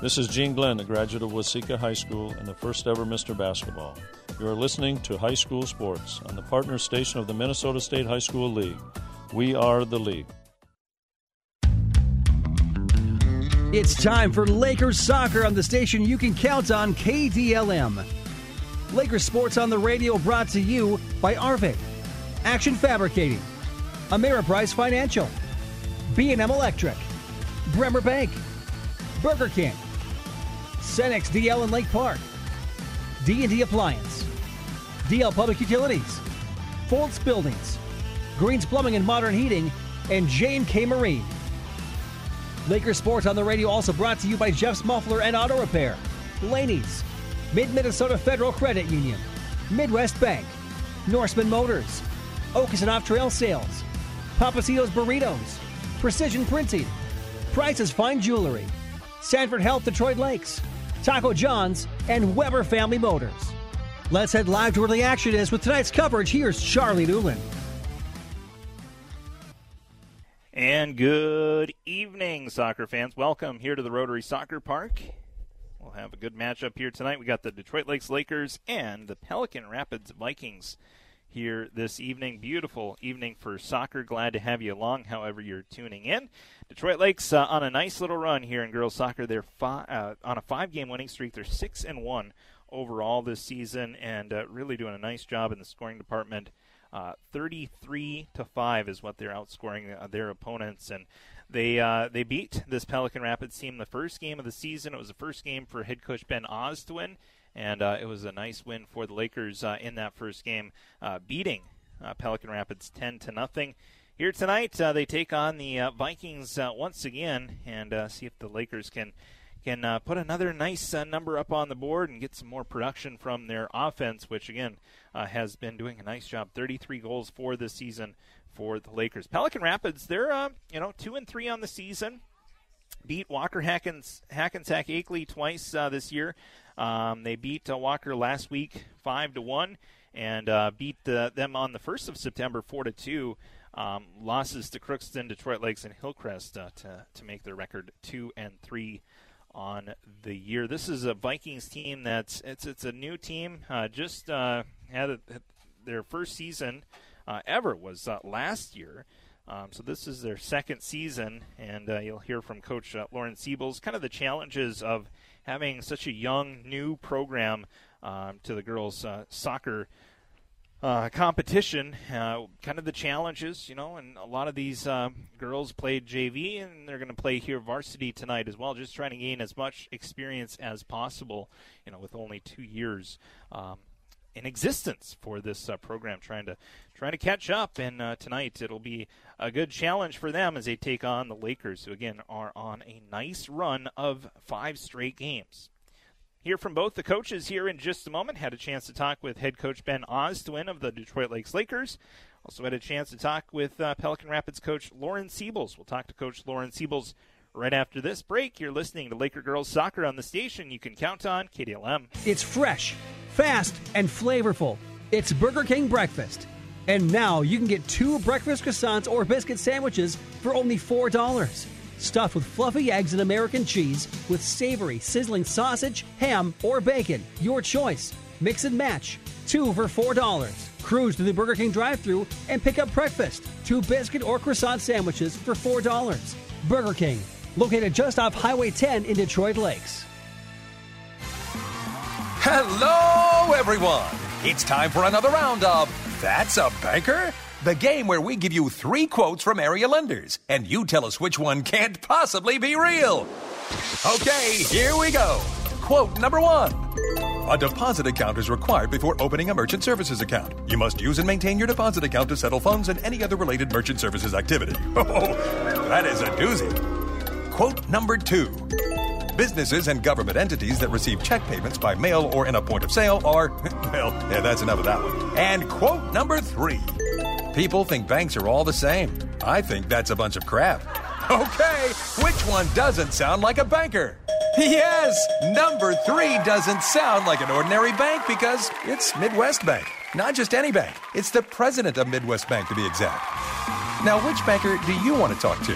This is Gene Glenn, a graduate of Waseca High School and the first ever Mr. Basketball. You are listening to High School Sports on the partner station of the Minnesota State High School League. We are the league. It's time for Lakers soccer on the station you can count on KDLM. Lakers sports on the radio brought to you by Arvig, Action Fabricating, Ameriprise Financial, B&M Electric, Bremer Bank, Burger King, Cenex DL in Lake Park, D&D Appliance, DL Public Utilities, Foltz Buildings, Greens Plumbing and Modern Heating, and J&K Marine. Lakers Sports on the radio also brought to you by Jeff's Muffler and Auto Repair, Laney's, Mid Minnesota Federal Credit Union, Midwest Bank, Norseman Motors, Oaks and Off Trail Sales, Papacitos Burritos, Precision Printing, Price's Fine Jewelry, Sanford Health Detroit Lakes, Taco John's, and Weber Family Motors. Let's head live to where the action is with tonight's coverage. Here's Charlie Newland. And good evening, soccer fans. Welcome here to the Rotary Soccer Park. We'll have a good matchup here tonight. We got the Detroit Lakes Lakers and the Pelican Rapids Vikings here this evening. Beautiful evening for soccer. Glad to have you along, however, you're tuning in. Detroit Lakes uh, on a nice little run here in girls soccer. They're fi- uh, on a five game winning streak. They're 6 and 1 overall this season and uh, really doing a nice job in the scoring department. Uh, 33 to 5 is what they're outscoring uh, their opponents and they uh, they beat this Pelican Rapids team the first game of the season. It was the first game for head coach Ben Ostwin, and it was a nice win for the Lakers in that first game, beating Pelican Rapids 10 to nothing. Here tonight, they take on the Vikings once again, and see if the Lakers can can uh, put another nice uh, number up on the board and get some more production from their offense, which again uh, has been doing a nice job. 33 goals for this season for the Lakers. Pelican Rapids, they're uh, you know two and three on the season. Beat Walker Hackens, Hackensack Akeley twice uh, this year. Um, they beat uh, Walker last week five to one, and beat them on the first of September four to two. Um, losses to Crookston, Detroit Lakes, and Hillcrest to to make their record two and three on the year. This is a Vikings team that's it's it's a new team. Uh, just uh, had a, their first season uh, ever was uh, last year. Um, so this is their second season, and uh, you'll hear from Coach uh, Lauren Siebels kind of the challenges of having such a young new program um, to the girls soccer uh, competition, uh, kind of the challenges, you know, and a lot of these uh, girls played JV and they're going to play here varsity tonight as well, just trying to gain as much experience as possible, you know, with only two years um, in existence for this uh, program, trying to trying to catch up. And uh, tonight it'll be a good challenge for them as they take on the Lakers, who again are on a nice run of five straight games. Hear from both the coaches here in just a moment. Had a chance to talk with head coach Ben Ostwin of the Detroit Lakes Lakers. Also had a chance to talk with uh, Pelican Rapids coach Lauren Siebels. We'll talk to Coach Lauren Siebels right after this break. You're listening to Laker Girls Soccer on the station you can count on, KDLM. It's fresh, fast, and flavorful. It's Burger King breakfast. And now you can get two breakfast croissants or biscuit sandwiches for only $4 stuffed with fluffy eggs and American cheese with savory, sizzling sausage, ham, or bacon. Your choice. Mix and match. Two for $4. Cruise to the Burger King drive thru and pick up breakfast. Two biscuit or croissant sandwiches for $4. Burger King, located just off Highway 10 in Detroit Lakes. Hello, everyone. It's time for another round of That's a Banker? The game where we give you three quotes from area lenders, and you tell us which one can't possibly be real. Okay, here we go. Quote number one. A deposit account is required before opening a merchant services account. You must use and maintain your deposit account to settle funds and any other related merchant services activity. Oh, that is a doozy. Quote number two. Businesses and government entities that receive check payments by mail or in a point of sale are, well, yeah, that's enough of that one. And quote number three. People think banks are all the same. I think that's a bunch of crap. Okay, which one doesn't sound like a banker? Yes, number three doesn't sound like an ordinary bank because it's Midwest Bank. Not just any bank, it's the president of Midwest Bank to be exact. Now, which banker do you want to talk to?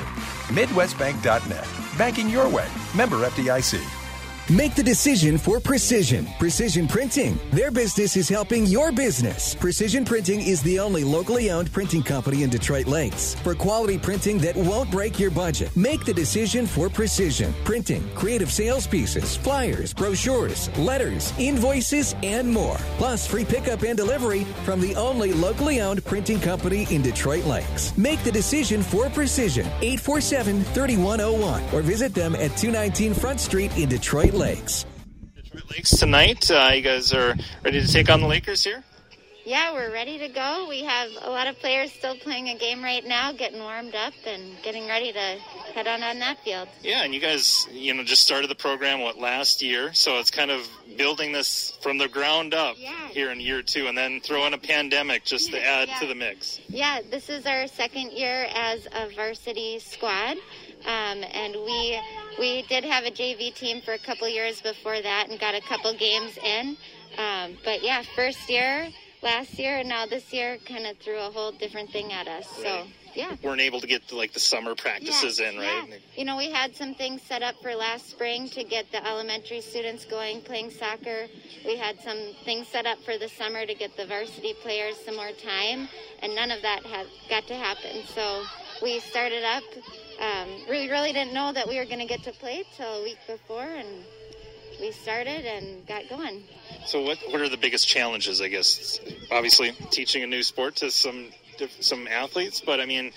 MidwestBank.net. Banking your way. Member FDIC. Make the decision for Precision. Precision Printing. Their business is helping your business. Precision Printing is the only locally owned printing company in Detroit Lakes. For quality printing that won't break your budget, make the decision for Precision Printing. Creative sales pieces, flyers, brochures, letters, invoices, and more. Plus free pickup and delivery from the only locally owned printing company in Detroit Lakes. Make the decision for Precision. 847 3101 or visit them at 219 Front Street in Detroit Lakes. Detroit Lakes tonight. Uh, you guys are ready to take on the Lakers here? Yeah, we're ready to go. We have a lot of players still playing a game right now, getting warmed up and getting ready to head on on that field. Yeah, and you guys, you know, just started the program what last year, so it's kind of building this from the ground up yeah. here in year two, and then throw in a pandemic just to add yeah. to the mix. Yeah, this is our second year as a varsity squad. Um, and we we did have a JV team for a couple years before that and got a couple games in. Um, but yeah, first year last year and now this year kind of threw a whole different thing at us. So yeah, weren't able to get the, like the summer practices yeah, in, right? Yeah. You know, we had some things set up for last spring to get the elementary students going playing soccer. We had some things set up for the summer to get the varsity players some more time, and none of that had got to happen. So we started up um, we really didn't know that we were going to get to play till a week before, and we started and got going. So, what what are the biggest challenges? I guess obviously teaching a new sport to some some athletes, but I mean,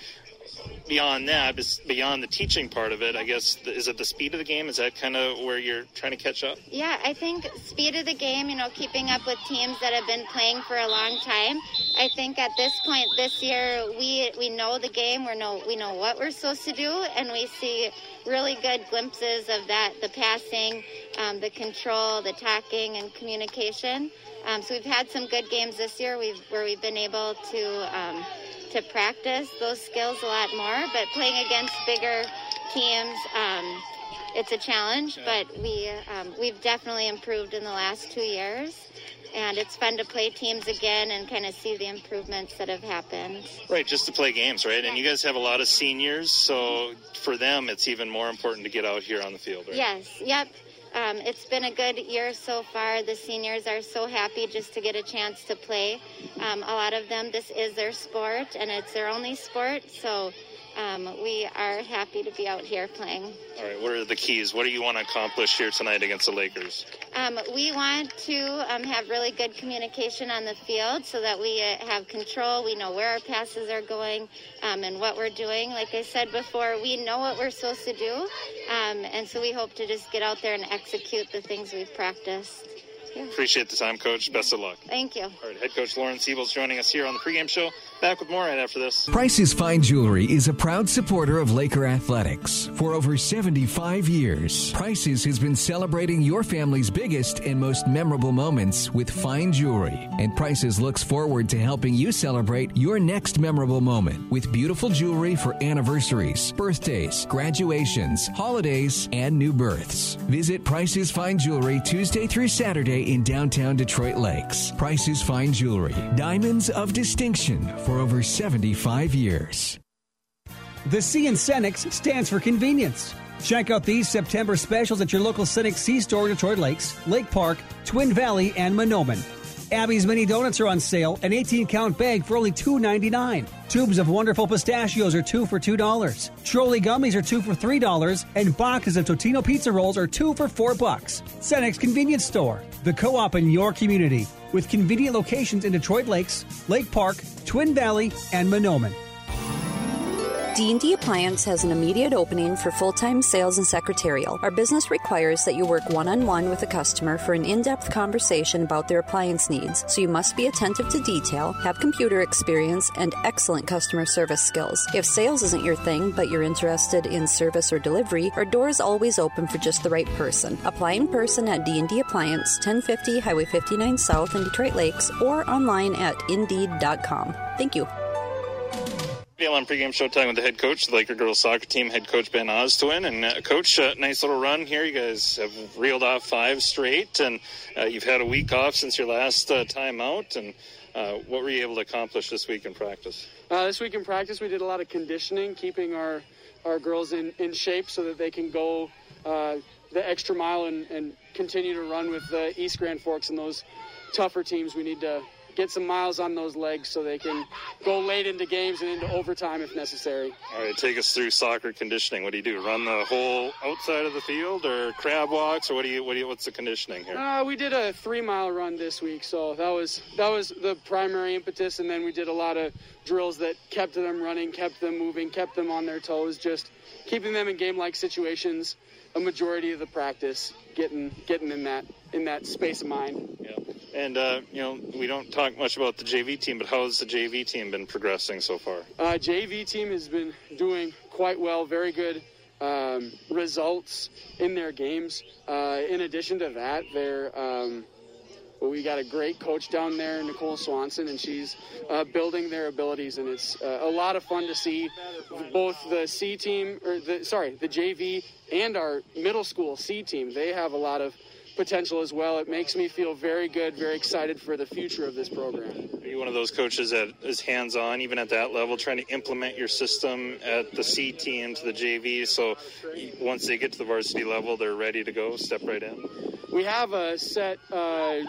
beyond that, beyond the teaching part of it, I guess, is it the speed of the game? Is that kind of where you're trying to catch up? Yeah, I think speed of the game, you know, keeping up with teams that have been playing for a long time. I think at this point this year, we we know the game, we know we know what we're supposed to do, and we see really good glimpses of that, the passing, um, the control, the talking, and communication. Um, so we've had some good games this year we've, where we've been able to um, to practice those skills a lot more. But playing against bigger teams, um, it's a challenge. But we um, we've definitely improved in the last two years. And it's fun to play teams again and kind of see the improvements that have happened. Right, just to play games, right? And you guys have a lot of seniors, so for them, it's even more important to get out here on the field, right? Yes, yep. Um, it's been a good year so far. The seniors are so happy just to get a chance to play. Um, a lot of them, this is their sport, and it's their only sport, so um, we are happy to be out here playing. All right, what are the keys? What do you want to accomplish here tonight against the Lakers? Um, we want to um, have really good communication on the field so that we uh, have control. We know where our passes are going um, and what we're doing. Like I said before, we know what we're supposed to do, um, and so we hope to just get out there and execute the things we've practiced. Yeah. Appreciate the time, Coach. Best of luck. Thank you. All right, Head Coach Lauren Siebel's joining us here on the pregame show. Back with more right after this. Price's Fine Jewelry is a proud supporter of Laker Athletics. For over 75 years, Price's has been celebrating your family's biggest and most memorable moments with fine jewelry. And Price's looks forward to helping you celebrate your next memorable moment with beautiful jewelry for anniversaries, birthdays, graduations, holidays, and new births. Visit Price's Fine Jewelry Tuesday through Saturday in downtown Detroit Lakes. Price's Fine Jewelry, diamonds of distinction for over 75 years. The C in Cenex stands for convenience. Check out these September specials at your local Cenex C store in Detroit Lakes, Lake Park, Twin Valley, and Mahnomen. Abby's Mini Donuts are on sale, an 18 count bag for only $2.99. Tubes of wonderful pistachios are two for $2. Trolli gummies are two for $3, and boxes of Totino pizza rolls are two for 4 bucks. Cenex Convenience Store, the co op in your community, with convenient locations in Detroit Lakes, Lake Park, Twin Valley, and Mahnomen. D&D Appliance has an immediate opening for full-time sales and secretarial. Our business requires that you work one-on-one with a customer for an in-depth conversation about their appliance needs, so you must be attentive to detail, have computer experience, and excellent customer service skills. If sales isn't your thing, but you're interested in service or delivery, our door is always open for just the right person. Apply in person at D&D Appliance, 1050 Highway 59 South in Detroit Lakes, or online at indeed.com. Thank you. BLM pregame showtime with the head coach, the Laker girls soccer team, head coach Ben Ostwin. And uh, coach, uh, nice little run here. You guys have reeled off five straight, and uh, you've had a week off since your last uh, time out. And uh, what were you able to accomplish this week in practice? Uh, this week in practice, we did a lot of conditioning, keeping our our girls in, in shape so that they can go the extra mile and, and continue to run with the East Grand Forks and those tougher teams. We need to get some miles on those legs so they can go late into games and into overtime if necessary. All right, take us through soccer conditioning. What do you do? Run the whole outside of the field, or crab walks, or what do you? What do you? What's the conditioning here? Uh, we did a three mile run this week, so that was that was the primary impetus, and then we did a lot of drills that kept them running, kept them moving, kept them on their toes, just keeping them in game like situations. A majority of the practice, getting getting in that in that space of mind. Yeah. And uh, you know, we don't talk much about the JV team, but how has the JV team been progressing so far? Uh, JV team has been doing quite well, very good um, results in their games. Uh, in addition to that, they're um, we got a great coach down there, Nicole Swanson, and she's uh, building their abilities, and it's uh, a lot of fun to see both the C team, or the sorry, the JV and our middle school C team. They have a lot of potential as well. It makes me feel very good, very excited for the future of this program. Are you one of those coaches that is hands on, even at that level, trying to implement your system at the C team to the JV so once they get to the varsity level, they're ready to go, step right in? We have a set uh, uh,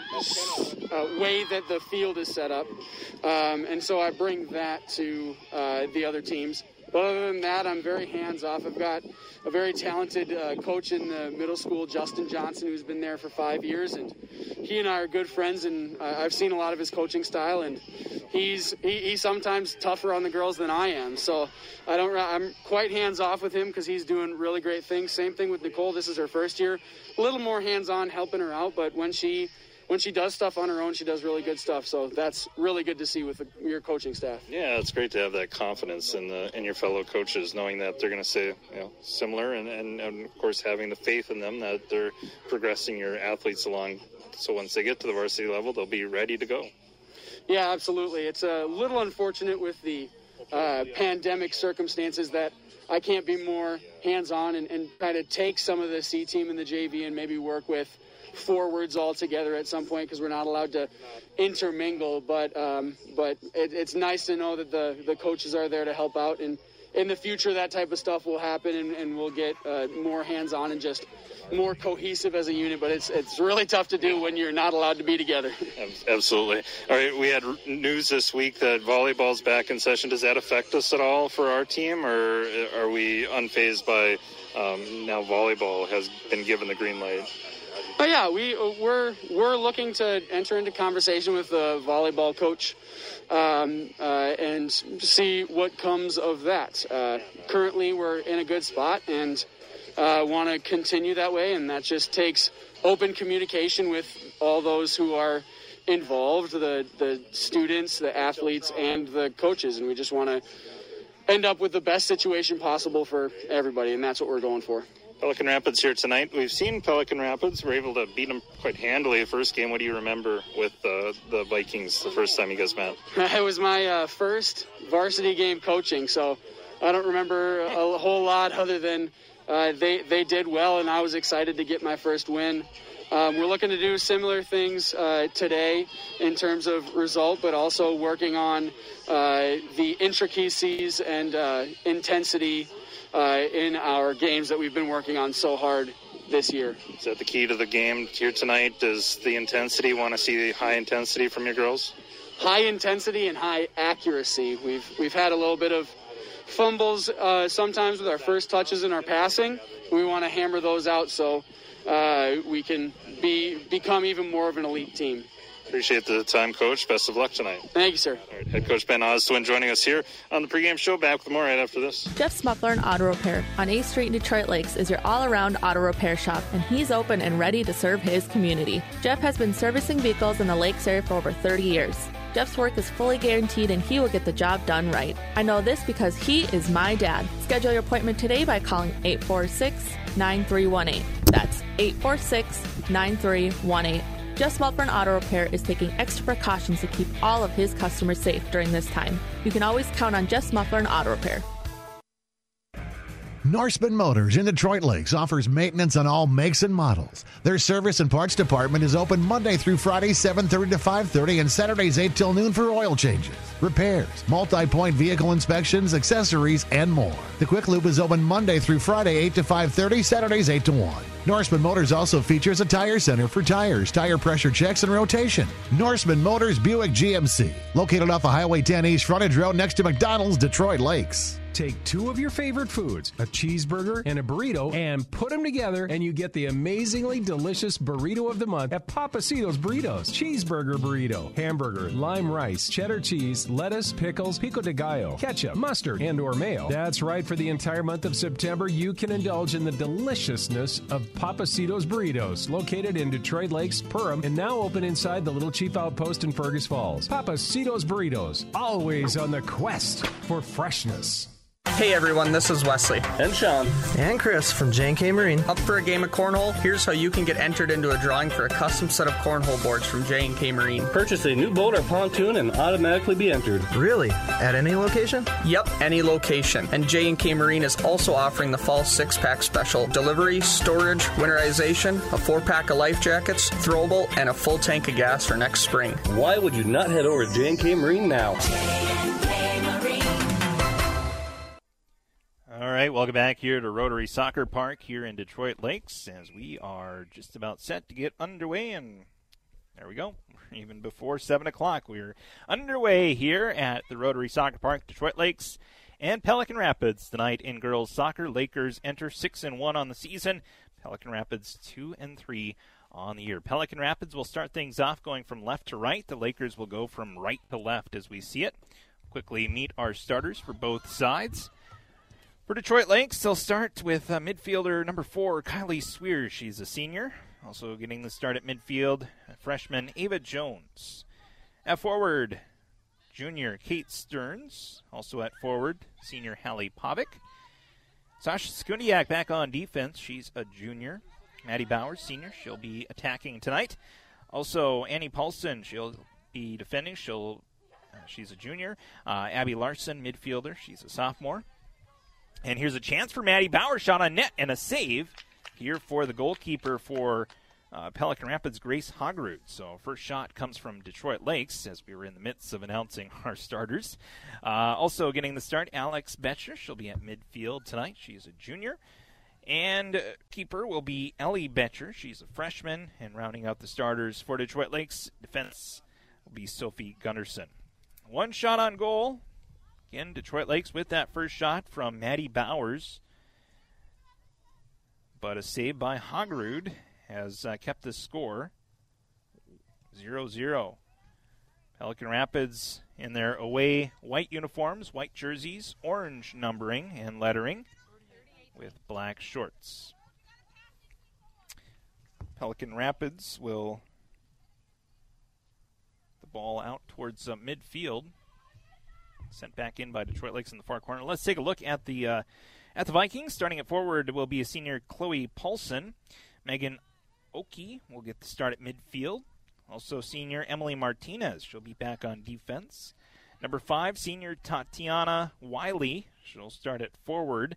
way that the field is set up, um, and so I bring that to uh, the other teams. But other than that, I'm very hands off. I've got a very talented uh, coach in the middle school, Justin Johnson, who's been there for five years, and he and I are good friends. And uh, I've seen a lot of his coaching style, and he's he, he's sometimes tougher on the girls than I am. So I don't. I'm quite hands off with him because he's doing really great things. Same thing with Nicole. This is her first year, a little more hands on, helping her out. But when she when she does stuff on her own, she does really good stuff. So that's really good to see with the, your coaching staff. Yeah, it's great to have that confidence in the in your fellow coaches, knowing that they're going to say you know similar, and, and, and of course having the faith in them that they're progressing your athletes along. So once they get to the varsity level, they'll be ready to go. Yeah, absolutely. It's a little unfortunate with the uh, pandemic circumstances that I can't be more hands on and, and kind of take some of the C team and the JV and maybe work with forwards all together at some point because we're not allowed to intermingle. But um, but it, it's nice to know that the the coaches are there to help out, and in the future that type of stuff will happen, and, and we'll get uh, more hands on and just more cohesive as a unit. But it's it's really tough to do when you're not allowed to be together. Absolutely. All right, we had news this week that volleyball's back in session. Does that affect us at all for our team, or are we unfazed by um, now volleyball has been given the green light? But yeah, we we're we're looking to enter into conversation with the volleyball coach um, uh, and see what comes of that. Uh, currently, we're in a good spot and uh, want to continue that way, and that just takes open communication with all those who are involved the the students, the athletes, and the coaches, and we just want to end up with the best situation possible for everybody, and that's what we're going for. Pelican Rapids here tonight. We've seen Pelican Rapids. We're able to beat them quite handily the first game. What do you remember with the Vikings the first time you guys met? It was my uh, first varsity game coaching, so I don't remember a whole lot other than uh, they they did well, and I was excited to get my first win. Um, we're looking to do similar things uh, today in terms of result, but also working on uh, the intricacies and uh, intensity uh, in our games that we've been working on so hard this year. Is that the key to the game here tonight? Does the intensity want to see the high intensity from your girls? High intensity and high accuracy. We've we've had a little bit of fumbles uh, sometimes with our first touches in our passing. We want to hammer those out so uh, we can be become even more of an elite team. Appreciate the time, Coach. Best of luck tonight. Thank you, sir. Right, Head Coach Ben Ostwin joining us here on the pregame show. Back with more right after this. Jeff Muffler and Auto Repair on 8th Street in Detroit Lakes is your all-around auto repair shop, and he's open and ready to serve his community. Jeff has been servicing vehicles in the Lakes area for over 30 years. Jeff's work is fully guaranteed and he will get the job done right. I know this because he is my dad. Schedule your appointment today by calling 846 9318. That's 846 9318. Jeff's Muffler and Auto Repair is taking extra precautions to keep all of his customers safe during this time. You can always count on Jeff's Muffler and Auto Repair. Norseman Motors in Detroit Lakes offers maintenance on all makes and models. Their service and parts department is open Monday through Friday, 7:30 to 5:30, and Saturdays 8 till noon for oil changes, repairs, multi-point vehicle inspections, accessories, and more. The Quick Loop is open Monday through Friday, 8 to 5:30, Saturdays 8 to 1. Norseman Motors also features a tire center for tires, tire pressure checks, and rotation. Norseman Motors Buick GMC, located off of Highway 10 East Frontage Road next to McDonald's, Detroit Lakes. Take two of your favorite foods, a cheeseburger and a burrito, and put them together, and you get the amazingly delicious burrito of the month at Papacito's Burritos. Cheeseburger burrito, hamburger, lime rice, cheddar cheese, lettuce, pickles, pico de gallo, ketchup, mustard, and or mayo. That's right, for the entire month of September, you can indulge in the deliciousness of Papacito's Burritos, located in Detroit Lakes, Perham, and now open inside the Little Chief Outpost in Fergus Falls. Papacito's Burritos, always on the quest for freshness. Hey everyone, this is Wesley. And Sean. And Chris from J&K Marine. Up for a game of cornhole? Here's how you can get entered into a drawing for a custom set of cornhole boards from J&K Marine. Purchase a new boat or pontoon and automatically be entered. Really? At any location? Yep, any location. And J&K Marine is also offering the fall six-pack special. Delivery, storage, winterization, a four-pack of life jackets, throwable, and a full tank of gas for next spring. Why would you not head over to J&K Marine now? All right, welcome back here to Rotary Soccer Park here in Detroit Lakes as we are just about set to get underway. And there we go. Even before 7 o'clock, we're underway here at the Rotary Soccer Park, Detroit Lakes and Pelican Rapids. Tonight in girls soccer, Lakers enter 6 and 1 on the season, Pelican Rapids 2 and 3 on the year. Pelican Rapids will start things off going from left to right. The Lakers will go from right to left as we see it. Quickly meet our starters for both sides. For Detroit Lakes, they'll start with uh, midfielder number four, Kylie Swear. She's a senior. Also getting the start at midfield, freshman Ava Jones. At forward, junior Kate Stearns. Also at forward, senior Hallie Pavick. Sasha Skundiak back on defense. She's a junior. Maddie Bowers, senior. She'll be attacking tonight. Also, Annie Paulson. She'll be defending. She'll. Uh, she's a junior. Uh, Abby Larson, midfielder. She's a sophomore. And here's a chance for Maddie Bowers. Shot on net and a save here for the goalkeeper for uh, Pelican Rapids, Grace Hogrud. So first shot comes from Detroit Lakes as we were in the midst of announcing our starters. Uh, also getting the start, Alex Betcher. She'll be at midfield tonight. She's a junior. And uh, keeper will be Ellie Betcher. She's a freshman. And rounding out the starters for Detroit Lakes, defense will be Sophie Gunderson. One shot on goal Again, Detroit Lakes with that first shot from Maddie Bowers. But a save by Hogrud has uh, kept the score 0 0. Pelican Rapids in their away white uniforms, white jerseys, orange numbering and lettering with black shorts. Pelican Rapids will the ball out towards uh, midfield. Sent back in by Detroit Lakes in the far corner. Let's take a look at the uh, at the Vikings. Starting at forward will be a senior Chloe Paulson. Megan Oki will get the start at midfield. Also, senior Emily Martinez. She'll be back on defense. Number five, senior Tatiana Wiley. She'll start at forward.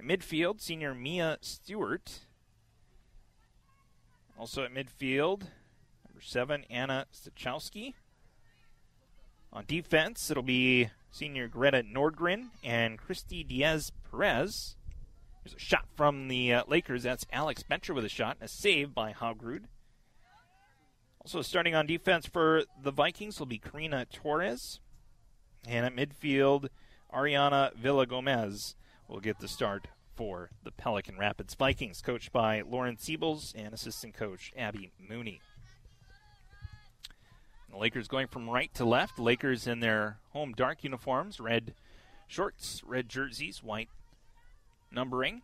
midfield, senior Mia Stewart. Also at midfield, number seven, Anna Stachowski. On defense, it'll be senior Greta Nordgren and Christy Diaz Perez. There's a shot from the uh, Lakers. That's Alex Betcher with a shot, a save by Hogrud. Also starting on defense for the Vikings will be Karina Torres. And at midfield, Ariana Villagomez will get the start for the Pelican Rapids Vikings, coached by Lauren Siebels and assistant coach Abby Mooney. The Lakers going from right to left. Lakers in their home dark uniforms, red shorts, red jerseys, white numbering.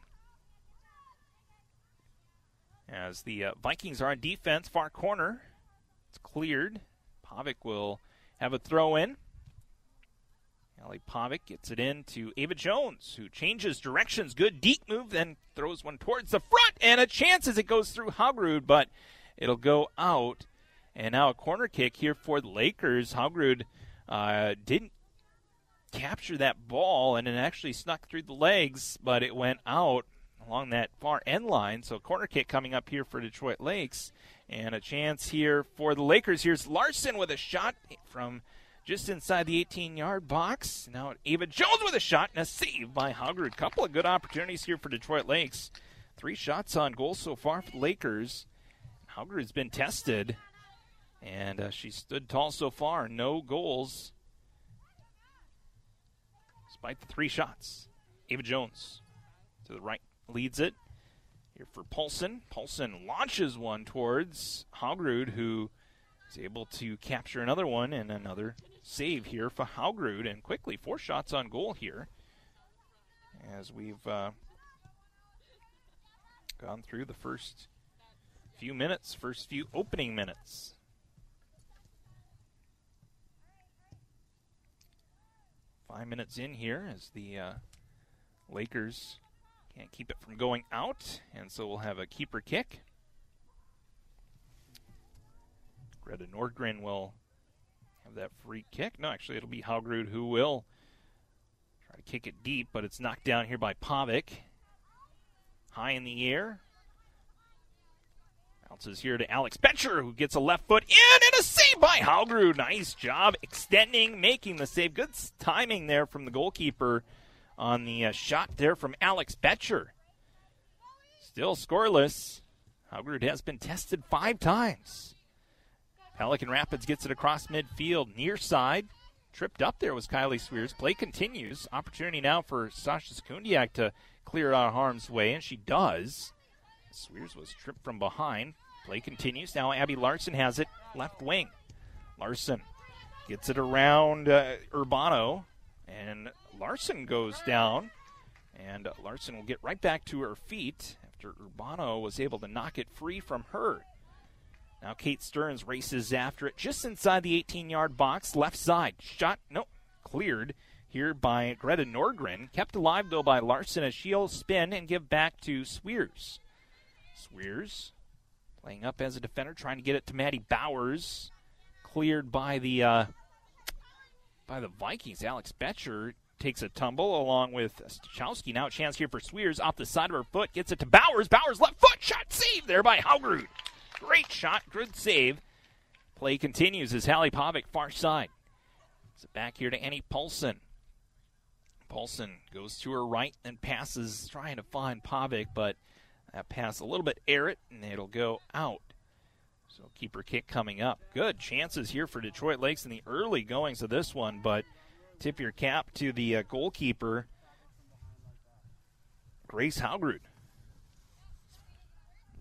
As the uh, Vikings are on defense, far corner. It's cleared. Pavic will have a throw in. Ali Pavic gets it in to Ava Jones, who changes directions. Good deep move, then throws one towards the front, and a chance as it goes through Hogrud, but it'll go out. And now a corner kick here for the Lakers. Hogrud uh, didn't capture that ball, and it actually snuck through the legs, but it went out along that far end line. So corner kick coming up here for Detroit Lakes, and a chance here for the Lakers. Here's Larson with a shot from just inside the 18-yard box. Now Ava Jones with a shot and a save by Hogrud. Couple of good opportunities here for Detroit Lakes. Three shots on goal so far for the Lakers. Haugerud's been tested, and uh, she stood tall so far. No goals, despite the three shots. Ava Jones to the right leads it. Here for Paulson. Paulson launches one towards Haugrud, who is able to capture another one and another save here for Haugrud. And quickly, four shots on goal here as we've uh, gone through the first few minutes, first few opening minutes. Five minutes in here as the uh, Lakers can't keep it from going out, and so we'll have a keeper kick. Greta Nordgren will have that free kick. No, actually, it'll be Haugerud who will try to kick it deep, but it's knocked down here by Pavic. High in the air. Bounces here to Alex Betcher, who gets a left foot in, and a save by Haugerud. Nice job extending, making the save. Good timing there from the goalkeeper on the uh, shot there from Alex Betcher. Still scoreless. Haugerud has been tested five times. Pelican Rapids gets it across midfield, near side. Tripped up there was Kylie Swears. Play continues. Opportunity now for Sasha Sekundiak to clear out of harm's way, and she does. Swears was tripped from behind. Play continues. Now Abby Larson has it left wing. Larson gets it around uh, Urbano, and Larson goes down, and Larson will get right back to her feet after Urbano was able to knock it free from her. Now Kate Stearns races after it just inside the 18 yard box, left side. Shot, no, cleared here by Greta Nordgren. Kept alive, though, by Larson as she'll spin and give back to Swears. Swears playing up as a defender, trying to get it to Maddie Bowers. Cleared by the uh, by the Vikings. Alex Betcher takes a tumble along with Stachowski. Now a chance here for Swears off the side of her foot. Gets it to Bowers. Bowers left foot shot saved there by Haugerud. Great shot, good save. Play continues as Hallie Pavic far side. It's back here to Annie Paulson. Paulson goes to her right and passes, trying to find Pavic, but that pass a little bit it, and it'll go out. So keeper kick coming up. Good chances here for Detroit Lakes in the early goings of this one, but tip your cap to the uh, goalkeeper, Grace Haugerud.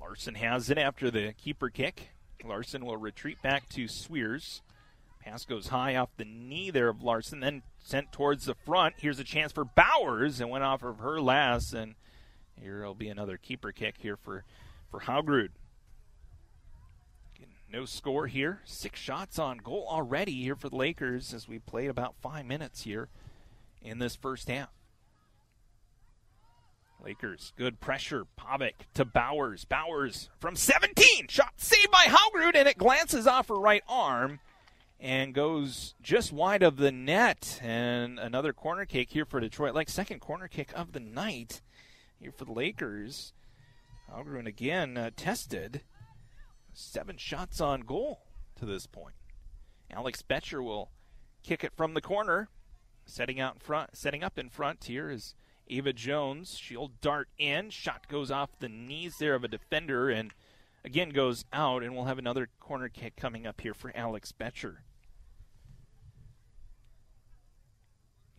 Larson has it after the keeper kick. Larson will retreat back to Swears. Pass goes high off the knee there of Larson, then sent towards the front. Here's a chance for Bowers and went off of her last, and here will be another keeper kick here for, for Haugerud. No score here. Six shots on goal already here for the Lakers as we played about five minutes here in this first half. Lakers, good pressure. Pavic to Bowers. Bowers from 17. Shot saved by Haugerud, and it glances off her right arm and goes just wide of the net. And another corner kick here for Detroit. Like second corner kick of the night here for the Lakers. Haugerud again uh, tested. Seven shots on goal to this point. Alex Betcher will kick it from the corner. Setting out in front, setting up in front here is Ava Jones. She'll dart in. Shot goes off the knees there of a defender and again goes out. And we'll have another corner kick coming up here for Alex Betcher.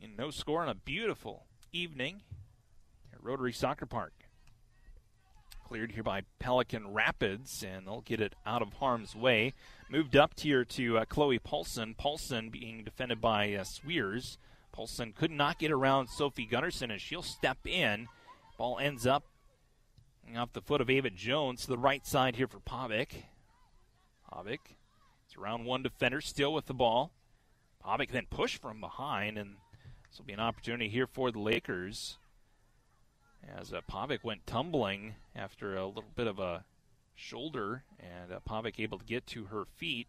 In no score on a beautiful evening Rotary Soccer Park. Cleared here by Pelican Rapids, and they'll get it out of harm's way. Moved up here to uh, Chloe Paulson. Paulson being defended by uh, Swears. Paulson could not get around Sophie Gunderson as she'll step in. Ball ends up off the foot of Ava Jones to the right side here for Pavic. Pavic. It's around one defender still with the ball. Pavic then pushed from behind, and this will be an opportunity here for the Lakers. As uh, Pavic went tumbling after a little bit of a shoulder, and uh, Pavic able to get to her feet.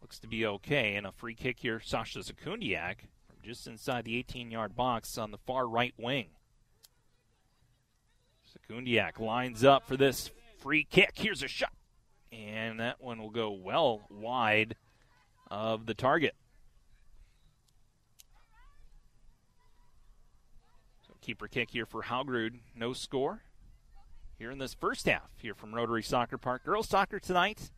Looks to be okay, and a free kick here, Sasha Sekundiak from just inside the 18 yard box on the far right wing. Sekundiak lines up for this free kick. Here's a shot. And that one will go well wide of the target. Keeper kick here for Haugerud. No score. here in this first half here from Rotary Soccer Park. Girls soccer tonight.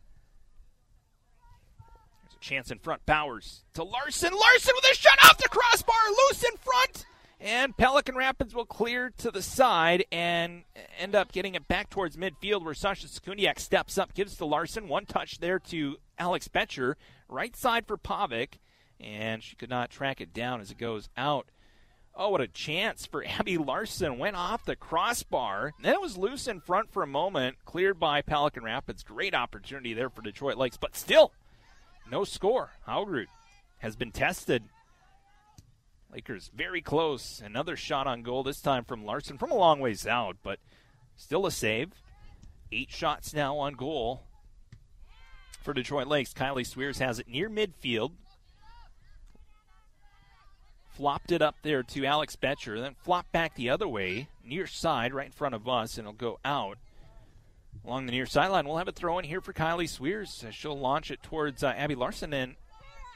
There's a chance in front. Bowers to Larson. Larson with a shot off the crossbar, loose in front. And Pelican Rapids will clear to the side and end up getting it back towards midfield where Sasha Sekundiak steps up, gives to Larson. One touch there to Alex Betcher. Right side for Pavic. And she could not track it down as it goes out. Oh, what a chance for Abby Larson. Went off the crossbar. Then it was loose in front for a moment, cleared by Pelican Rapids. Great opportunity there for Detroit Lakes, but still, no score. Haugrud has been tested. Lakers very close. Another shot on goal, this time from Larson from a long ways out, but still a save. Eight shots now on goal for Detroit Lakes. Kylie Swears has it near midfield flopped it up there to Alex Betcher, then flopped back the other way, near side, right in front of us, and it'll go out along the near sideline. We'll have a throw in here for Kylie Swears. She'll launch it towards uh, Abby Larson, and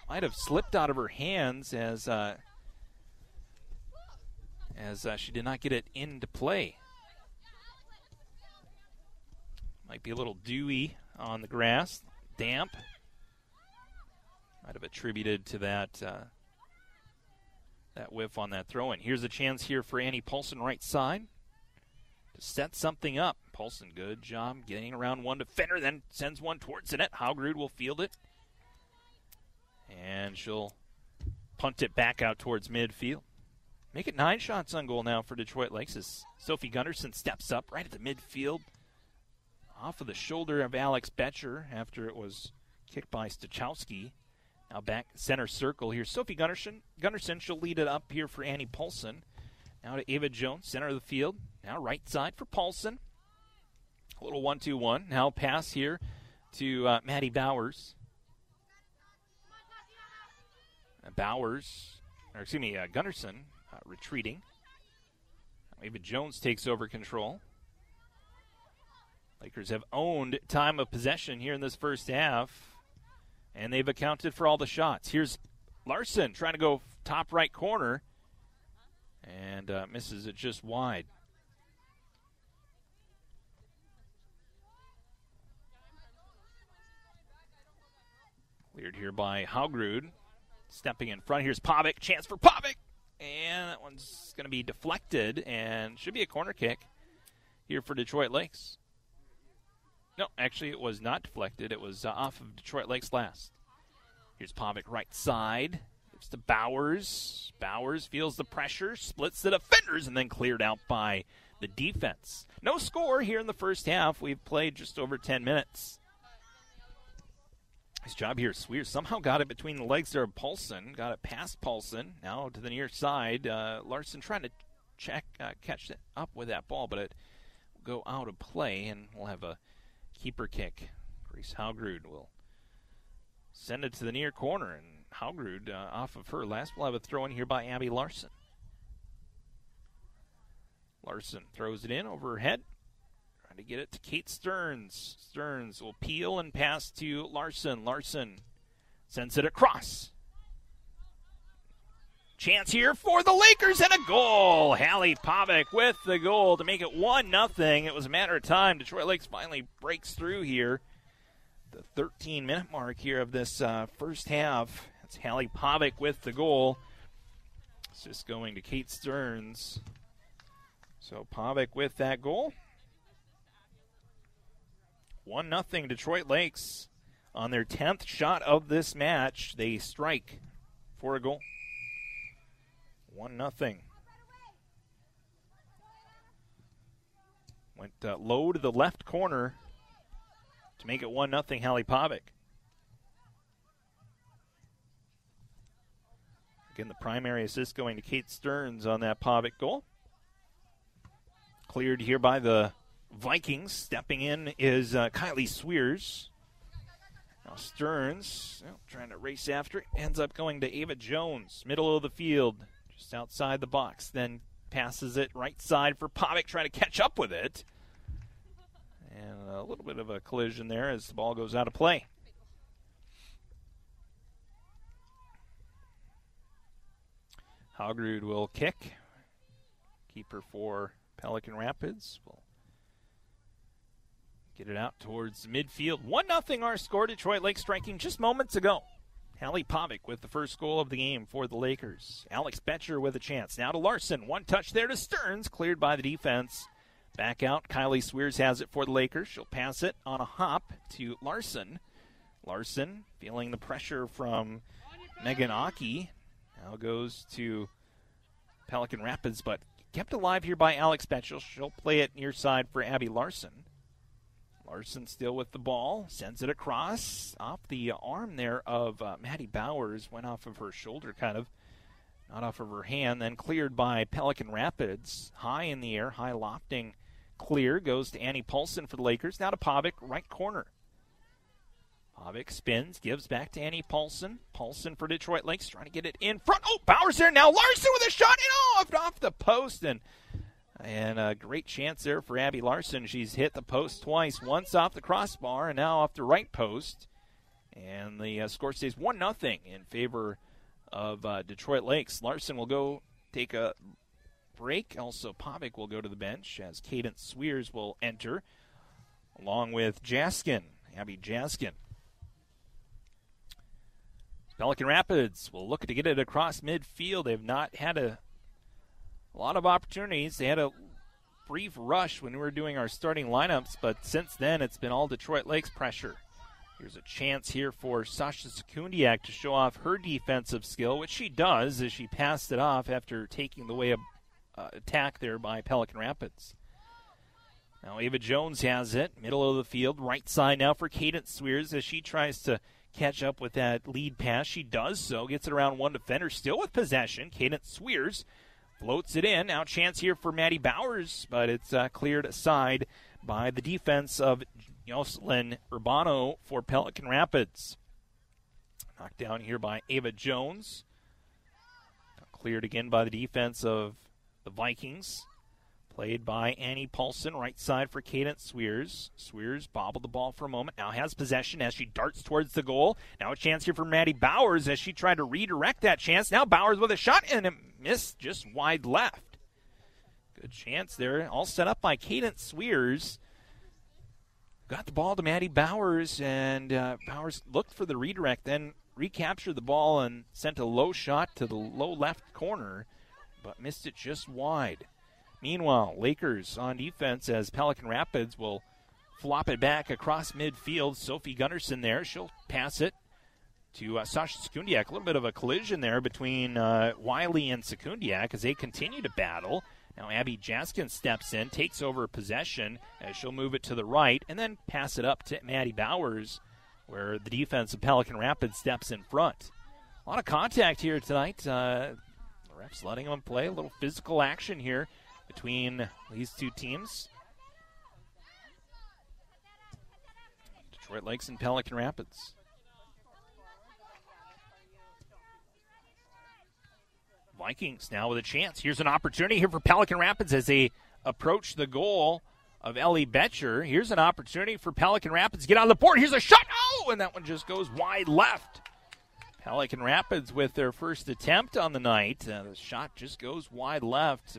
might have slipped out of her hands as uh, as uh, she did not get it into play. Might be a little dewy on the grass, damp. Might have attributed to that uh, that whiff on that throw in. Here's a chance here for Annie Paulson right side to set something up. Paulson, good job getting around one defender, then sends one towards the net. Haugrud will field it. And she'll punt it back out towards midfield. Make it nine shots on goal now for Detroit Lakes as Sophie Gunderson steps up right at the midfield. Off of the shoulder of Alex Betcher after it was kicked by Stachowski. Now back center circle here. Sophie Gunderson. Gunderson, she'll lead it up here for Annie Paulson. Now to Ava Jones, center of the field. Now right side for Paulson. A little one-two-one. Now pass here to uh, Maddie Bowers. Bowers, or excuse me, uh, Gunderson uh, retreating. Ava Jones takes over control. Lakers have owned time of possession here in this first half and they've accounted for all the shots. Here's Larson trying to go top right corner and uh, misses it just wide. Cleared here by Haugrud. Stepping in front. Here's Pavic. Chance for Pavic. And that one's going to be deflected and should be a corner kick here for Detroit Lakes. No, actually, it was not deflected. It was uh, off of Detroit Lakes last. Here's Pavic right side. Gives to Bowers. Bowers feels the pressure, splits the defenders, and then cleared out by the defense. No score here in the first half. We've played just over 10 minutes. Nice job here. Sweer somehow got it between the legs there of Paulson. Got it past Paulson. Now to the near side. Uh, Larson trying to check, uh, catch up with that ball, but it will go out of play, and we'll have a keeper kick. Grace Haugrud will send it to the near corner, and Haugrud uh, off of her last. We'll have a throw in here by Abby Larson. Larson throws it in over her head. Trying to get it to Kate Stearns. Stearns will peel and pass to Larson. Larson sends it across. Chance here for the Lakers and a goal. Hallie Pavic with the goal to make it 1 nothing. It was a matter of time. Detroit Lakes finally breaks through here. The 13 minute mark here of this uh, first half. It's Hallie Pavic with the goal. It's just going to Kate Stearns. So Pavic with that goal. 1 nothing Detroit Lakes on their 10th shot of this match. They strike for a goal. One nothing. Went uh, low to the left corner to make it one nothing. Hallie Pavic. Again, the primary assist going to Kate Stearns on that Pavic goal. Cleared here by the Vikings. Stepping in is uh, Kylie Sweers. Now Stearns, trying to race after it, ends up going to Ava Jones, middle of the field just outside the box. Then passes it right side for Pavic, trying to catch up with it. And a little bit of a collision there as the ball goes out of play. Haugrud will kick. Keeper for Pelican Rapids will Get it out towards midfield. 1 0 our score. Detroit Lake striking just moments ago. Hallie Pavic with the first goal of the game for the Lakers. Alex Betcher with a chance. Now to Larson. One touch there to Stearns. Cleared by the defense. Back out. Kylie Swears has it for the Lakers. She'll pass it on a hop to Larson. Larson feeling the pressure from Megan Aki. Now goes to Pelican Rapids, but kept alive here by Alex Betcher. She'll play it near side for Abby Larson. Larson still with the ball, sends it across off the arm there of uh, Maddie Bowers. Went off of her shoulder, kind of, not off of her hand. Then cleared by Pelican Rapids, high in the air, high lofting clear goes to Annie Paulson for the Lakers. Now to Pavic, right corner. Pavic spins, gives back to Annie Paulson. Paulson for Detroit Lakes, trying to get it in front. Oh, Bowers there now. Larson with a shot and off off the post and and a great chance there for Abby Larson. She's hit the post twice, once off the crossbar and now off the right post. And the uh, score stays 1 0 in favor of uh, Detroit Lakes. Larson will go take a break. Also, Pavic will go to the bench as Cadence Swears will enter, along with Jaskin, Abby Jaskin. Pelican Rapids will look to get it across midfield. They've not had a a lot of opportunities. They had a brief rush when we were doing our starting lineups, but since then it's been all Detroit Lakes pressure. Here's a chance here for Sasha Sekundiak to show off her defensive skill, which she does as she passed it off after taking the way of uh, attack there by Pelican Rapids. Now Ava Jones has it, middle of the field, right side now for Cadence Swears as she tries to catch up with that lead pass. She does so, gets it around one defender, still with possession. Cadence Swears floats it in. Now chance here for Maddie Bowers, but it's uh, cleared aside by the defense of Jocelyn Urbano for Pelican Rapids. Knocked down here by Ava Jones. Cleared again by the defense of the Vikings. Played by Annie Paulson, right side for Cadence Swears. Swears bobbled the ball for a moment. Now has possession as she darts towards the goal. Now a chance here for Maddie Bowers as she tried to redirect that chance. Now Bowers with a shot and missed just wide left. Good chance there. All set up by Cadence Swears. Got the ball to Maddie Bowers, and uh, Bowers looked for the redirect, then recaptured the ball and sent a low shot to the low left corner, but missed it just wide. Meanwhile, Lakers on defense as Pelican Rapids will flop it back across midfield. Sophie Gunderson there. She'll pass it to uh, Sasha Sekundiak. A little bit of a collision there between uh, Wiley and Sekundiak as they continue to battle. Now Abby Jaskin steps in, takes over possession as she'll move it to the right, and then pass it up to Maddie Bowers, where the defense of Pelican Rapids steps in front. A lot of contact here tonight. Uh, the refs letting them play. A little physical action here between these two teams. Detroit Lakes and Pelican Rapids. Vikings now with a chance. Here's an opportunity here for Pelican Rapids as they approach the goal of Ellie Betcher. Here's an opportunity for Pelican Rapids get on the board. Here's a shot. Oh, and that one just goes wide left. Pelican Rapids with their first attempt on the night. Uh, the shot just goes wide left.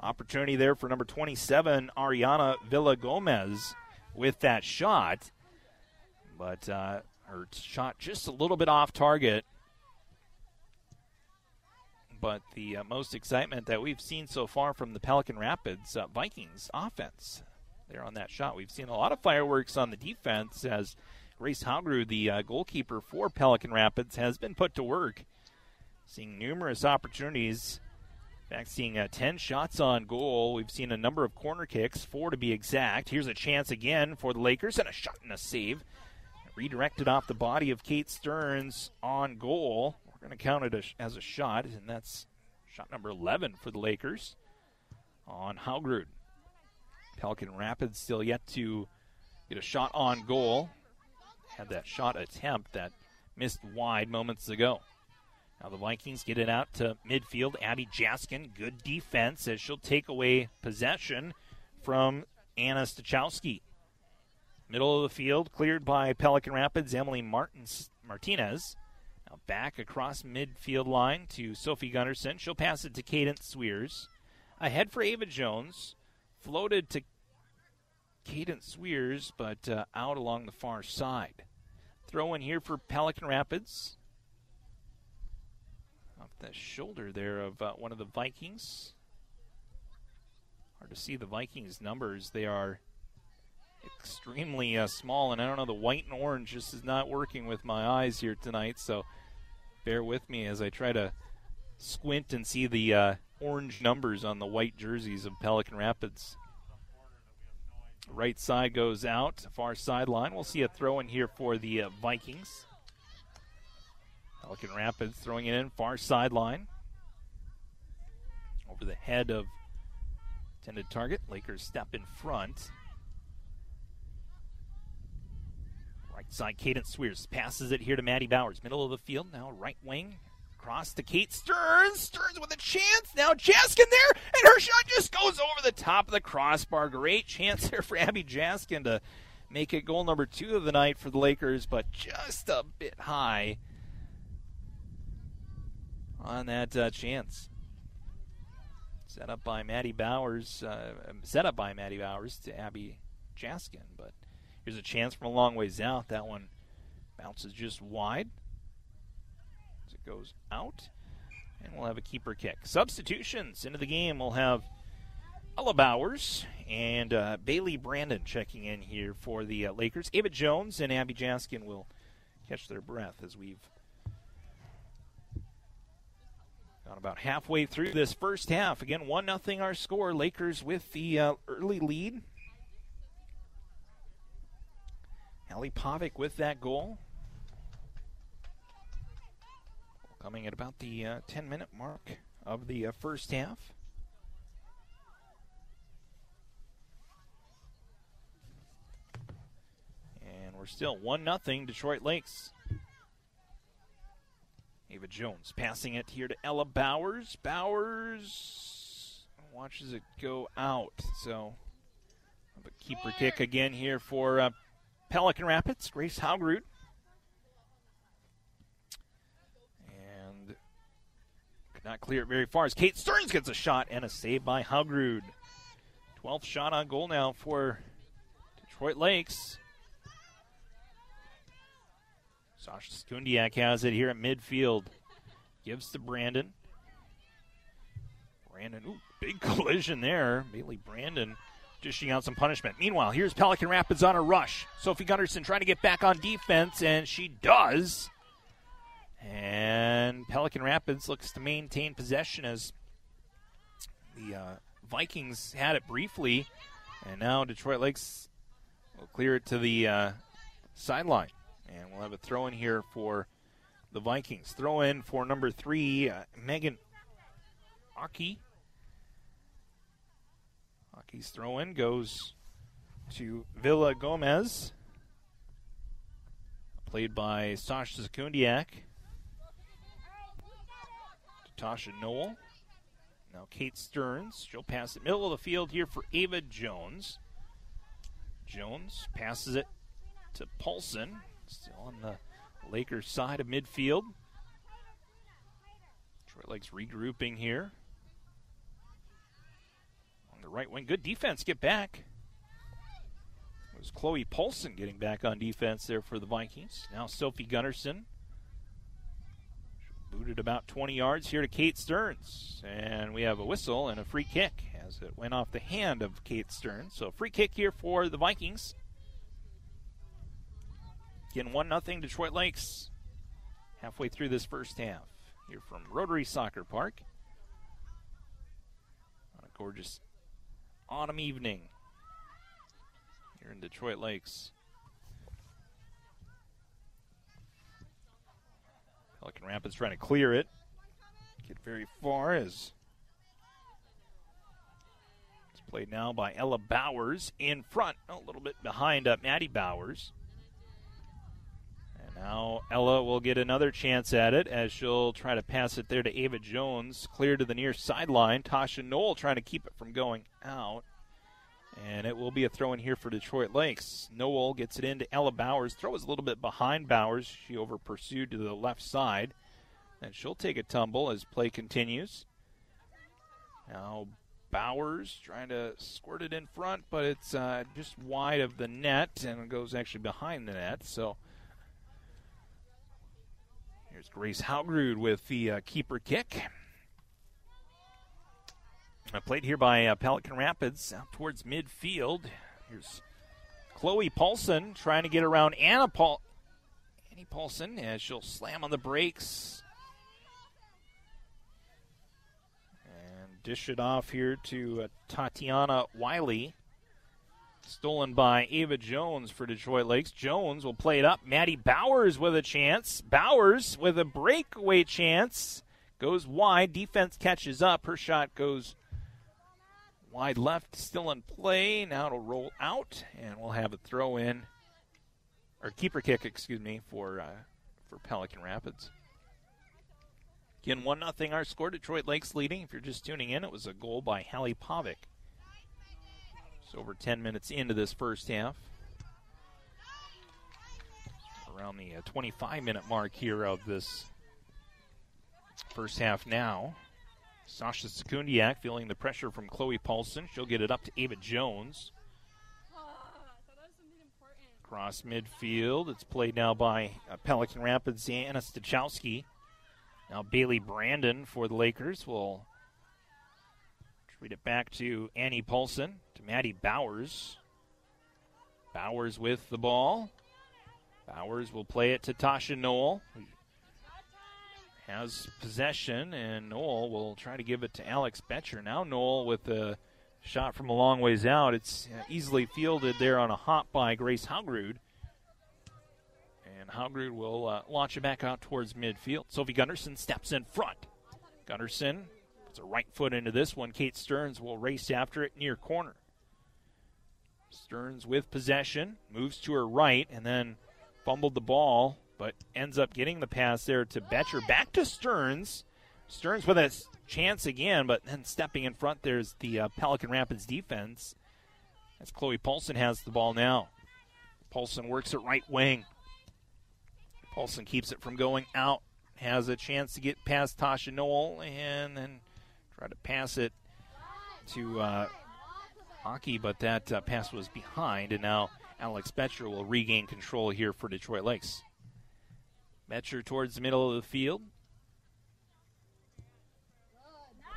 Opportunity there for number 27, Ariana Villa Gomez, with that shot. But uh, her shot just a little bit off target but the uh, most excitement that we've seen so far from the Pelican Rapids uh, Vikings offense. There on that shot. We've seen a lot of fireworks on the defense as Grace Haugrud, the uh, goalkeeper for Pelican Rapids, has been put to work. Seeing numerous opportunities. In fact, seeing uh, 10 shots on goal. We've seen a number of corner kicks, four to be exact. Here's a chance again for the Lakers, and a shot and a save. Redirected off the body of Kate Stearns on goal going to count it as a shot, and that's shot number 11 for the Lakers on Haugrud. Pelican Rapids still yet to get a shot on goal. Had that shot attempt that missed wide moments ago. Now the Vikings get it out to midfield. Abby Jaskin, good defense as she'll take away possession from Anna Stachowski. Middle of the field, cleared by Pelican Rapids, Emily Martins, Martinez. Now back across midfield line to Sophie Gunderson. She'll pass it to Cadence Swears. Ahead for Ava Jones. Floated to Cadence Swears, but uh, out along the far side. Throw in here for Pelican Rapids. Off the shoulder there of uh, one of the Vikings. Hard to see the Vikings' numbers. They are extremely uh, small, and I don't know, the white and orange just is not working with my eyes here tonight, so bear with me as I try to squint and see the uh, orange numbers on the white jerseys of Pelican Rapids. Right side goes out, far sideline. We'll see a throw in here for the uh, Vikings. Pelican Rapids throwing it in, far sideline. Over the head of intended target. Lakers step in front. Side, Cadence Swears passes it here to Maddie Bowers. Middle of the field, now right wing. Across to Kate Stearns. Stearns with a chance. Now Jaskin there, and her shot just goes over the top of the crossbar. Great chance there for Abby Jaskin to make it goal number two of the night for the Lakers, but just a bit high on that uh, chance. Set up by Maddie Bowers. Uh, set up by Maddie Bowers to Abby Jaskin, but here's a chance from a long ways out. That one bounces just wide as it goes out, and we'll have a keeper kick. Substitutions into the game. We'll have Ella Bowers and uh, Bailey Brandon checking in here for the uh, Lakers. Ava Jones and Abby Jaskin will catch their breath as we've gone about halfway through this first half. Again, one nothing our score. Lakers with the uh, early lead. Allie Pavic with that goal. Coming at about the uh, 10 minute mark of the uh, first half. And we're still 1 0 Detroit Lakes. Ava Jones passing it here to Ella Bowers. Bowers watches it go out. So, a keeper kick again here for uh, Pelican Rapids. Grace Haugrud. And could not clear it very far as Kate Stearns gets a shot and a save by Haugrud. 12th shot on goal now for Detroit Lakes. Sasha Sekundiak has it here at midfield. Gives to Brandon. Brandon, ooh, big collision there. Bailey Brandon dishing out some punishment. Meanwhile, here's Pelican Rapids on a rush. Sophie Gunderson trying to get back on defense, and she does. And Pelican Rapids looks to maintain possession as the uh, Vikings had it briefly, and now Detroit Lakes will clear it to the uh, sideline. And we'll have a throw in here for the Vikings. Throw in for number three, uh, Megan Aki. Aki's throwing, goes to Villa Gomez, played by Sasha Sekundiak. Tasha Noel. Now Kate Stearns. She'll pass it middle of the field here for Ava Jones. Jones passes it to Paulson. Still on the Lakers side of midfield. Detroit Lakes regrouping here. Right wing. Good defense. Get back. It was Chloe Paulson getting back on defense there for the Vikings. Now Sophie Gunderson. Booted about 20 yards here to Kate Stearns. And we have a whistle and a free kick as it went off the hand of Kate Stearns. So free kick here for the Vikings. Again, 1 0 Detroit Lakes halfway through this first half. Here from Rotary Soccer Park on a gorgeous autumn evening here in Detroit Lakes. Pelican Rapids trying to clear it. Get very far as it's played now by Ella Bowers in front, a little bit behind uh, Maddie Bowers. Now Ella will get another chance at it as she'll try to pass it there to Ava Jones, clear to the near sideline. Tasha Knoll trying to keep it from going out. And it will be a throw in here for Detroit Lakes. Noel gets it into Ella Bowers. Throw is a little bit behind Bowers. She over pursued to the left side. And she'll take a tumble as play continues. Now Bowers trying to squirt it in front, but it's uh, just wide of the net and goes actually behind the net. So here's Grace Haugrud with the uh, keeper kick. Uh, played here by uh, Pelican Rapids out towards midfield. Here's Chloe Paulson trying to get around Anna Paul. Annie Paulson as she'll slam on the brakes and dish it off here to uh, Tatiana Wiley. Stolen by Ava Jones for Detroit Lakes. Jones will play it up. Maddie Bowers with a chance. Bowers with a breakaway chance. Goes wide. Defense catches up. Her shot goes wide left. Still in play. Now it'll roll out, and we'll have a throw in or keeper kick, excuse me, for uh, for Pelican Rapids. Again, one nothing. Our score. Detroit Lakes leading. If you're just tuning in, it was a goal by Hallie Pavic. It's over 10 minutes into this first half. Around the uh, 25 minute mark here of this first half now. Sasha Sekundiak feeling the pressure from Chloe Paulson. She'll get it up to Ava Jones. Across midfield. It's played now by uh, Pelican Rapids' Anna Stachowski. Now Bailey Brandon for the Lakers will treat it back to Annie Paulson, to Maddie Bowers. Bowers with the ball. Bowers will play it to Tasha Noel, has possession, and Noel will try to give it to Alex Betcher. Now Noel with a Shot from a long ways out. It's uh, easily fielded there on a hop by Grace Haugrud. And Haugrud will uh, launch it back out towards midfield. Sophie Gunderson steps in front. Gunderson puts a right foot into this one. Kate Stearns will race after it near corner. Stearns with possession, moves to her right, and then fumbled the ball, but ends up getting the pass there to Betcher. Back to Stearns. Stearns with a chance again, but then stepping in front, there's the uh, Pelican Rapids defense. As Chloe Paulson has the ball now. Paulson works at right wing. Paulson keeps it from going out. Has a chance to get past Tasha Noel, and then try to pass it to uh, Hockey, but that uh, pass was behind, and now Alex Betcher will regain control here for Detroit Lakes. Betcher towards the middle of the field.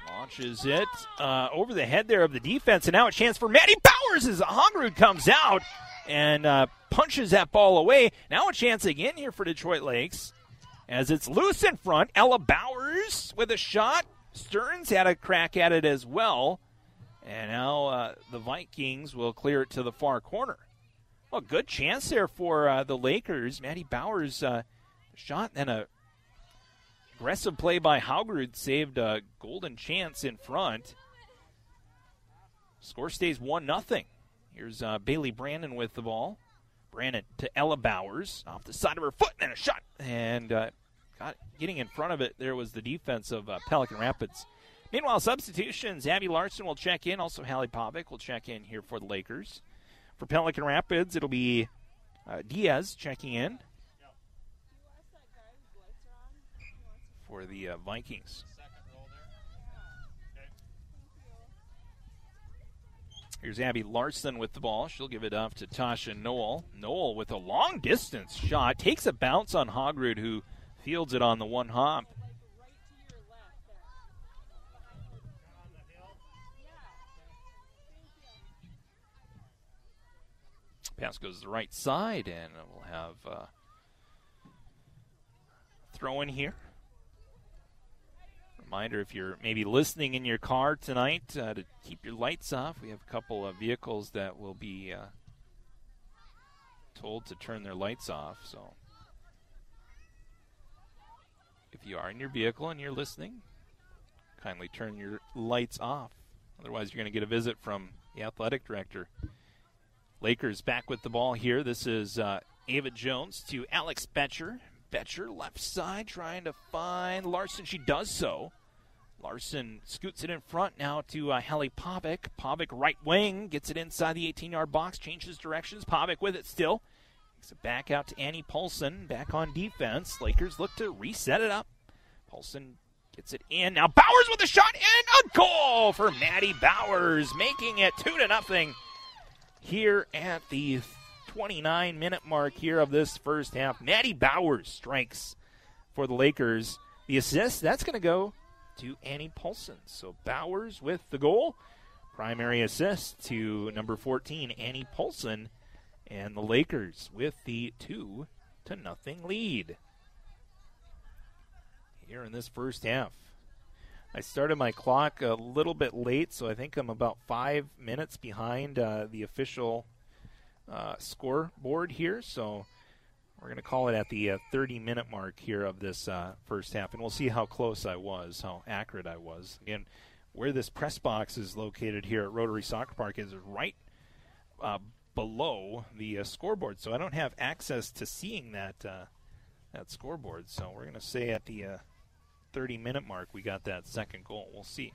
Launches it uh, over the head there of the defense, and now a chance for Maddie Bowers as Haugrud comes out and uh, punches that ball away. Now a chance again here for Detroit Lakes as it's loose in front. Ella Bowers with a shot. Stearns had a crack at it as well. And now uh, the Vikings will clear it to the far corner. Well, good chance there for uh, the Lakers. Maddie Bowers uh, shot and a Aggressive play by Haugrud saved a golden chance in front. Score stays 1 nothing. Here's uh, Bailey Brandon with the ball. Brandon to Ella Bowers off the side of her foot and a shot. And uh, got, getting in front of it, there was the defense of uh, Pelican Rapids. Meanwhile, substitutions. Abby Larson will check in. Also, Hallie Pavic will check in here for the Lakers. For Pelican Rapids, it'll be uh, Diaz checking in. for the uh, Vikings. Here's Abby Larson with the ball. She'll give it off to Tasha Noel. Noel with a long distance shot takes a bounce on Haugrud, who fields it on the one hop. Pass goes to the right side, and we'll have uh, throw in here. Reminder if you're maybe listening in your car tonight uh, to keep your lights off. We have a couple of vehicles that will be uh, told to turn their lights off. So you are in your vehicle and you're listening, kindly turn your lights off. Otherwise, you're going to get a visit from the athletic director. Lakers back with the ball here. This is uh, Ava Jones to Alex Betcher. Betcher left side trying to find Larson. She does so. Larson scoots it in front now to uh, Hallie Pavic. Pavic right wing gets it inside the 18 yard box, changes directions. Pavic with it still. Takes it back out to Annie Paulson, back on defense. Lakers look to reset it up. Paulson Gets it in. Now Bowers with a shot and a goal for Maddie Bowers, making it 2 to nothing here at the 29 minute mark here of this first half. Maddie Bowers strikes for the Lakers. The assist, that's going to go to Annie Paulson. So Bowers with the goal. Primary assist to number 14, Annie Paulson. And the Lakers with the 2 to nothing lead here in this first half. I started my clock a little bit late, so I think I'm about five minutes behind uh, the official uh, scoreboard here. So we're going to call it at the uh, 30 minute mark here of this uh, first half, and we'll see how close I was, how accurate I was. Again, where this press box is located here at Rotary Soccer Park is right uh, below the uh, scoreboard, so I don't have access to seeing that that scoreboard. So we're going to say at the 30 minute mark, we got that second goal. We'll see.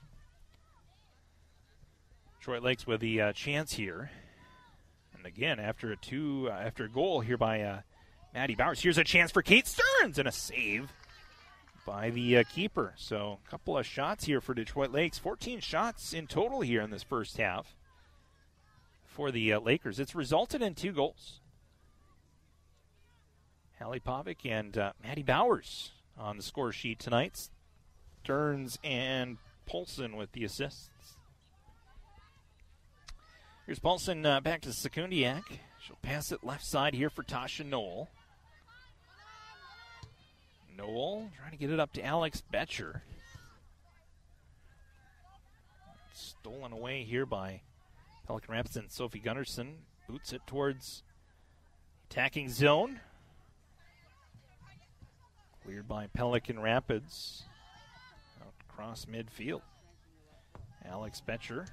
Detroit Lakes with the uh, chance here. And again, after a two, uh, after a goal here by uh, Maddie Bowers, here's a chance for Kate Stearns and a save by the uh, keeper. So a couple of shots here for Detroit Lakes. 14 shots in total here in this first half for the uh, Lakers. It's resulted in two goals. Hallie Pavic and uh, Maddie Bowers on the score sheet tonight. Stearns and Paulson with the assists. Here's Paulson uh, back to Sekundiak. She'll pass it left side here for Tasha Noel. Noel trying to get it up to Alex Betcher. Stolen away here by Pelican Rapids and Sophie Gunderson. Boots it towards attacking zone. Cleared by Pelican Rapids. Out across midfield. Alex Betcher.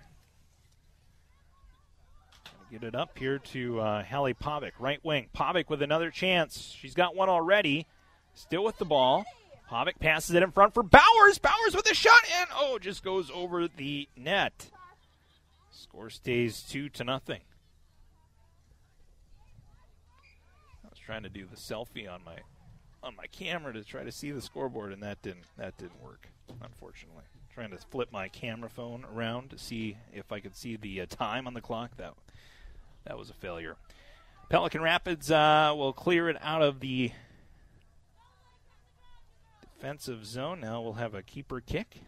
Get it up here to uh, Hallie Pavic, right wing. Pavic with another chance. She's got one already. Still with the ball. Pavic passes it in front for Bowers. Bowers with a shot, and oh, just goes over the net. Score stays two to nothing. I was trying to do the selfie on my on my camera to try to see the scoreboard, and that didn't that didn't work, unfortunately. Trying to flip my camera phone around to see if I could see the uh, time on the clock. That that was a failure. Pelican Rapids uh, will clear it out of the defensive zone. Now we'll have a keeper kick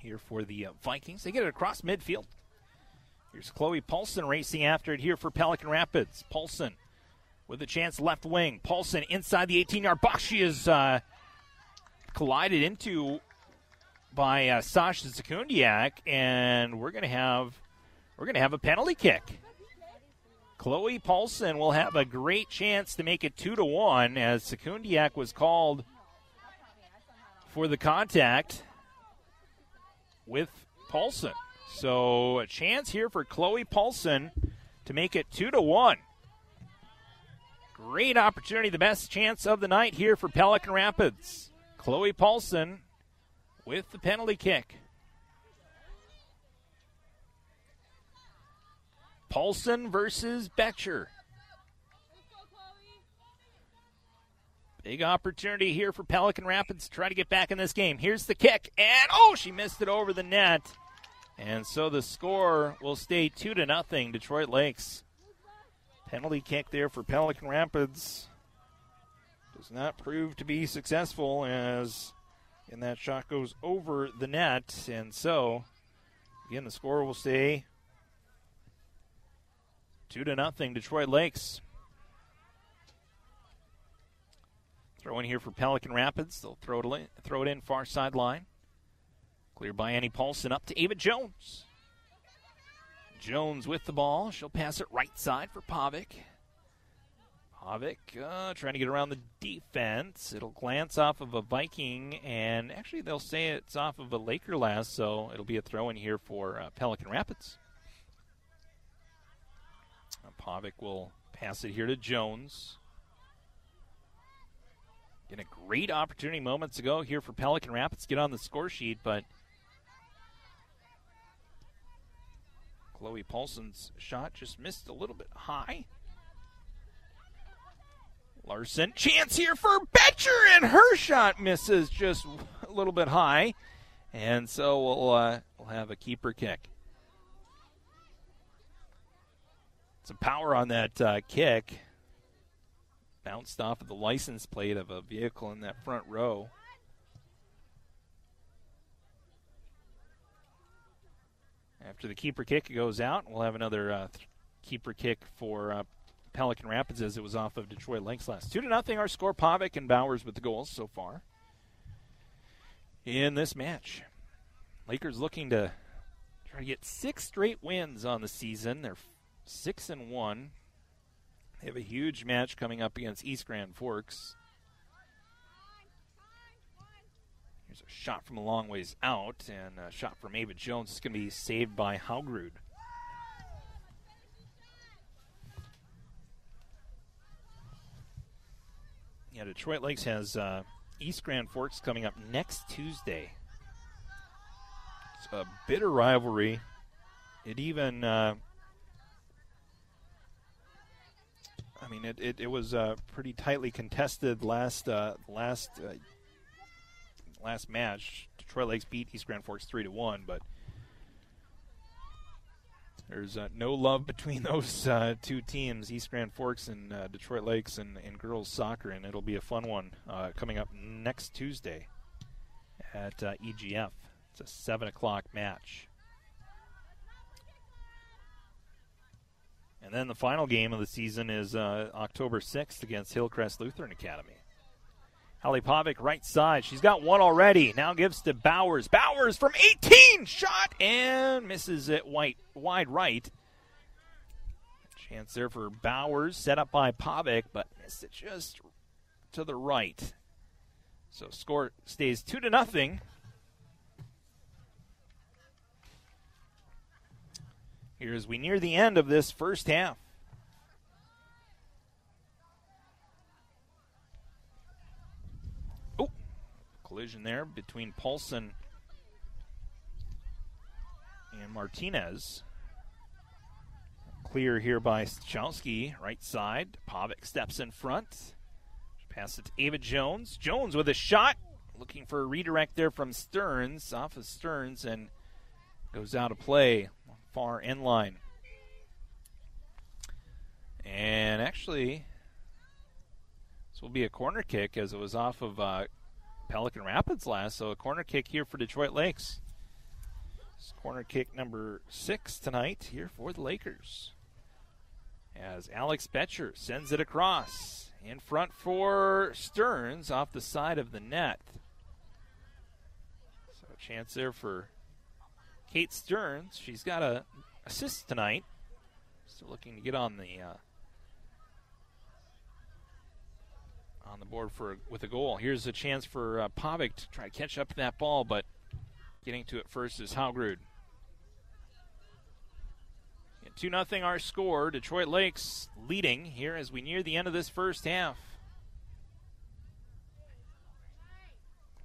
here for the uh, Vikings. They get it across midfield. Here's Chloe Paulson racing after it here for Pelican Rapids. Paulson with a chance left wing. Paulson inside the 18 yard box. She is uh, collided into by uh, Sasha Sekundiak, and we're going to have we're going to have a penalty kick. Chloe Paulson will have a great chance to make it two to one as Sekundiak was called for the contact with Paulson. So a chance here for Chloe Paulson to make it two to one. Great opportunity, the best chance of the night here for Pelican Rapids. Chloe Paulson with the penalty kick. Paulson versus Betcher. Big opportunity here for Pelican Rapids to try to get back in this game. Here's the kick, and oh, she missed it over the net. And so the score will stay two to nothing. Detroit Lakes. Penalty kick there for Pelican Rapids does not prove to be successful as and that shot goes over the net. And so again the score will stay two to nothing. Detroit Lakes. Throw in here for Pelican Rapids. They'll throw it in, throw it in far sideline. Cleared by Annie Paulson up to Ava Jones. Jones with the ball. She'll pass it right side for Pavic. Pavic uh, trying to get around the defense. It'll glance off of a Viking, and actually they'll say it's off of a Laker last, so it'll be a throw in here for uh, Pelican Rapids. Uh, Pavic will pass it here to Jones. Getting a great opportunity moments ago here for Pelican Rapids get on the score sheet, but Chloe Paulson's shot just missed a little bit high. Larson, chance here for Betcher, and her shot misses just a little bit high, and so we'll uh, we'll have a keeper kick. Some power on that uh, kick. Bounced off of the license plate of a vehicle in that front row. After the keeper kick goes out, we'll have another uh, th- keeper kick for uh, Pelican Rapids as it was off of Detroit Lakes last. Two to nothing. Our score: Pavic and Bowers with the goals so far in this match. Lakers looking to try to get six straight wins on the season. They're six and one. They have a huge match coming up against East Grand Forks. Here's a shot from a long ways out, and a shot from Ava Jones is going to be saved by Haugrud. Yeah, Detroit Lakes has uh, East Grand Forks coming up next Tuesday. It's a bitter rivalry. It even, uh, I mean, it, it, it was uh, pretty tightly contested last uh, last uh, last match. Detroit Lakes beat East Grand Forks three to one, but there's uh, no love between those uh, two teams, East Grand Forks and uh, Detroit Lakes and, and, girls soccer, and it'll be a fun one uh, coming up next Tuesday at uh, EGF. It's a 7 o'clock match. And then the final game of the season is uh, October 6th against Hillcrest Lutheran Academy. Hallie Pavic, right side. She's got one already. Now gives to Bowers. Bowers from 18. Shot and misses it white, wide right. Chance there for Bowers. Set up by Pavic, but missed it just to the right. So score stays 2 to nothing. Here as we near the end of this first half. Collision there between Paulson and Martinez. Clear here by Stachowski, right side. Pavic steps in front. Pass it to Ava Jones. Jones with a shot. Looking for a redirect there from Stearns. Off of Stearns and goes out of play. Far end line. And actually, this will be a corner kick as it was off of uh, Pelican Rapids last. So a corner kick here for Detroit Lakes. It's corner kick number six tonight here for the Lakers. As Alex Betcher sends it across in front for Stearns off the side of the net. So a chance there for Kate Stearns. She's got a assist tonight. Still looking to get on the uh, on the board for with a goal. Here's a chance for uh, Pavic to try to catch up to that ball, but getting to it first is Haugrud. 2 0 our score. Detroit Lakes leading here as we near the end of this first half.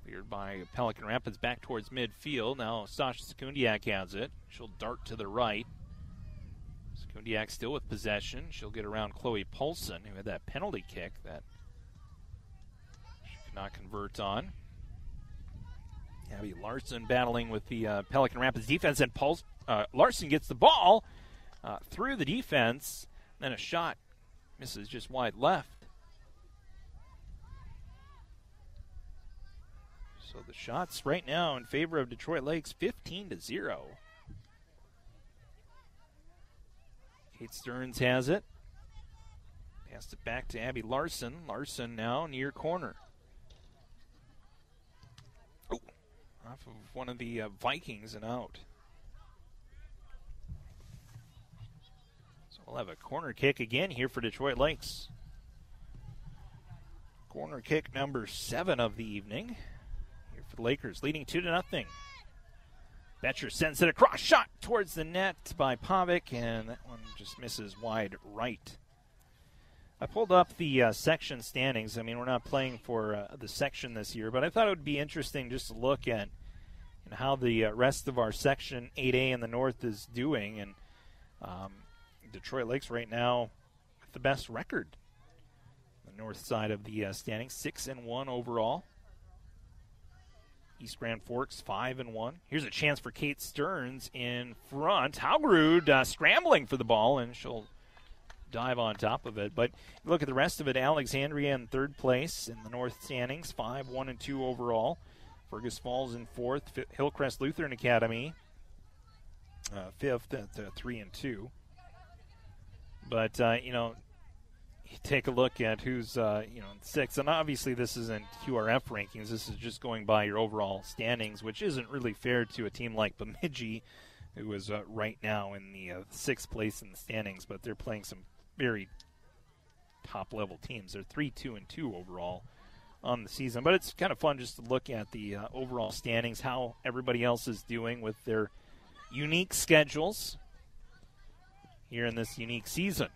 Cleared by Pelican Rapids back towards midfield. Now Sasha Sekundiak has it. She'll dart to the right. Sekundiak still with possession. She'll get around Chloe Paulson, who had that penalty kick that not convert on. Abby Larson battling with the uh, Pelican Rapids defense, and Paul, uh, Larson gets the ball uh, through the defense. Then a shot misses just wide left. So the shots right now in favor of Detroit Lakes, 15 to zero. Kate Stearns has it. Passed it back to Abby Larson. Larson now near corner. Off of one of the uh, Vikings and out. So we'll have a corner kick again here for Detroit Lakes. Corner kick number seven of the evening here for the Lakers, leading two to nothing. Betcher sends it across, shot towards the net by Pavic, and that one just misses wide right. I pulled up the uh, section standings. I mean, we're not playing for uh, the section this year, but I thought it would be interesting just to look at and how the uh, rest of our section 8A in the north is doing. And um, Detroit Lakes right now with the best record. The north side of the uh, standings, six and one overall. East Grand Forks five and one. Here's a chance for Kate Stearns in front. Haugrud uh, scrambling for the ball, and she'll dive on top of it. But look at the rest of it. Alexandria in third place in the North standings, five one and two overall. Fergus Falls in fourth. Hillcrest Lutheran Academy uh, fifth at uh, three and two. But uh, you know, take a look at who's uh, you know sixth, and obviously this isn't QRF rankings. This is just going by your overall standings, which isn't really fair to a team like Bemidji, who is uh, right now in the uh, sixth place in the standings. But they're playing some very top level teams. They're three, two, and two overall on the season. But it's kind of fun just to look at the uh, overall standings, how everybody else is doing with their unique schedules here in this unique season.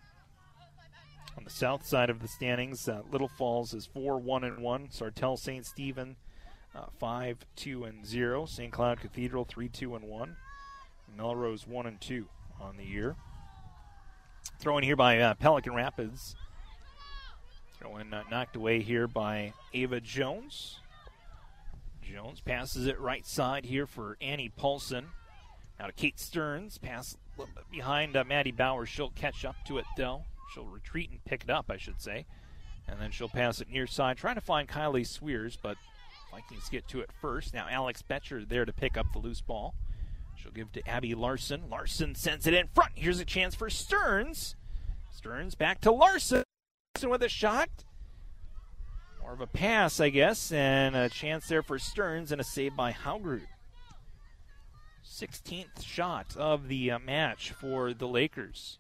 On the south side of the standings, uh, Little Falls is four one and one. Sartell St. Stephen uh, five two and zero. St. Cloud Cathedral three two and one. Melrose one and two on the year. Thrown here by uh, Pelican Rapids. Throwing uh, knocked away here by Ava Jones. Jones passes it right side here for Annie Paulson. Now to Kate Stearns. Pass a little bit behind uh, Maddie Bauer. She'll catch up to it though. She'll retreat and pick it up, I should say. And then she'll pass it near side, trying to find Kylie Swears, but Vikings get to it first. Now Alex Betcher there to pick up the loose ball. She'll give to Abby Larson. Larson sends it in front. Here's a chance for Stearns. Stearns back to Larson. With a shot. More of a pass, I guess, and a chance there for Stearns and a save by Haugrud. 16th shot of the uh, match for the Lakers.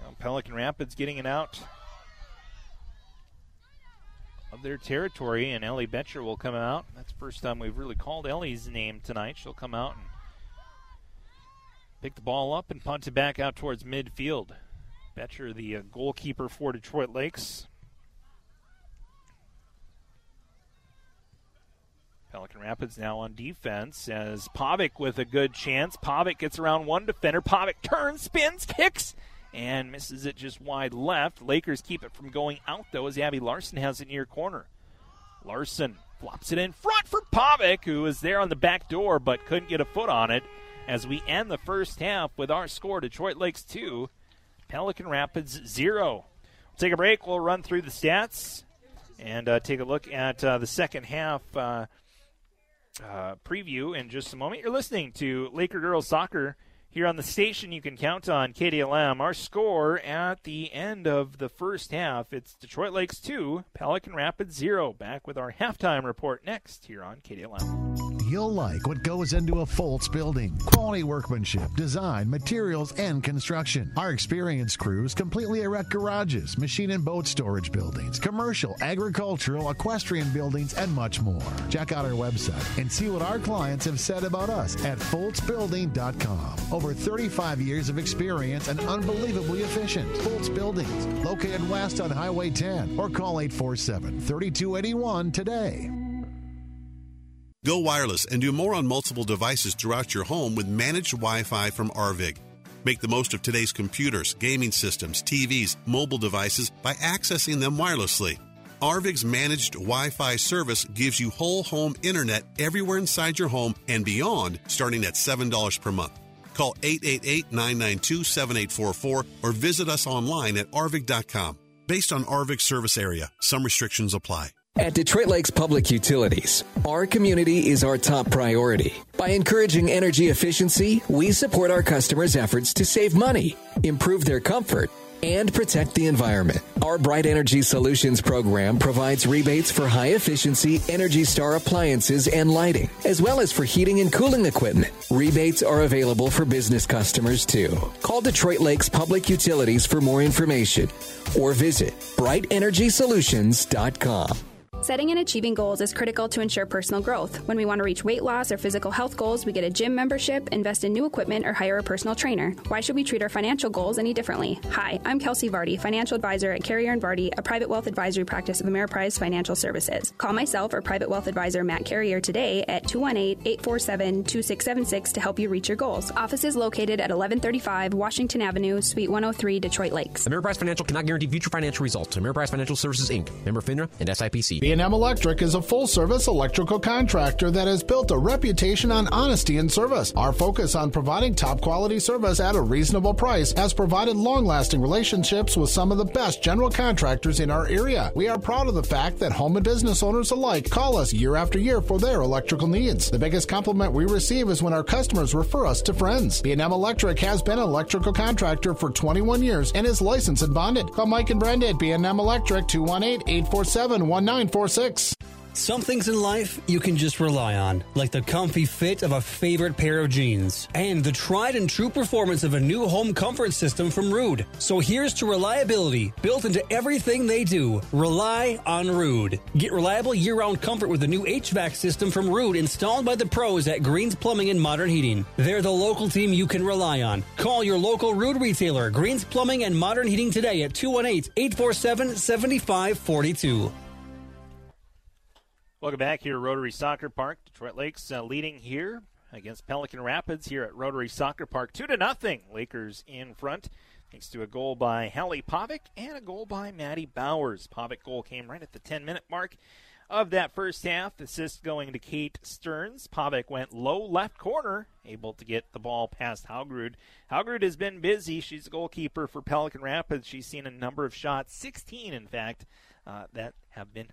Now Pelican Rapids getting it out of their territory, and Ellie Betcher will come out. That's the first time we've really called Ellie's name tonight. She'll come out and pick the ball up and punt it back out towards midfield. Betcher, the uh, goalkeeper for Detroit Lakes, Pelican Rapids now on defense as Pavic with a good chance. Pavic gets around one defender. Pavic turns, spins, kicks, and misses it just wide left. Lakers keep it from going out though as Abby Larson has it near corner. Larson flops it in front for Pavic, who is there on the back door but couldn't get a foot on it. As we end the first half with our score, Detroit Lakes two, Pelican Rapids zero. We'll take a break. We'll run through the stats and uh, take a look at uh, the second half. Uh, uh, preview in just a moment. You're listening to Laker Girls Soccer here on the station you can count on KDLM. Our score at the end of the first half it's Detroit Lakes 2, Pelican Rapids 0. Back with our halftime report next here on KDLM. You'll like what goes into a Foltz building quality workmanship, design, materials, and construction. Our experienced crews completely erect garages, machine and boat storage buildings, commercial, agricultural, equestrian buildings, and much more. Check out our website and see what our clients have said about us at FoltzBuilding.com. Over 35 years of experience and unbelievably efficient. Foltz Buildings, located west on Highway 10, or call 847 3281 today. Go wireless and do more on multiple devices throughout your home with managed Wi Fi from Arvig. Make the most of today's computers, gaming systems, TVs, mobile devices by accessing them wirelessly. Arvig's managed Wi Fi service gives you whole home internet everywhere inside your home and beyond, starting at $7 per month. Call 888 992 7844 or visit us online at arvig.com. Based on Arvig's service area, some restrictions apply. At Detroit Lakes Public Utilities, our community is our top priority. By encouraging energy efficiency, we support our customers' efforts to save money, improve their comfort, and protect the environment. Our Bright Energy Solutions program provides rebates for high efficiency Energy Star appliances and lighting, as well as for heating and cooling equipment. Rebates are available for business customers too. Call Detroit Lakes Public Utilities for more information or visit brightenergysolutions.com. Setting and achieving goals is critical to ensure personal growth. When we want to reach weight loss or physical health goals, we get a gym membership, invest in new equipment, or hire a personal trainer. Why should we treat our financial goals any differently? Hi, I'm Kelsey Vardy, financial advisor at Carrier and Vardy, a private wealth advisory practice of Ameriprise Financial Services. Call myself or private wealth advisor Matt Carrier today at 218-847-2676 to help you reach your goals. Office is located at 1135 Washington Avenue, Suite 103, Detroit Lakes. Ameriprise Financial cannot guarantee future financial results. Ameriprise Financial Services Inc. Member FINRA and SIPC. B&M Electric is a full-service electrical contractor that has built a reputation on honesty and service. Our focus on providing top-quality service at a reasonable price has provided long-lasting relationships with some of the best general contractors in our area. We are proud of the fact that home and business owners alike call us year after year for their electrical needs. The biggest compliment we receive is when our customers refer us to friends. B&M Electric has been an electrical contractor for 21 years and is licensed and bonded. Call Mike and Brenda at B&M Electric 218-847-1946. Some things in life you can just rely on, like the comfy fit of a favorite pair of jeans and the tried and true performance of a new home comfort system from Ruud. So here's to reliability built into everything they do. Rely on Ruud. Get reliable year-round comfort with the new HVAC system from Ruud installed by the pros at Greens Plumbing and Modern Heating. They're the local team you can rely on. Call your local Ruud retailer, Greens Plumbing and Modern Heating today at 218-847-7542. Welcome back here, to Rotary Soccer Park. Detroit Lakes uh, leading here against Pelican Rapids here at Rotary Soccer Park, two to nothing. Lakers in front, thanks to a goal by Hallie Pavic and a goal by Maddie Bowers. Pavic goal came right at the 10-minute mark of that first half. Assist going to Kate Stearns. Pavic went low left corner, able to get the ball past Haugrud. Haugrud has been busy. She's a goalkeeper for Pelican Rapids. She's seen a number of shots, 16 in fact, uh, that have been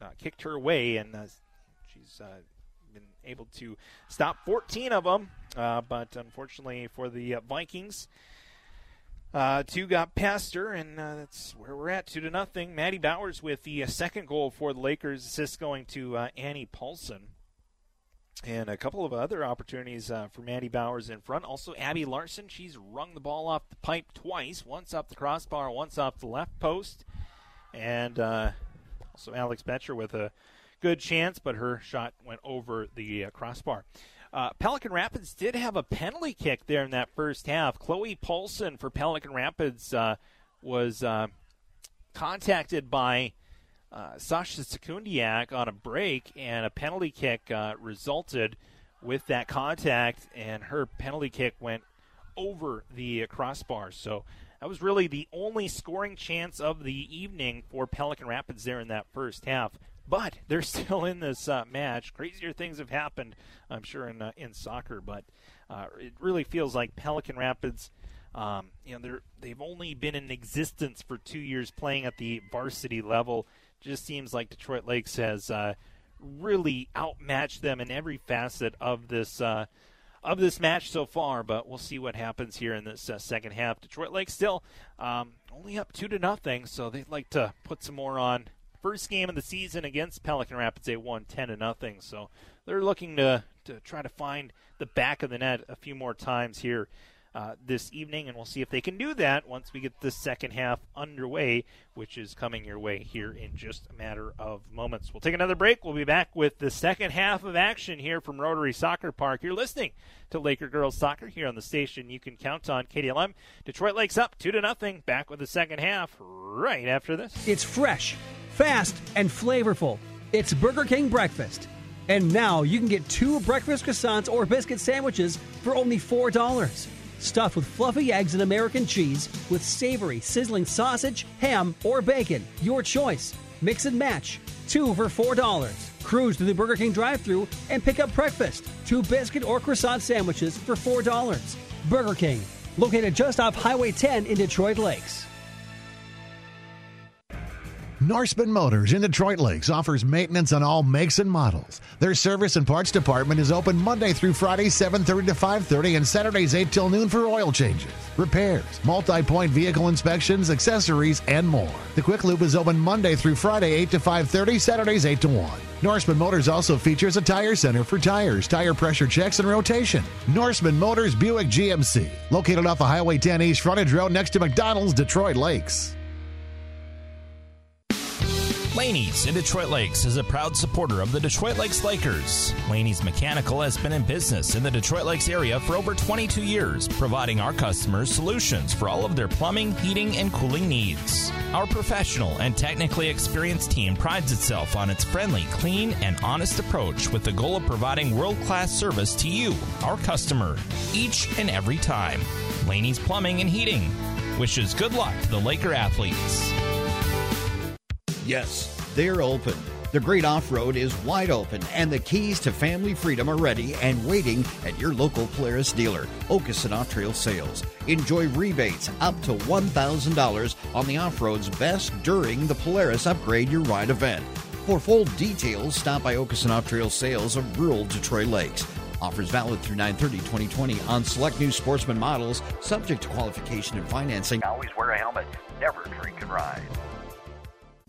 uh, kicked her way, and uh, she's uh, been able to stop 14 of them. Uh, but unfortunately for the uh, Vikings, two got past her, and that's where we're at, two to nothing. Maddie Bowers with the second goal for the Lakers, assist going to Annie Paulson. And a couple of other opportunities uh, for Maddie Bowers in front. Also, Abby Larson. She's rung the ball off the pipe twice, once off the crossbar, once off the left post. And uh, so Alex Betcher with a good chance, but her shot went over the uh, crossbar. Uh, Pelican Rapids did have a penalty kick there in that first half. Chloe Paulson for Pelican Rapids uh, was uh, contacted by uh, Sasha Sekundiak on a break, and a penalty kick uh, resulted with that contact, and her penalty kick went over the crossbar. So that was really the only scoring chance of the evening for Pelican Rapids there in that first half. But they're still in this uh, match. Crazier things have happened, I'm sure, in uh, in soccer. But uh, it really feels like Pelican Rapids. Um, you know, they're they've only been in existence for two years, playing at the varsity level. Just seems like Detroit Lakes has uh, really outmatched them in every facet of this uh, of this match so far, but we'll see what happens here in this uh, second half. Detroit Lake still um, only up two to nothing, so they'd like to put some more on. First game of the season against Pelican Rapids, they won ten to nothing, so they're looking to to try to find the back of the net a few more times here uh, this evening, and we'll see if they can do that once we get the second half underway, which is coming your way here in just a matter of moments. We'll take another break. We'll be back with the second half of action here from Rotary Soccer Park. You're listening to Laker Girls Soccer here on the station you can count on KDLM. Detroit Lakes up two to nothing. Back with the second half right after this. It's fresh, fast, and flavorful. It's Burger King breakfast. And now you can get two breakfast croissants or biscuit sandwiches for only $4 stuffed with fluffy eggs and American cheese with savory, sizzling sausage, ham, or bacon. Your choice. Mix and match. Two for $4. Cruise to the Burger King drive thru and pick up breakfast. Two biscuit or croissant sandwiches for $4. Burger King, located just off Highway 10 in Detroit Lakes. Norseman Motors in Detroit Lakes offers maintenance on all makes and models. Their service and parts department is open Monday through Friday 7:30 to 5:30 and Saturdays 8 till noon for oil changes, repairs, multi-point vehicle inspections, accessories, and more. The Quick Loop is open Monday through Friday 8 to 5:30, Saturdays 8 to 1. Norseman Motors also features a tire center for tires, tire pressure checks, and rotation. Norseman Motors Buick GMC, located off of Highway 10 East Frontage Road next to McDonald's, Detroit Lakes. Laney's in Detroit Lakes is a proud supporter of the Detroit Lakes Lakers. Laney's Mechanical has been in business in the Detroit Lakes area for over 22 years, providing our customers solutions for all of their plumbing, heating, and cooling needs. Our professional and technically experienced team prides itself on its friendly, clean, and honest approach with the goal of providing world class service to you, our customer, each and every time. Laney's Plumbing and Heating wishes good luck to the Laker athletes. Yes, they're open. The Great Off Road is wide open, and the keys to family freedom are ready and waiting at your local Polaris dealer, Okeson Off Trail Sales. Enjoy rebates up to $1,000 on the off road's best during the Polaris Upgrade Your Ride event. For full details, stop by Okeson Off Trail Sales of rural Detroit Lakes. Offers valid through 930 2020 on select new sportsman models, subject to qualification and financing. Always wear a helmet, never drink and ride.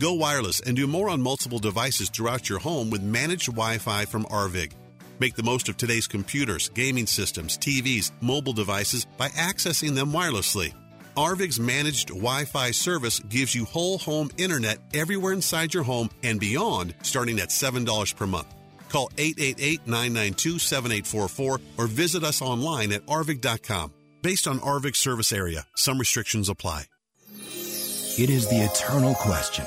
Go wireless and do more on multiple devices throughout your home with managed Wi Fi from Arvig. Make the most of today's computers, gaming systems, TVs, mobile devices by accessing them wirelessly. Arvig's managed Wi Fi service gives you whole home internet everywhere inside your home and beyond, starting at $7 per month. Call 888 992 7844 or visit us online at arvig.com. Based on Arvig's service area, some restrictions apply. It is the eternal question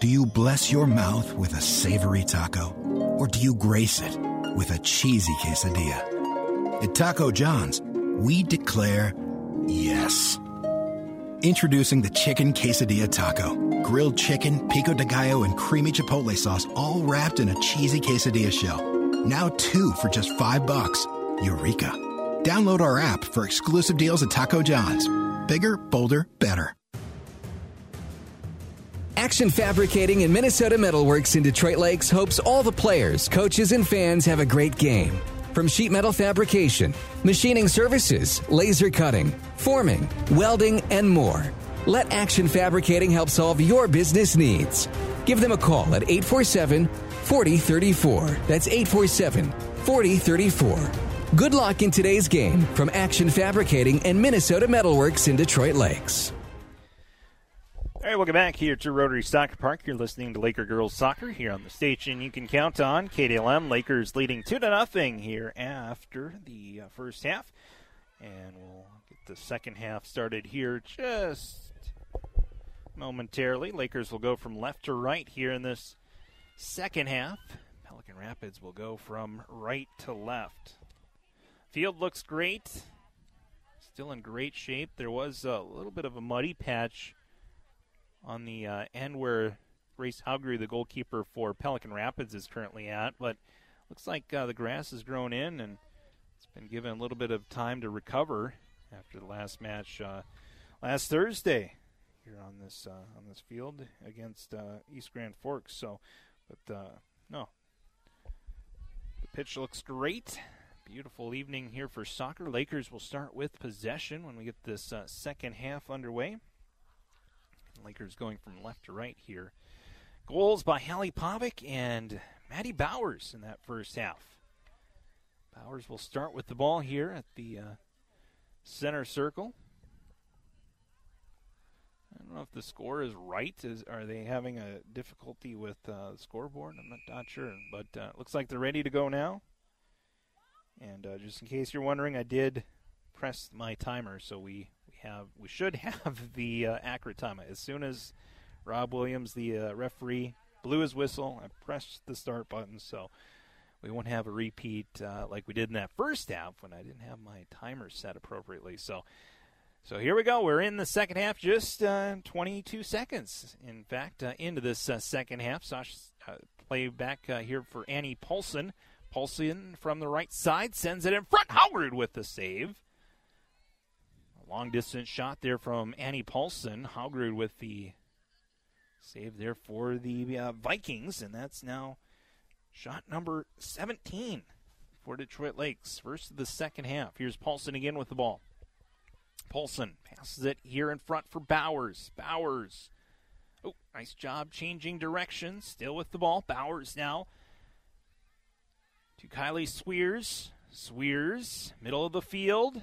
Do you bless your mouth with a savory taco? Or do you grace it with a cheesy quesadilla? At Taco John's, we declare yes. Introducing the Chicken Quesadilla Taco. Grilled chicken, pico de gallo, and creamy chipotle sauce all wrapped in a cheesy quesadilla shell. Now two for just five bucks. Eureka. Download our app for exclusive deals at Taco John's. Bigger, bolder, better. Action Fabricating and Minnesota Metalworks in Detroit Lakes hopes all the players, coaches, and fans have a great game. From sheet metal fabrication, machining services, laser cutting, forming, welding, and more. Let Action Fabricating help solve your business needs. Give them a call at 847 4034. That's 847 4034. Good luck in today's game from Action Fabricating and Minnesota Metalworks in Detroit Lakes. All right, welcome back here to Rotary Soccer Park. You're listening to Laker Girls Soccer here on the station. You can count on KDLM. Lakers leading two to nothing here after the uh, first half, and we'll get the second half started here just momentarily. Lakers will go from left to right here in this second half. Pelican Rapids will go from right to left. Field looks great. Still in great shape. There was a little bit of a muddy patch on the uh, end where Grace Haugrud, the goalkeeper for Pelican Rapids, is currently at. But looks like uh, the grass has grown in and it's been given a little bit of time to recover after the last match uh, last Thursday here on this uh, on this field against uh, East Grand Forks. So, but uh, no, the pitch looks great. Beautiful evening here for soccer. Lakers will start with possession when we get this second half underway. Lakers going from left to right here. Goals by Hallie Pavic and Maddie Bowers in that first half. Bowers will start with the ball here at the uh, center circle. I don't know if the score is right. Is are they having a difficulty with uh, the scoreboard? I'm not, not sure, but uh, looks like they're ready to go now. And uh, just in case you're wondering, I did press my timer, so we have we should have the uh, accurate time as soon as Rob Williams, the uh, referee, blew his whistle. I pressed the start button, so we won't have a repeat uh, like we did in that first half when I didn't have my timer set appropriately. So, so here we go. We're in the second half, just uh, 22 seconds, in fact, uh, into this uh, second half. Sasha play back here for Annie Paulson. Paulson from the right side sends it in front. Haugrud with the save. Long distance shot there from Annie Paulson. Haugrud with the save there for the uh, Vikings, and that's now shot number 17 for Detroit Lakes. First of the second half. Here's Paulson again with the ball. Paulson passes it here in front for Bowers. Bowers. Oh, nice job changing direction. Still with the ball. Bowers now to Kylie Swears. Swears, middle of the field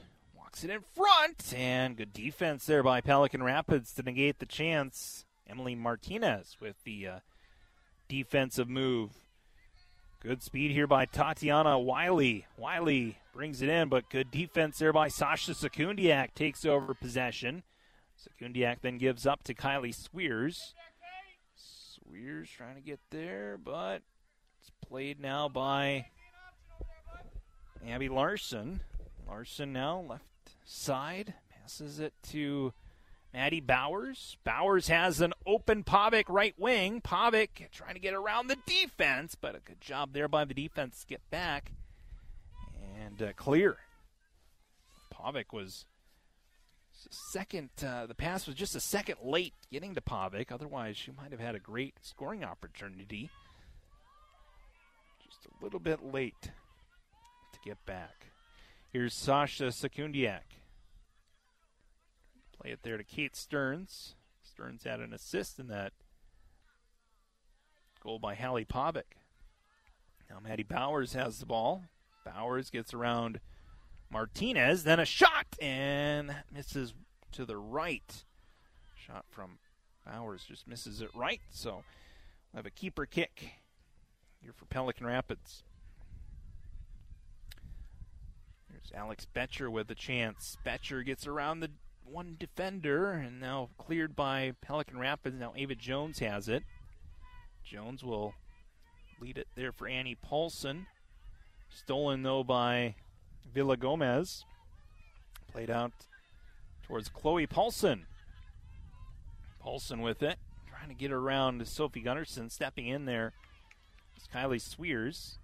it in front, and good defense there by Pelican Rapids to negate the chance. Emily Martinez with the uh, defensive move. Good speed here by Tatiana Wiley. Wiley brings it in, but good defense there by Sasha Sekundiak. Takes over possession. Sekundiak then gives up to Kylie Swears. Swears trying to get there, but it's played now by Abby Larson. Larson now left side. Passes it to Maddie Bowers. Bowers has an open Pavic right wing. Pavic trying to get around the defense, but a good job there by the defense get back and uh, clear. Pavic was second. Uh, the pass was just a second late getting to Pavic. Otherwise, she might have had a great scoring opportunity. Just a little bit late to get back. Here's Sasha Sekundiak. Play it there to Kate Stearns. Stearns had an assist in that goal by Hallie Pavic. Now Maddie Bowers has the ball. Bowers gets around Martinez, then a shot and misses to the right. Shot from Bowers just misses it right. So we'll have a keeper kick here for Pelican Rapids. Here's Alex Betcher with a chance. Betcher gets around the one defender and now cleared by Pelican Rapids. Now Ava Jones has it. Jones will lead it there for Annie Paulson. Stolen though by Villagomez. Played out towards Chloe Paulson. Paulson with it. Trying to get around Sophie Gunnarsson. Stepping in there. It's Kylie Swears.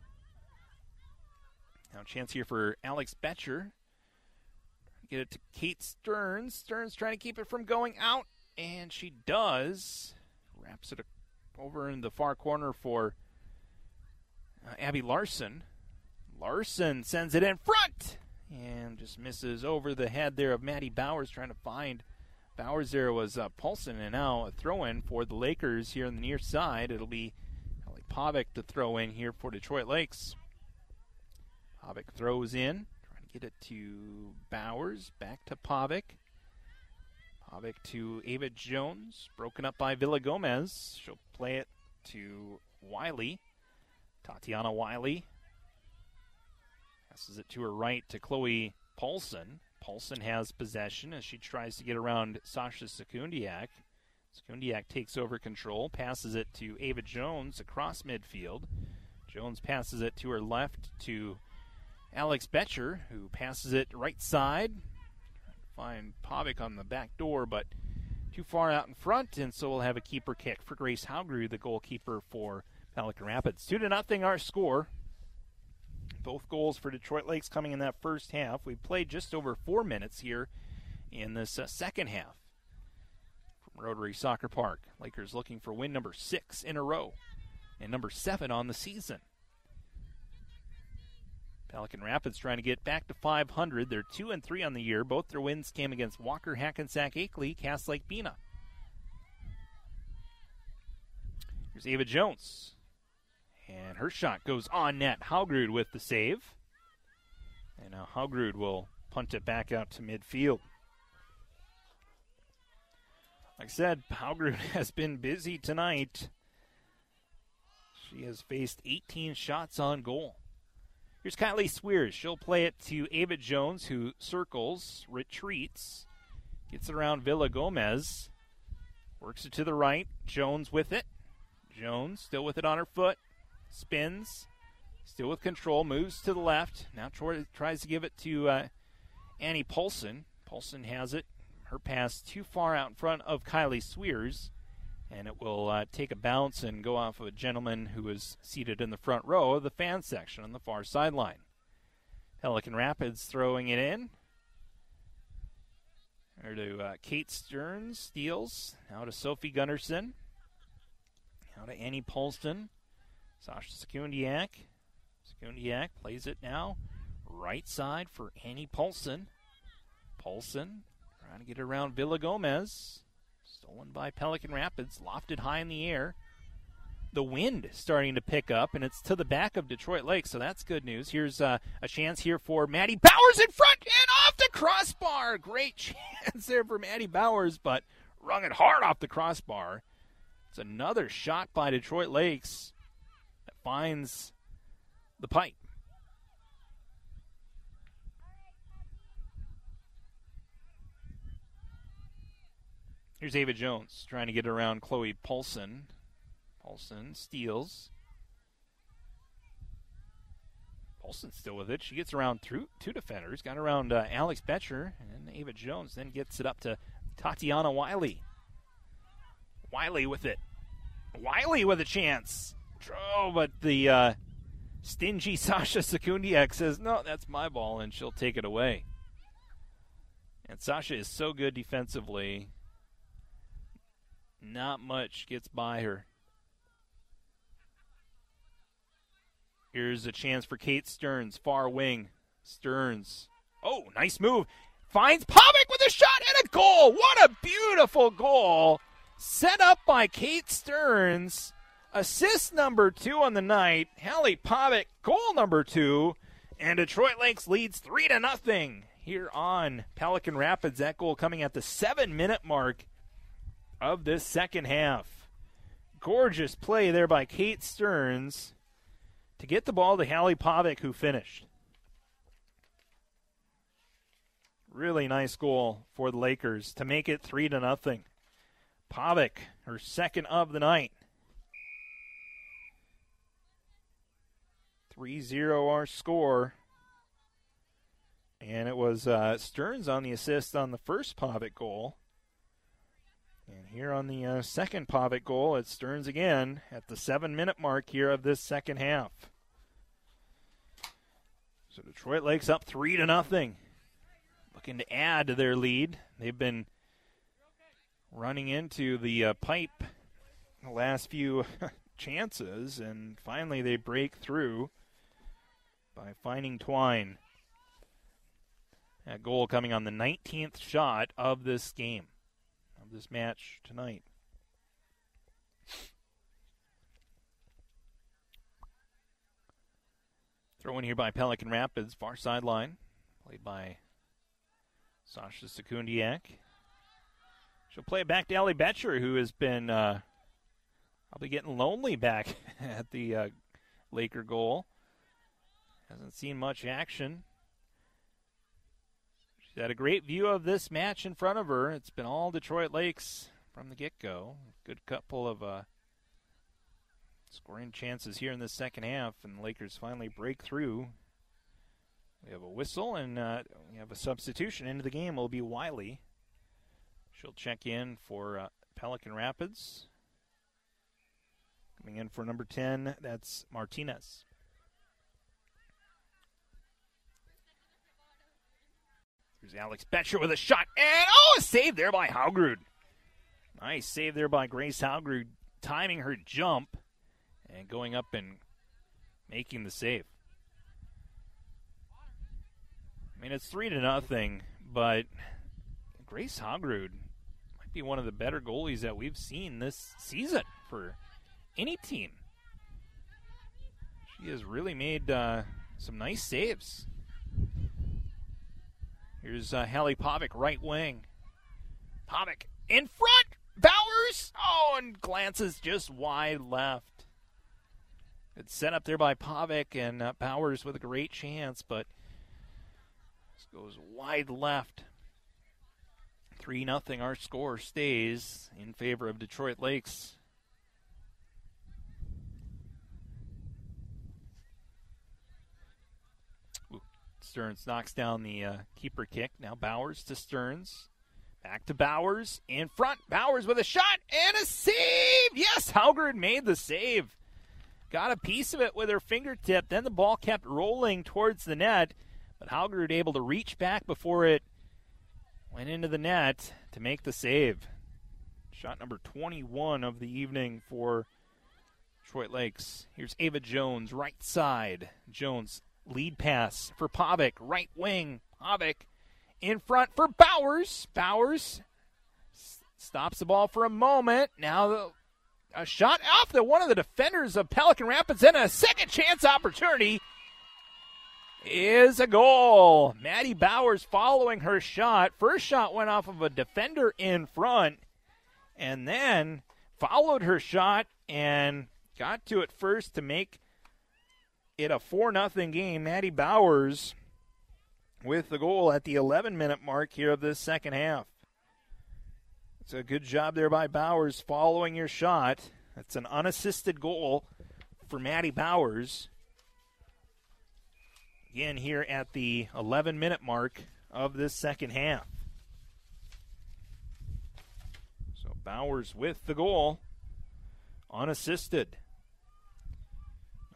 Now chance here for Alex Betcher. Get it to Kate Stearns. Stearns trying to keep it from going out, and she does. Wraps it over in the far corner for uh, Abby Larson. Larson sends it in front and just misses over the head there of Maddie Bowers trying to find Bowers there was uh, Paulson and now a throw in for the Lakers here on the near side. It'll be Ellie Pavic to throw in here for Detroit Lakes. Pavic throws in, trying to get it to Bowers, back to Pavic. Pavic to Ava Jones, broken up by Villagomez. She'll play it to Wiley. Tatiana Wiley passes it to her right to Chloe Paulson. Paulson has possession as she tries to get around Sasha Sekundiak. Sekundiak takes over control, passes it to Ava Jones across midfield. Jones passes it to her left to Alex Betcher, who passes it right side. Find Pavic on the back door, but too far out in front, and so we'll have a keeper kick for Grace Haugrud, the goalkeeper for Pelican Rapids. Two to nothing, our score. Both goals for Detroit Lakes coming in that first half. We played just over four minutes here in this uh, second half from Rotary Soccer Park. Lakers looking for win number six in a row and number seven on the season. Pelican Rapids trying to get back to 500. They're two and three on the year. Both their wins came against Walker, Hackensack, Akeley, Cass Lake, Bena. Here's Ava Jones. And her shot goes on net. Haugrud with the save. And now Haugrud will punt it back out to midfield. Like I said, Haugrud has been busy tonight. She has faced 18 shots on goal. Here's Kylie Swears. She'll play it to Ava Jones, who circles, retreats, gets it around Villagomez, works it to the right. Jones with it. Jones still with it on her foot, spins, still with control, moves to the left. Now tries to give it to uh, Annie Paulson. Paulson has it. Her pass too far out in front of Kylie Swears and it will uh, take a bounce and go off of a gentleman who is seated in the front row of the fan section on the far sideline. Pelican Rapids throwing it in. There to uh, Kate Stearns, steals. Now to Sophie Gunnarsson. Now to Annie Paulson. Sasha Sekundiak. Sekundiak plays it now. Right side for Annie Paulson. Paulson trying to get around Villagomez. Stolen by Pelican Rapids, lofted high in the air. The wind starting to pick up, and it's to the back of Detroit Lake, so that's good news. Here's uh, a chance here for Maddie Bowers in front and off the crossbar. Great chance there for Maddie Bowers, but rung it hard off the crossbar. It's another shot by Detroit Lakes that finds the pipe. Here's Ava Jones trying to get around Chloe Paulson. Paulson steals. Paulson's still with it. She gets around through two defenders, got around uh, Alex Betcher, and Ava Jones then gets it up to Tatiana Wiley. Wiley with it. Wiley with a chance. Oh, but the uh, stingy Sasha Sekundiak says, no, that's my ball, and she'll take it away. And Sasha is so good defensively. Not much gets by her. Here's a chance for Kate Stearns, far wing. Stearns. Oh, nice move. Finds Pavic with a shot and a goal. What a beautiful goal. Set up by Kate Stearns. Assist number two on the night. Hallie Pavic, goal number two. And Detroit Lakes leads three to nothing here on Pelican Rapids. That goal coming at the seven minute mark of this second half. Gorgeous play there by Kate Stearns to get the ball to Hallie Pavic, who finished. Really nice goal for the Lakers to make it three to nothing. Pavic, her second of the night. 3-0 our score. And it was uh, Stearns on the assist on the first Pavic goal. And here on the uh, second Pavic goal, it's Stearns again at the seven minute mark here of this second half. So Detroit Lakes up three to nothing. Looking to add to their lead. They've been running into the uh, pipe the last few chances, and finally they break through by finding Twine. That goal coming on the 19th shot of this game this match tonight. Throw in here by Pelican Rapids, far sideline, played by Sasha Sekundiak. She'll play it back to Ellie Betcher, who has been uh, probably getting lonely back at the uh, Laker goal. Hasn't seen much action. She's had a great view of this match in front of her. It's been all Detroit Lakes from the get go. Good couple of uh, scoring chances here in the second half, and the Lakers finally break through. We have a whistle, and uh, we have a substitution into the game. Will be Wiley. She'll check in for uh, Pelican Rapids. Coming in for number 10, that's Martinez. Here's Alex Betcher with a shot, and oh, a save there by Haugrud. Nice save there by Grace Haugrud, timing her jump and going up and making the save. I mean, it's three to nothing, but Grace Haugrud might be one of the better goalies that we've seen this season for any team. She has really made uh, some nice saves. Here's uh, Hallie Pavic, right wing. Pavic in front. Bowers. Oh, and glances just wide left. It's set up there by Pavic and uh, Bowers with a great chance, but this goes wide left. 3 nothing. Our score stays in favor of Detroit Lakes. Stearns knocks down the uh, keeper kick. Now Bowers to Stearns. Back to Bowers. In front. Bowers with a shot and a save. Yes, Haugrud made the save. Got a piece of it with her fingertip. Then the ball kept rolling towards the net. But Haugrud able to reach back before it went into the net to make the save. Shot number 21 of the evening for Detroit Lakes. Here's Ava Jones, right side. Jones Lead pass for Pavic, right wing. Pavic in front for Bowers. Bowers stops the ball for a moment. Now the, a shot off the one of the defenders of Pelican Rapids and a second chance opportunity is a goal. Maddie Bowers following her shot. First shot went off of a defender in front, and then followed her shot and got to it first to make it a 4 nothing game. Maddie Bowers with the goal at the 11 minute mark here of this second half. It's a good job there by Bowers following your shot. That's an unassisted goal for Maddie Bowers. Again, here at the 11 minute mark of this second half. So Bowers with the goal, unassisted.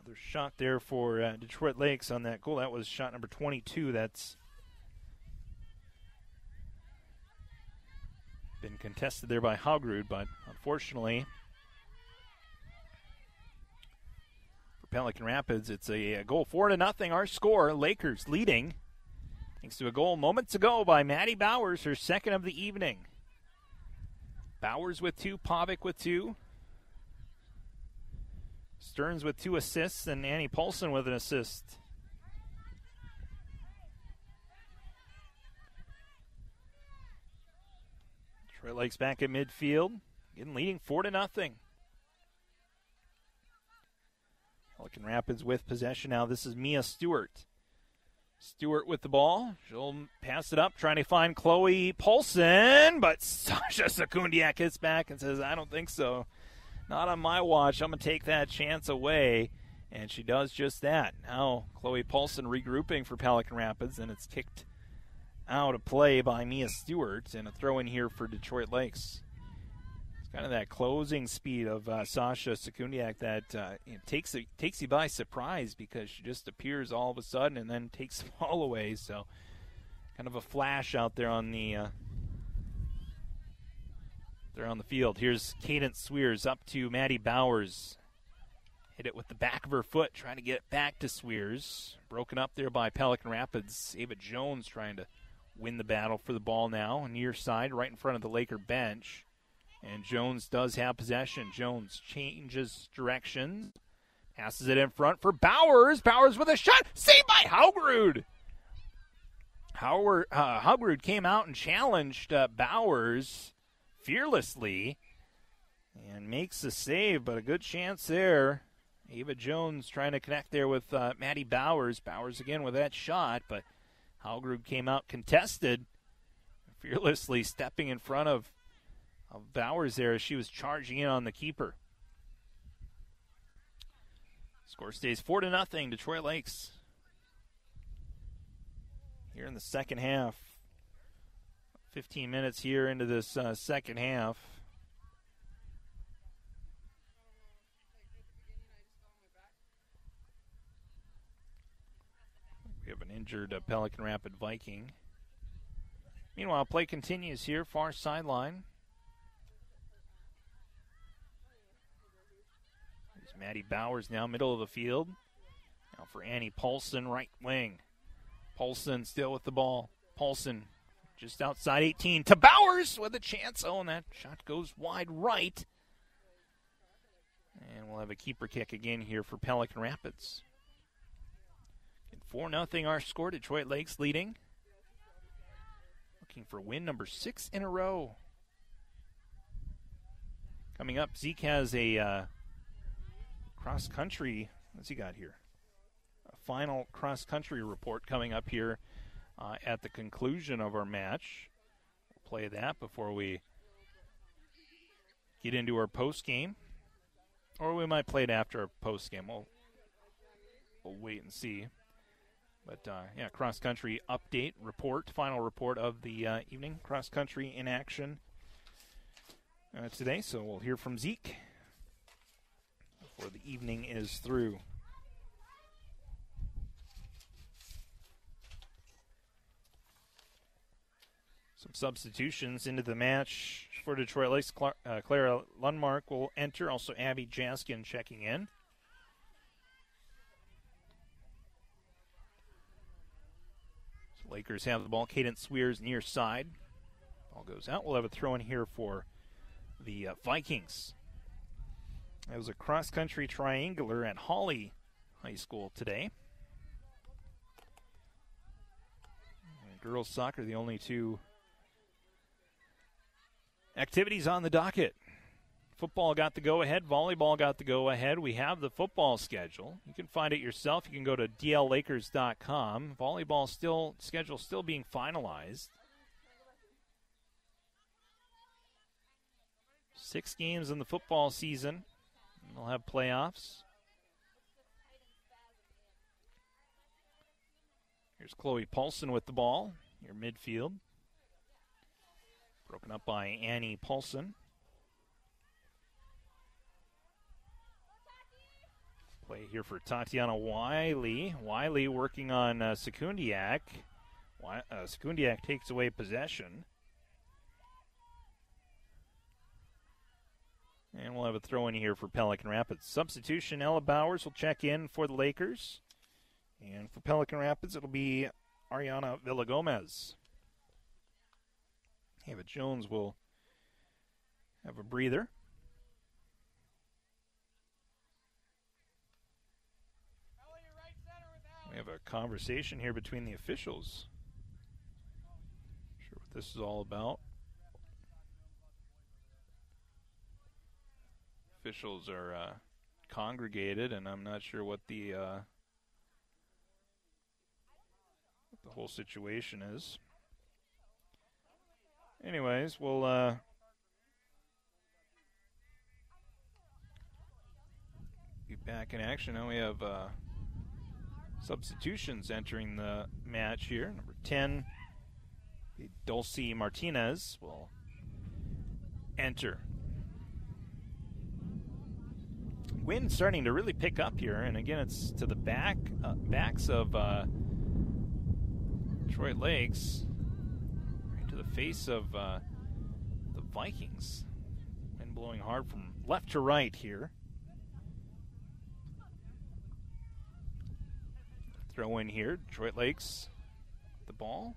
Another shot there for uh, Detroit Lakes on that goal. That was shot number 22. That's been contested there by Haugrud, but unfortunately for Pelican Rapids. It's a, a goal four to nothing. Our score: Lakers leading, thanks to a goal moments ago by Maddie Bowers, her second of the evening. Bowers with two, Pavic with two, Stearns with two assists, and Annie Paulson with an assist. Detroit Lakes back at midfield, getting leading four to nothing. Pelican Rapids with possession now. This is Mia Stewart. Stewart with the ball. She'll pass it up, trying to find Chloe Paulson, but Sasha Sekundiak hits back and says, I don't think so. Not on my watch. I'm going to take that chance away. And she does just that. Now, Chloe Paulson regrouping for Pelican Rapids, and it's kicked out of play by Mia Stewart, and a throw in here for Detroit Lakes It's kind of that closing speed of uh, Sasha Sekundiak that uh, takes takes you by surprise because she just appears all of a sudden and then takes the ball away. So, kind of a flash out there on the uh, there on the field. Here's Cadence Swears up to Maddie Bowers. Hit it with the back of her foot, trying to get it back to Swears. Broken up there by Pelican Rapids. Ava Jones trying to win the battle for the ball now. Near side, right in front of the Laker bench. And Jones does have possession. Jones changes direction. Passes it in front for Bowers. Bowers with a shot. Saved by Haugrud. Howard, uh, came out and challenged uh, Bowers fearlessly and makes the save, but a good chance there. Ava Jones trying to connect there with uh, Maddie Bowers. Bowers again with that shot, but Haugrud came out contested, fearlessly stepping in front of of Bowers there as she was charging in on the keeper. Score stays four to nothing. Detroit Lakes here in the second half. 15 minutes here into this uh, second half. We have an injured uh, Pelican Rapid Viking. Meanwhile, play continues here, far sideline. There's Maddie Bowers now middle of the field. Now for Annie Paulson, right wing. Paulson still with the ball. Paulson just outside 18 to Bowers with a chance. Oh, and that shot goes wide right. And we'll have a keeper kick again here for Pelican Rapids. 4 0 our score. Detroit Lakes leading. Looking for win number six in a row. Coming up, Zeke has a uh, cross country. What's he got here? A final cross country report coming up here uh, at the conclusion of our match. We'll play that before we get into our post game, or we might play it after our post game. We'll we'll wait and see. But uh, yeah, cross country update report, final report of the uh, evening. Cross country in action uh, today. So we'll hear from Zeke before the evening is through. Some substitutions into the match for Detroit Lakes. Uh, Clara Lundmark will enter. Also, Abby Jaskin checking in. So Lakers have the ball. Cadence Swears near side. Ball goes out. We'll have a throw in here for the uh, Vikings. It was a cross country triangular at Hawley High School today. Girls soccer, the only two activities on the docket Football got the go ahead. Volleyball got the go ahead. We have the football schedule. You can find it yourself. You can go to dllakers.com. Volleyball still schedule still being finalized. Six games in the football season. We'll have playoffs. Here's Chloe Paulson with the ball. Your midfield. Broken up by Annie Paulson. Play here for Tatiana Wiley. Wiley working on uh, Sekundiak. uh, takes away possession. And we'll have a throw in here for Pelican Rapids. Substitution Ella Bowers will check in for the Lakers. And for Pelican Rapids, it'll be Ariana Villagomez. Ava Jones will have a breather. We have a conversation here between the officials. Sure what this is all about. Officials are uh, congregated, and I'm not sure what the uh, what the whole situation is. Anyways, we'll uh, be back in action. Now we have uh, substitutions entering the match here. Number 10, Dulcie Martinez will enter. Wind starting to really pick up here, and again, it's to the back uh, backs of uh, Detroit Lakes face of uh, the Vikings. Wind blowing hard from left to right here. Throw in here. Detroit Lakes, the ball.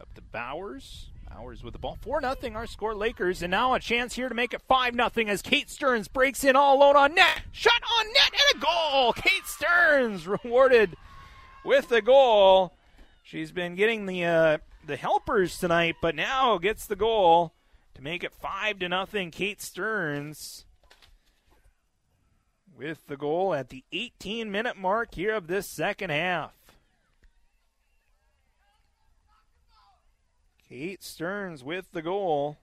Up to Bowers. Bowers with the ball. 4 0 our score, Lakers. And now a chance here to make it 5 0 as Kate Stearns breaks in all alone on net. Shot on net and a goal. Kate Stearns rewarded with the goal. She's been getting the uh, the helpers tonight, but now gets the goal to make it five to nothing. Kate Stearns with the goal at the 18 minute mark here of this second half. Kate Stearns with the goal.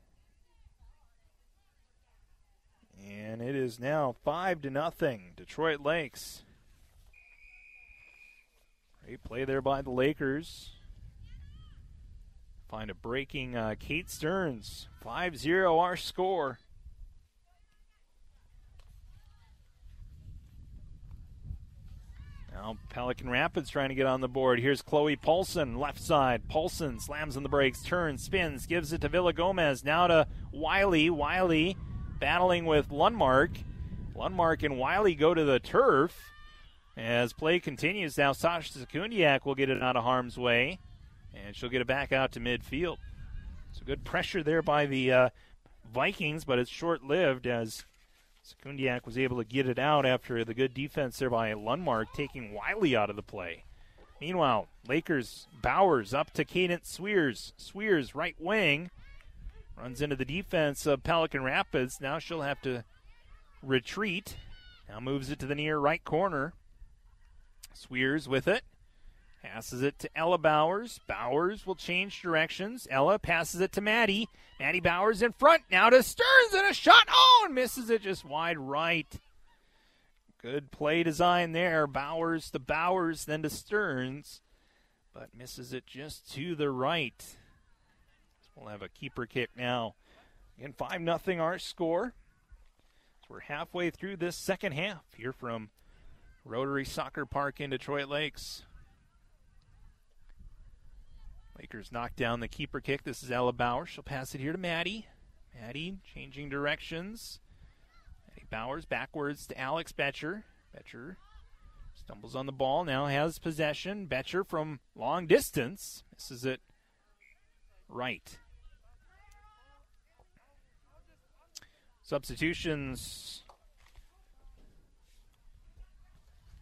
And it is now five to nothing. Detroit Lakes. Great play there by the Lakers. Find a breaking uh, Kate Stearns. 5 0 our score. Now Pelican Rapids trying to get on the board. Here's Chloe Paulson, left side. Paulson slams on the brakes, turns, spins, gives it to Villagomez. Now to Wiley. Wiley battling with Lundmark. Lundmark and Wiley go to the turf. As play continues, now Sasha Sekundiak will get it out of harm's way and she'll get it back out to midfield. So good pressure there by the uh, Vikings, but it's short lived as Sekundiak was able to get it out after the good defense there by Lundmark, taking Wiley out of the play. Meanwhile, Lakers Bowers up to Cadence Sweers. Sweers right wing runs into the defense of Pelican Rapids. Now she'll have to retreat. Now moves it to the near right corner. Sweers with it. Passes it to Ella Bowers. Bowers will change directions. Ella passes it to Maddie. Maddie Bowers in front. Now to Stearns and a shot. Oh, and misses it just wide right. Good play design there. Bowers to Bowers, then to Stearns, but misses it just to the right. We'll have a keeper kick now. Again, 5 nothing our score. So we're halfway through this second half here from Rotary Soccer Park in Detroit Lakes. Lakers knock down the keeper kick. This is Ella Bowers. She'll pass it here to Maddie. Maddie changing directions. Maddie Bowers backwards to Alex Betcher. Betcher stumbles on the ball. Now has possession. Betcher from long distance. Misses it right. Substitutions.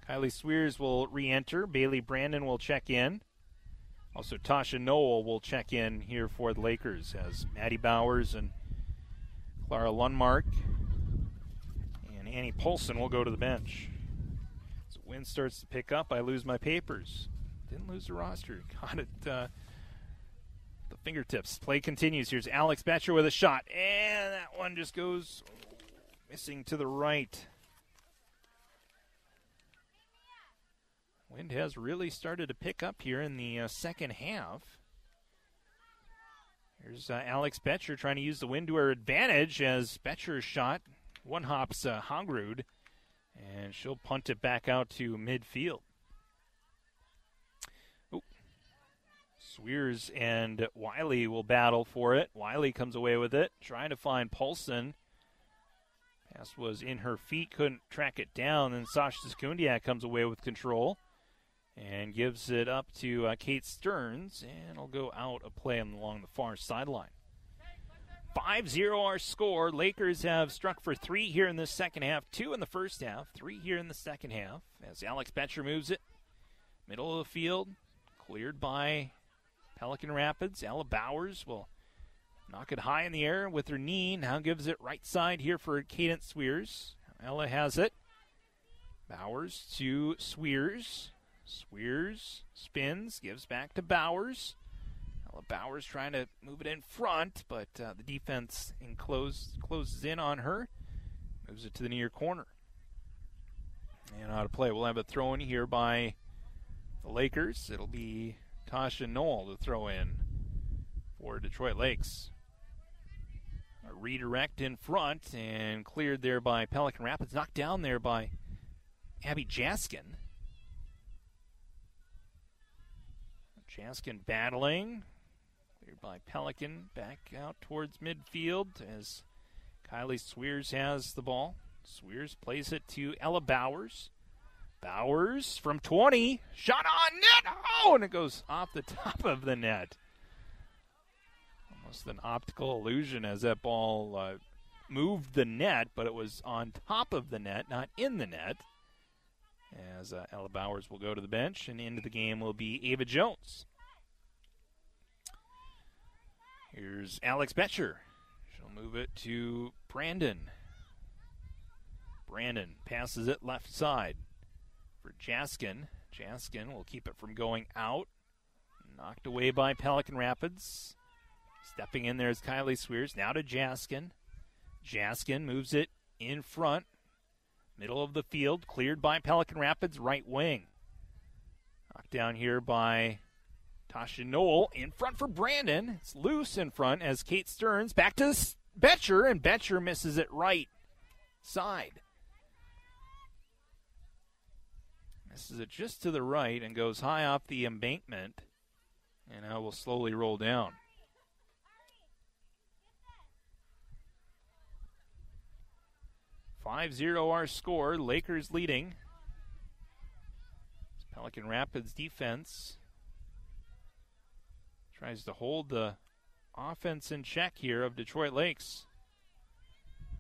Kylie Sweers will re enter. Bailey Brandon will check in. Also, Tasha Noel will check in here for the Lakers as Maddie Bowers and Clara Lundmark and Annie Paulson will go to the bench. As the wind starts to pick up, I lose my papers. Didn't lose the roster. Got it. Uh, the fingertips. Play continues. Here's Alex Betcher with a shot, and that one just goes missing to the right. Wind has really started to pick up here in the uh, second half. Here's uh, Alex Betcher trying to use the wind to her advantage as Betcher's shot one hops uh, Haugrud, and she'll punt it back out to midfield. Ooh. Swears and Wiley will battle for it. Wiley comes away with it, trying to find Paulson. Pass was in her feet, couldn't track it down. Then Sasha Sekundiak comes away with control and gives it up to uh, Kate Stearns, and it'll go out a play along the far sideline. 5 0 our score. Lakers have struck for three here in the second half, two in the first half, three here in the second half. As Alex Betcher moves it, middle of the field, cleared by Pelican Rapids. Ella Bowers will knock it high in the air with her knee. Now gives it right side here for Cadence Swears. Ella has it. Bowers to Swears. Swears spins, gives back to Bowers. Ella Bowers trying to move it in front, but uh, the defense enclosed, closes in on her. Moves it to the near corner. And out of play. We'll have a throw in here by the Lakers. It'll be Tasha Noel to throw in for Detroit Lakes. A redirect in front and cleared there by Pelican Rapids. Knocked down there by Abby Jaskin. Jaskin battling. Cleared by Pelican. Back out towards midfield as Kylie Swears has the ball. Swears plays it to Ella Bowers. Bowers from 20. Shot on net. Oh, and it goes off the top of the net. Almost an optical illusion as that ball uh, moved the net, but it was on top of the net, not in the net. As uh, Ella Bowers will go to the bench, and into the game will be Ava Jones. Here's Alex Betcher. She'll move it to Brandon. Brandon passes it left side for Jaskin. Jaskin will keep it from going out. Knocked away by Pelican Rapids. Stepping in there is Kylie Swears. Now to Jaskin. Jaskin moves it in front. Middle of the field. Cleared by Pelican Rapids. Right wing. Knocked down here by Tasha Noel in front for Brandon. It's loose in front as Kate Stearns back to Betcher, and Betcher misses it right side. Misses it just to the right and goes high off the embankment, and now will slowly roll down. Five zero our score. Lakers leading. Pelican Rapids defense tries to hold the offense in check here of Detroit Lakes.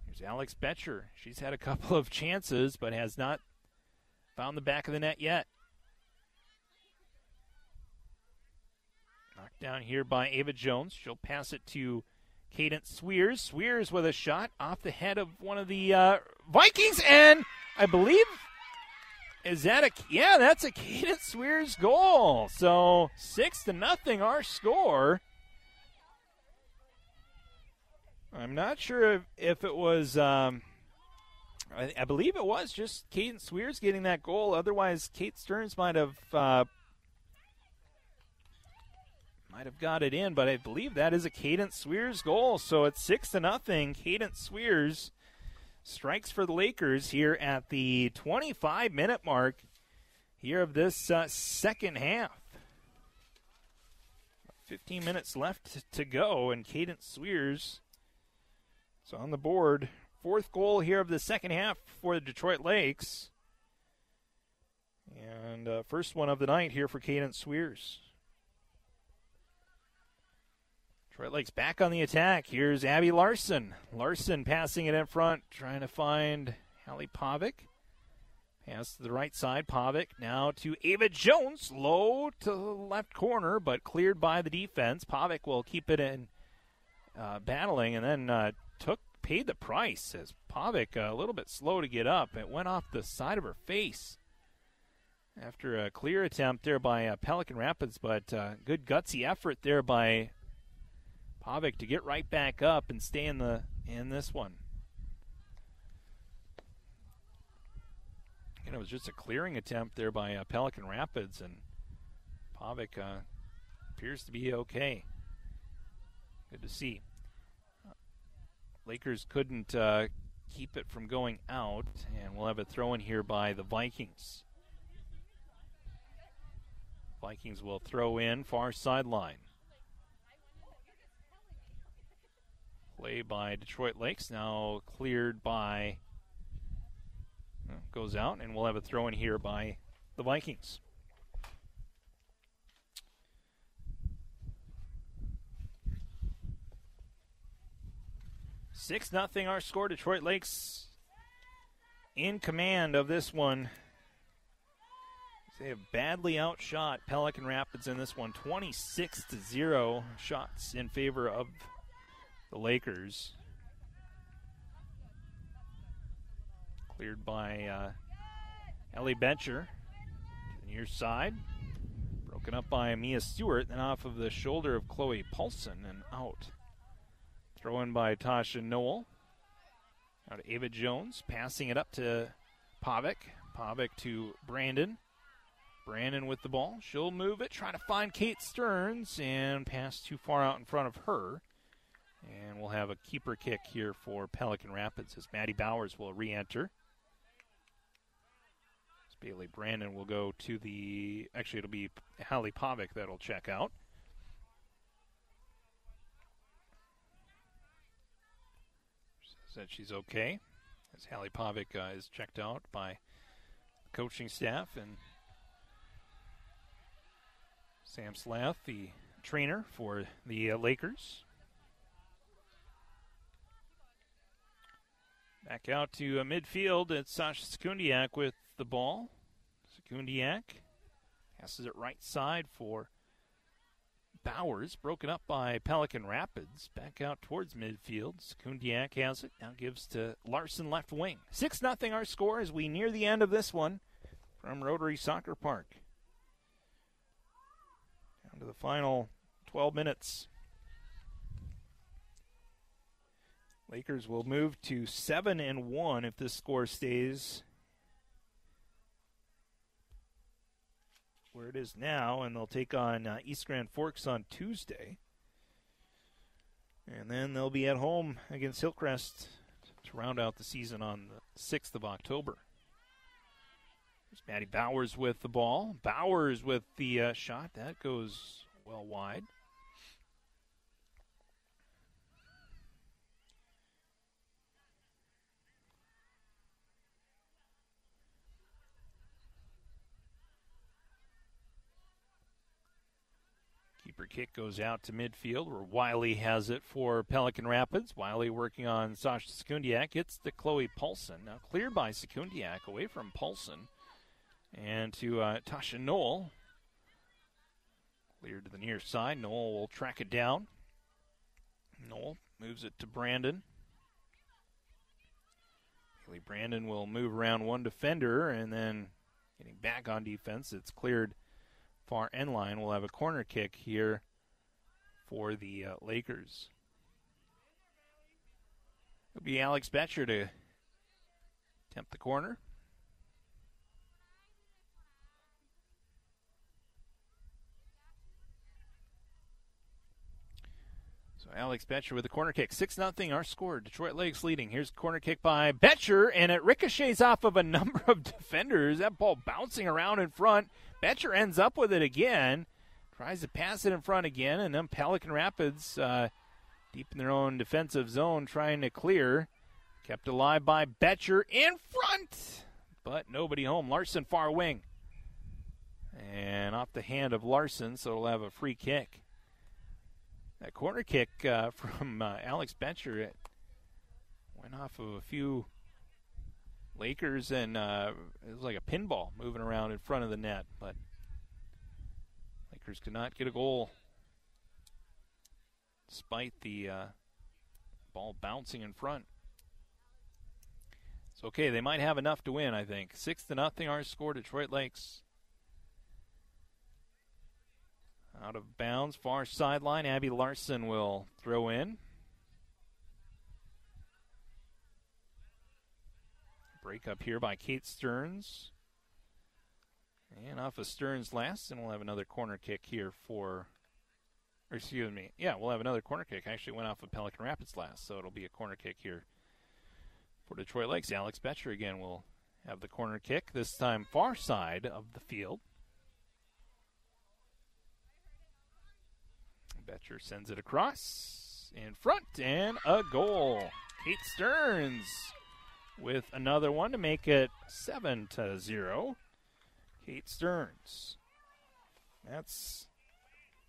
Here's Alex Betcher. She's had a couple of chances, but has not found the back of the net yet. Knocked down here by Ava Jones. She'll pass it to Cadence Swears. Swears with a shot off the head of one of the uh, Vikings, and I believe is that a yeah? That's a Cadence Swears goal. So six to nothing, our score. I'm not sure if, if it was. Um, I, I, believe it was just Cadence Swears getting that goal. Otherwise, Kate Stearns might have uh, might have got it in. But I believe that is a Cadence Swears goal. So it's six to nothing. Cadence Swears strikes for the Lakers here at the 25 minute mark here of this uh, second half. 15 minutes left to go, and Cadence Swears is on the board. Fourth goal here of the second half for the Detroit Lakes. And uh, first one of the night here for Cadence Swears. Detroit Lakes back on the attack. Here's Abby Larson. Larson passing it in front, trying to find Hallie Pavic. Pass to the right side. Pavic now to Ava Jones. Low to the left corner, but cleared by the defense. Pavic will keep it in uh, battling and then uh, took paid the price as Pavic uh, a little bit slow to get up. It went off the side of her face after a clear attempt there by uh, Pelican Rapids, but uh, good gutsy effort there by Pavic to get right back up and stay in the in this one. And it was just a clearing attempt there by uh, Pelican Rapids, and Pavic uh, appears to be okay. Good to see. Lakers couldn't uh, keep it from going out, and we'll have a throw in here by the Vikings. Vikings will throw in far sideline. Play by Detroit Lakes, now cleared by. Uh, goes out, and we'll have a throw in here by the Vikings. Six nothing our score. Detroit Lakes in command of this one. They have badly outshot Pelican Rapids in this one, 26 to zero shots in favor of the Lakers. Cleared by uh, Ellie Bencher to the near side. Broken up by Mia Stewart, then off of the shoulder of Chloe Paulson and out. Throw in by Tasha Noel. Now to Ava Jones, passing it up to Pavic. Pavic to Brandon. Brandon with the ball. She'll move it, try to find Kate Stearns, and pass too far out in front of her. And we'll have a keeper kick here for Pelican Rapids as Maddie Bowers will re enter. Bailey Brandon will go to the. Actually, it'll be Hallie Pavic that'll check out. Says that she's okay. As Hallie Pavic uh, is checked out by the coaching staff and Sam Slath, the trainer for the uh, Lakers. Back out to uh, midfield. It's Sasha Sekundiak with the ball. Sekundiak passes it right side for Bowers, broken up by Pelican Rapids. Back out towards midfield. Sekundiak has it. Now gives to Larson left wing. 6 0 our score as we near the end of this one from Rotary Soccer Park. Down to the final 12 minutes. Lakers will move to 7 and 1 if this score stays where it is now, and they'll take on uh, East Grand Forks on Tuesday. And then they'll be at home against Hillcrest to round out the season on the 6th of October. There's Maddie Bowers with the ball. Bowers with the uh, shot. That goes well wide. Keeper kick goes out to midfield where Wiley has it for Pelican Rapids. Wiley working on Sasha Sekundiak. It's to Chloe Paulson. Now cleared by Sekundiak away from Paulson. And to uh, Tasha Noel. Cleared to the near side. Noel will track it down. Noel moves it to Brandon. Haley Brandon will move around one defender and then getting back on defense. It's cleared far end line. We'll have a corner kick here for the uh, Lakers. It'll be Alex Betcher to attempt the corner. So Alex Betcher with a corner kick. 6 0 our score. Detroit Lakes leading. Here's corner kick by Betcher, and it ricochets off of a number of defenders. That ball bouncing around in front. Betcher ends up with it again. Tries to pass it in front again, and then Pelican Rapids, uh, deep in their own defensive zone, trying to clear. Kept alive by Betcher in front, but nobody home. Larson far wing. And off the hand of Larson, so it'll have a free kick. That corner kick uh, from uh, Alex Betcher it went off of a few Lakers, and uh, it was like a pinball moving around in front of the net, but Lakers could not get a goal despite the uh, ball bouncing in front. It's okay. They might have enough to win, I think. Six to nothing our score, Detroit Lakes. Out of bounds, far sideline. Abby Larson will throw in. Break up here by Kate Stearns. And off of Stearns last, and we'll have another corner kick here for. excuse me. Yeah, we'll have another corner kick. I actually, went off of Pelican Rapids last, so it'll be a corner kick here for Detroit Lakes. Alex Betcher again will have the corner kick, this time far side of the field. Betcher sends it across in front and a goal. Kate Stearns with another one to make it 7 to 0. Kate Stearns. That's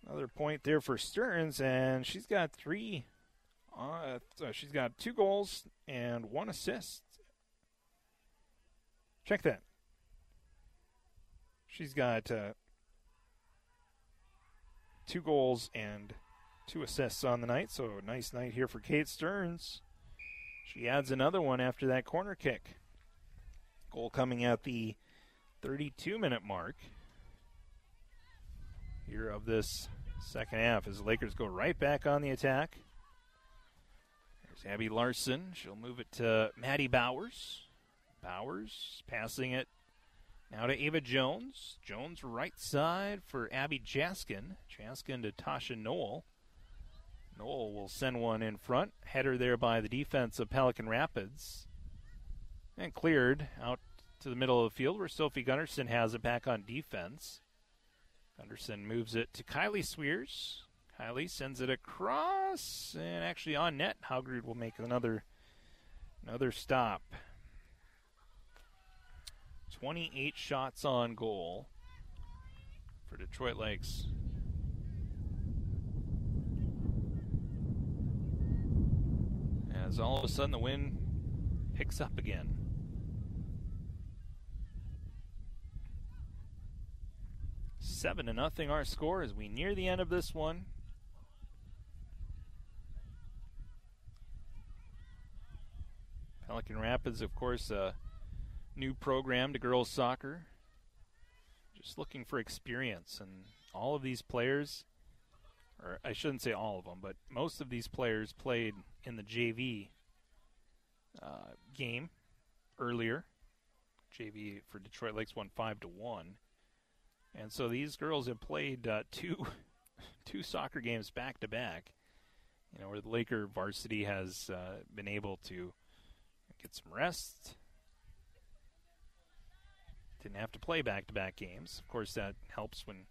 another point there for Stearns, and she's got three. Uh, she's got two goals and one assist. Check that. She's got uh, two goals and two assists on the night, so nice night here for Kate Stearns. She adds another one after that corner kick. Goal coming at the 32 minute mark here of this second half as the Lakers go right back on the attack. There's Abby Larson. She'll move it to Maddie Bowers. Bowers passing it now to Ava Jones. Jones right side for Abby Jaskin. Jaskin to Tasha Noel. Noel will send one in front. Header there by the defense of Pelican Rapids. And cleared out to the middle of the field where Sophie Gunderson has it back on defense. Gunderson moves it to Kylie Swears. Kylie sends it across and actually on net. Haugrud will make another another stop. 28 shots on goal for Detroit Lakes. As all of a sudden the wind picks up again. Seven to nothing our score as we near the end of this one. Pelican Rapids, of course, a new program to girls soccer. Just looking for experience, and all of these players, or I shouldn't say all of them, but most of these players played in the JV uh, game earlier. JV for Detroit Lakes won five to one, and so these girls have played uh, two two soccer games back to back. You know where the Laker varsity has uh, been able to get some rest. Didn't have to play back-to-back games. Of course, that helps when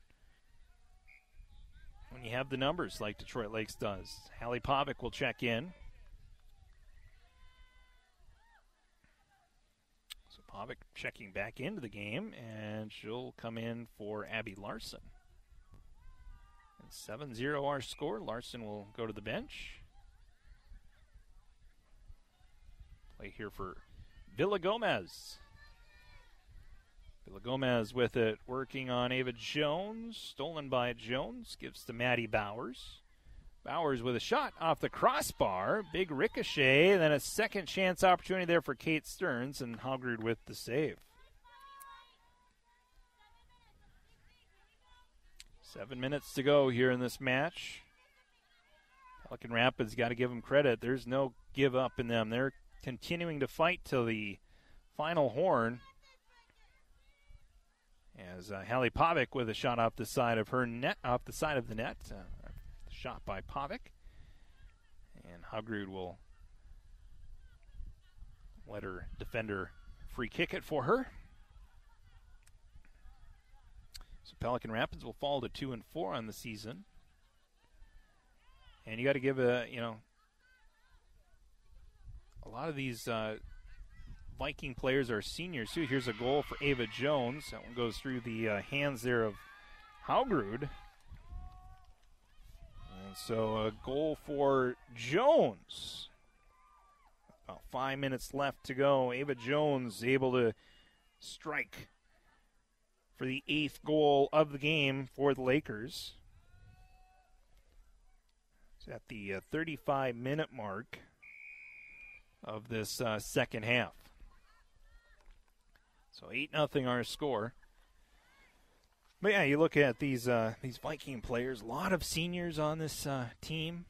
when you have the numbers like Detroit Lakes does. Hallie Pavic will check in. So Pavic checking back into the game, and she'll come in for Abby Larson. And 7-0 our score. Larson will go to the bench. Play here for Villagomez. Villagomez with it, working on Ava Jones. Stolen by Jones. Gives to Maddie Bowers. Bowers with a shot off the crossbar. Big ricochet. Then a second chance opportunity there for Kate Stearns, and Haugrud with the save. Seven minutes to go here in this match. Pelican Rapids got to give them credit. There's no give up in them. They're continuing to fight till the final horn. As uh, Hallie Pavic with a shot off the side of her net, off the side of the net, uh, shot by Pavic, and Haugrud will let her defender free kick it for her. So Pelican Rapids will fall to two and four on the season, and you got to give a you know a lot of these uh, Viking players are seniors too. Here's a goal for Ava Jones. That one goes through the uh, hands there of Haugrud. And so a goal for Jones. About five minutes left to go. Ava Jones able to strike for the eighth goal of the game for the Lakers. It's at the uh, 35 minute mark of this uh, second half. So eight nothing our score. But yeah, you look at these uh, these Viking players. A lot of seniors on this uh, team.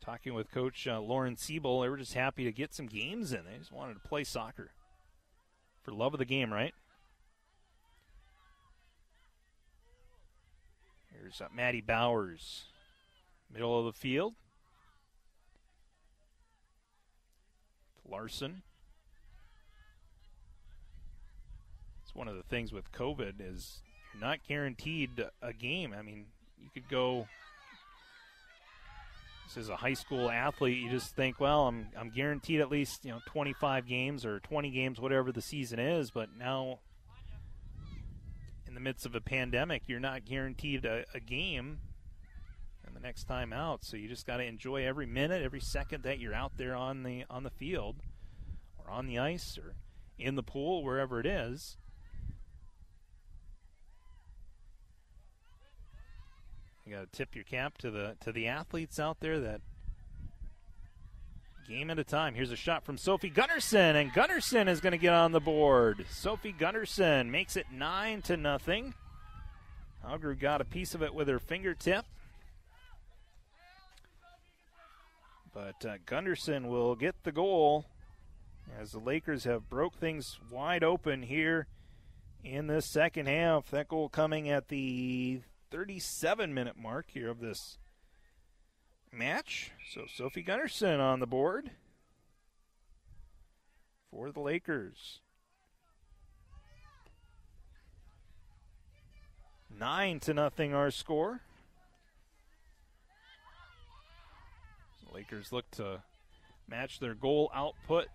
Talking with Coach uh, Lauren Siebel, they were just happy to get some games in. They just wanted to play soccer for love of the game, right? Here's uh, Maddie Bowers, middle of the field. Larson. It's one of the things with COVID is you're not guaranteed a game. I mean, you could go this is a high school athlete, you just think, well, I'm I'm guaranteed at least you know 25 games or 20 games, whatever the season is. But now, in the midst of a pandemic, you're not guaranteed a, a game and the next time out. So you just got to enjoy every minute, every second that you're out there on the on the field, or on the ice, or in the pool, wherever it is. You got to tip your cap to the to the athletes out there that game at a time. Here's a shot from Sophie Gunderson, and Gunderson is going to get on the board. Sophie Gunderson makes it nine to nothing. Auger got a piece of it with her fingertip. But uh, Gunderson will get the goal as the Lakers have broke things wide open here in this second half. That goal coming at the 37 minute mark here of this match. So Sophie Gunderson on the board for the Lakers. Nine to nothing our score. Lakers look to match their goal output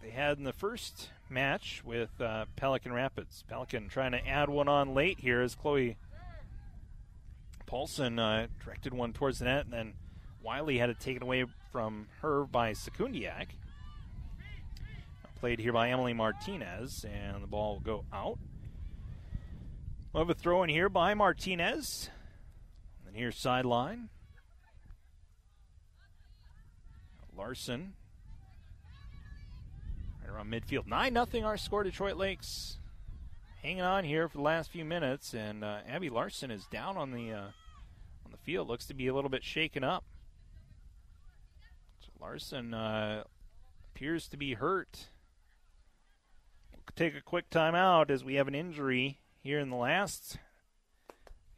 they had in the first match with uh, Pelican Rapids. Pelican trying to add one on late here as Chloe Paulson uh, directed one towards the net, and then Wiley had it taken away from her by Sekundiak. Played here by Emily Martinez, and the ball will go out. We'll have a throw in here by Martinez. And here's sideline. Larson right around midfield. 9 nothing. our score, Detroit Lakes. Hanging on here for the last few minutes, and uh, Abby Larson is down on the uh, on the field. Looks to be a little bit shaken up. So Larson uh, appears to be hurt. We'll take a quick timeout as we have an injury here in the last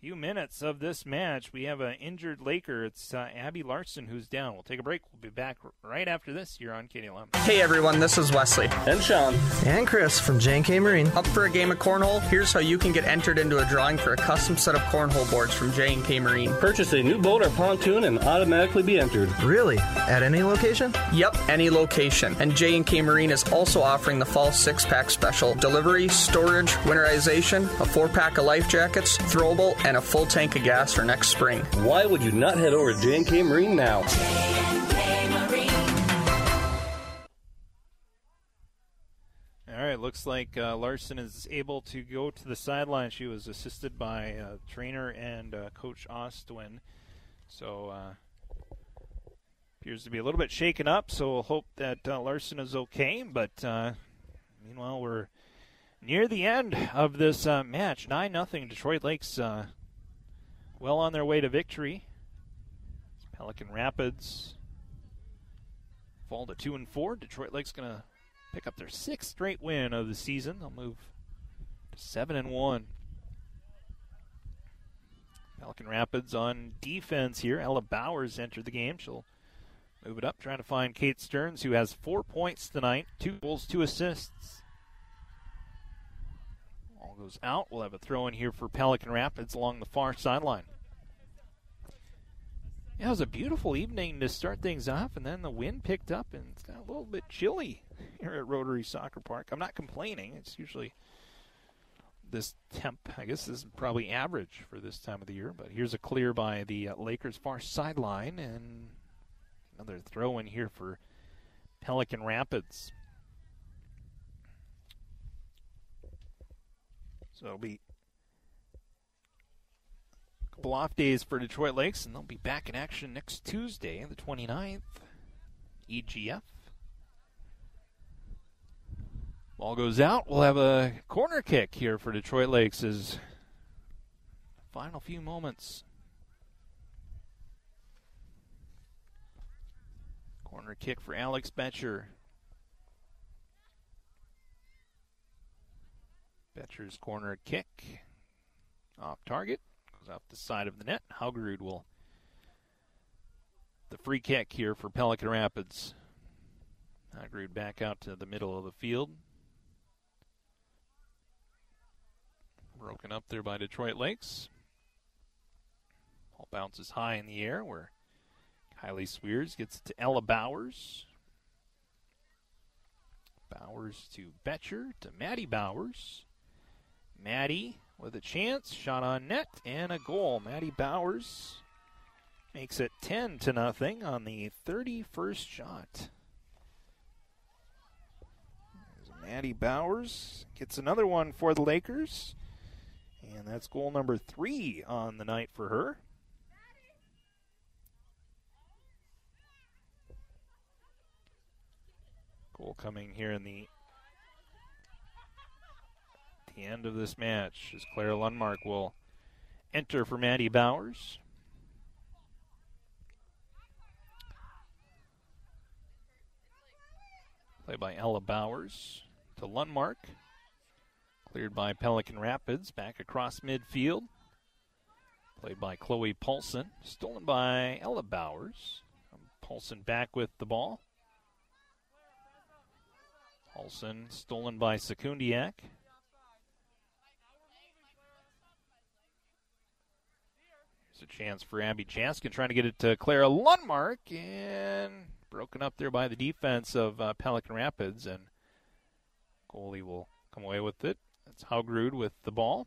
few minutes of this match. We have an injured Laker. It's uh, Abby Larson who's down. We'll take a break. We'll be back right after this here on KDLM. Hey everyone, this is Wesley. And Sean. And Chris from J&K Marine. Up for a game of cornhole? Here's how you can get entered into a drawing for a custom set of cornhole boards from J&K Marine. Purchase a new boat or pontoon and automatically be entered. Really? At any location? Yep, any location. And J&K Marine is also offering the fall six-pack special. Delivery, storage, winterization, a four-pack of life jackets, throwable, and a full tank of gas for next spring. Why would you not head over to J&K Marine now? All right, looks like uh, Larson is able to go to the sideline. She was assisted by uh, trainer and uh, coach Ostwin. So uh, appears to be a little bit shaken up. So we'll hope that uh, Larson is okay. But uh, meanwhile, we're near the end of this match. Nine nothing. Detroit Lakes well on their way to victory. Pelican Rapids fall to two and four. Detroit Lake's going to pick up their sixth straight win of the season. They'll move to seven and one. Pelican Rapids on defense here. Ella Bowers entered the game. She'll move it up, trying to find Kate Stearns, who has four points tonight, two goals, two assists. Ball goes out. We'll have a throw in here for Pelican Rapids along the far sideline. Yeah, it was a beautiful evening to start things off, and then the wind picked up, and it's got a little bit chilly here at Rotary Soccer Park. I'm not complaining. It's usually this temp. I guess this is probably average for this time of the year. But here's a clear by the uh, Lakers' far sideline, and another throw in here for Pelican Rapids. So it'll be a couple off days for Detroit Lakes, and they'll be back in action next Tuesday, the 29th. EGF. Ball goes out. We'll have a corner kick here for Detroit Lakes as final few moments. Corner kick for Alex Betcher. Betcher's corner kick off target goes off the side of the net. Haugrud will the free kick here for Pelican Rapids. Haugrud back out to the middle of the field. Broken up there by Detroit Lakes. Ball bounces high in the air where Kylie Swears gets it to Ella Bowers. Bowers to Betcher to Maddie Bowers. Maddie with a chance, shot on net and a goal. Maddie Bowers makes it 10 to nothing on the 31st shot. Maddie Bowers gets another one for the Lakers. And that's goal number three on the night for her. Goal coming here in the the end of this match as Claire Lundmark will enter for Maddie Bowers. Play by Ella Bowers to Lundmark. Cleared by Pelican Rapids. Back across midfield. Played by Chloe Paulson. Stolen by Ella Bowers. Paulson back with the ball. Paulson stolen by Sekundiak. Here's a chance for Abby Jaskin trying to get it to Clara Lundmark and broken up there by the defense of uh, Pelican Rapids and goalie will come away with it. That's Haugrud with the ball.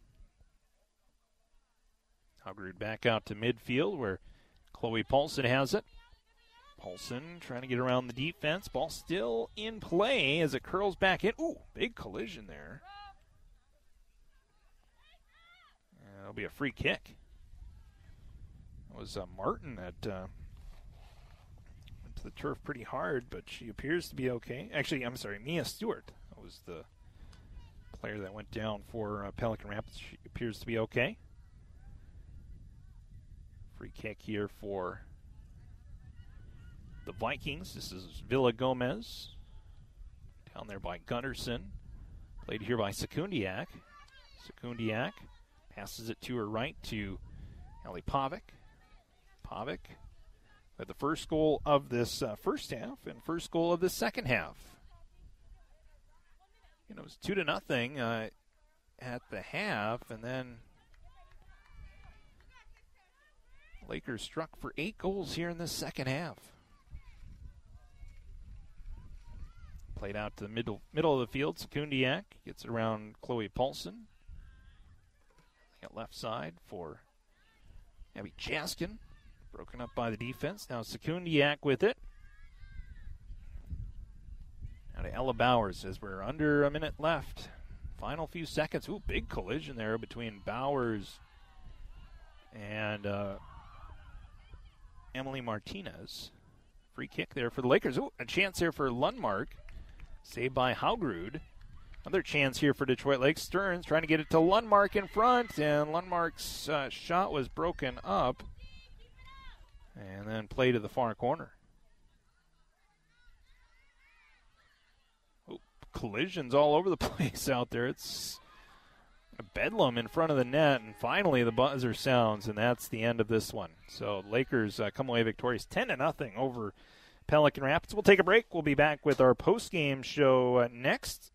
Haugrud back out to midfield where Chloe Paulson has it. Paulson trying to get around the defense. Ball still in play as it curls back in. Ooh, big collision there. It'll be a free kick. Was uh, Martin that uh, went to the turf pretty hard, but she appears to be okay. Actually, I'm sorry, Mia Stewart. Was the player that went down for uh, Pelican Rapids. She appears to be okay. Free kick here for the Vikings. This is Villagomez. Down there by Gunderson. Played here by Sekundiak. Sekundiak passes it to her right to Ali Pavic. Pavic with the first goal of this uh, first half and first goal of the second half you know, it was two to nothing uh, at the half, and then Lakers struck for eight goals here in the second half. Played out to the middle middle of the field. Sekundiak gets around Chloe Paulson. At left side for Abby Jaskin. Broken up by the defense. Now Sekundiak with it. Now to Ella Bowers as we're under a minute left. Final few seconds. Ooh, big collision there between Bowers and uh, Emily Martinez. Free kick there for the Lakers. Ooh, a chance there for Lundmark. Saved by Haugrud. Another chance here for Detroit Lake. Stearns trying to get it to Lundmark in front, and Lundmark's uh, shot was broken up. And then play to the far corner. Oh, collisions all over the place out there. It's a bedlam in front of the net, and finally the buzzer sounds, and that's the end of this one. So Lakers uh, come away victorious, ten to nothing over Pelican Rapids. We'll take a break. We'll be back with our post game show uh, next.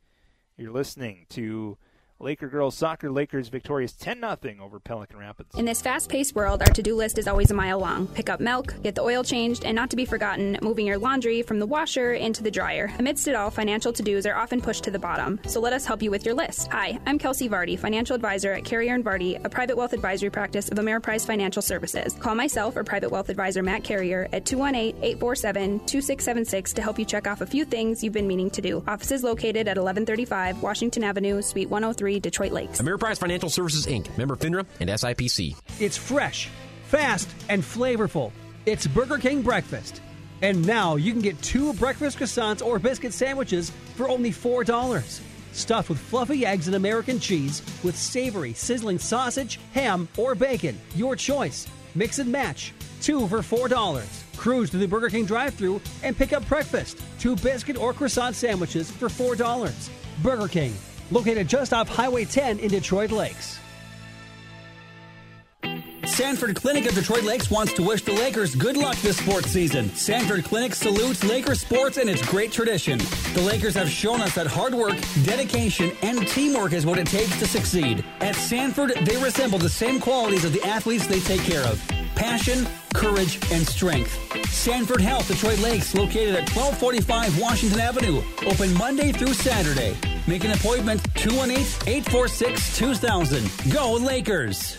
You're listening to Laker girls soccer, Lakers victorious 10 0 over Pelican Rapids. In this fast paced world, our to do list is always a mile long. Pick up milk, get the oil changed, and not to be forgotten, moving your laundry from the washer into the dryer. Amidst it all, financial to dos are often pushed to the bottom. So let us help you with your list. Hi, I'm Kelsey Vardy, financial advisor at Carrier and Vardy, a private wealth advisory practice of Ameriprise Financial Services. Call myself or private wealth advisor Matt Carrier at 218 847 2676 to help you check off a few things you've been meaning to do. Office is located at 1135 Washington Avenue, Suite 103. Detroit Lakes. Ameriprise Financial Services Inc., member FINRA and SIPC. It's fresh, fast, and flavorful. It's Burger King breakfast. And now you can get two breakfast croissants or biscuit sandwiches for only $4. stuffed with fluffy eggs and American cheese, with savory, sizzling sausage, ham, or bacon. Your choice. Mix and match. Two for $4. Cruise to the Burger King drive thru and pick up breakfast. Two biscuit or croissant sandwiches for $4. Burger King, located just off Highway 10 in Detroit Lakes. Sanford Clinic of Detroit Lakes wants to wish the Lakers good luck this sports season. Sanford Clinic salutes Lakers sports and its great tradition. The Lakers have shown us that hard work, dedication, and teamwork is what it takes to succeed. At Sanford, they resemble the same qualities of the athletes they take care of passion, courage, and strength. Sanford Health, Detroit Lakes, located at 1245 Washington Avenue. Open Monday through Saturday. Make an appointment 218 846 2000. Go Lakers!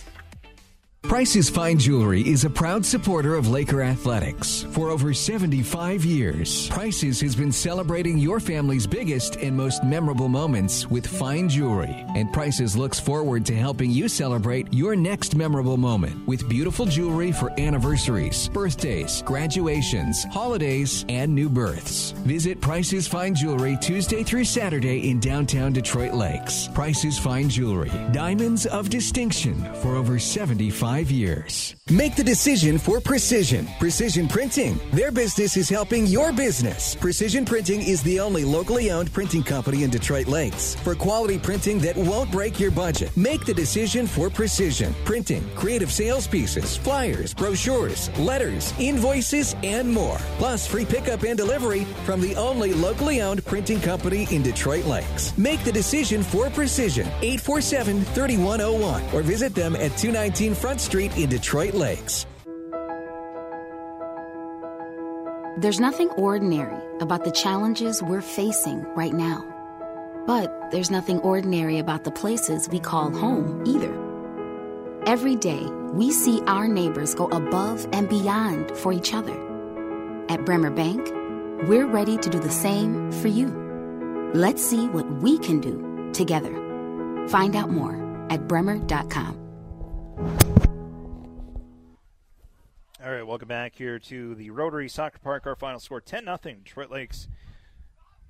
Price's Fine Jewelry is a proud supporter of Laker Athletics. For over 75 years, Price's has been celebrating your family's biggest and most memorable moments with fine jewelry. And Price's looks forward to helping you celebrate your next memorable moment with beautiful jewelry for anniversaries, birthdays, graduations, holidays, and new births. Visit Price's Fine Jewelry Tuesday through Saturday in downtown Detroit Lakes. Price's Fine Jewelry, diamonds of distinction for over 75 years. Make the decision for Precision. Precision Printing. Their business is helping your business. Precision Printing is the only locally owned printing company in Detroit Lakes for quality printing that won't break your budget. Make the decision for Precision Printing. Creative sales pieces, flyers, brochures, letters, invoices, and more. Plus free pickup and delivery from the only locally owned printing company in Detroit Lakes. Make the decision for Precision. 847 3101 or visit them at 219 Front Street in Detroit Lakes. There's nothing ordinary about the challenges we're facing right now. But there's nothing ordinary about the places we call home either. Every day, we see our neighbors go above and beyond for each other. At Bremer Bank, we're ready to do the same for you. Let's see what we can do together. Find out more at bremer.com. All right, welcome back here to the Rotary Soccer Park. Our final score 10 0. Detroit Lakes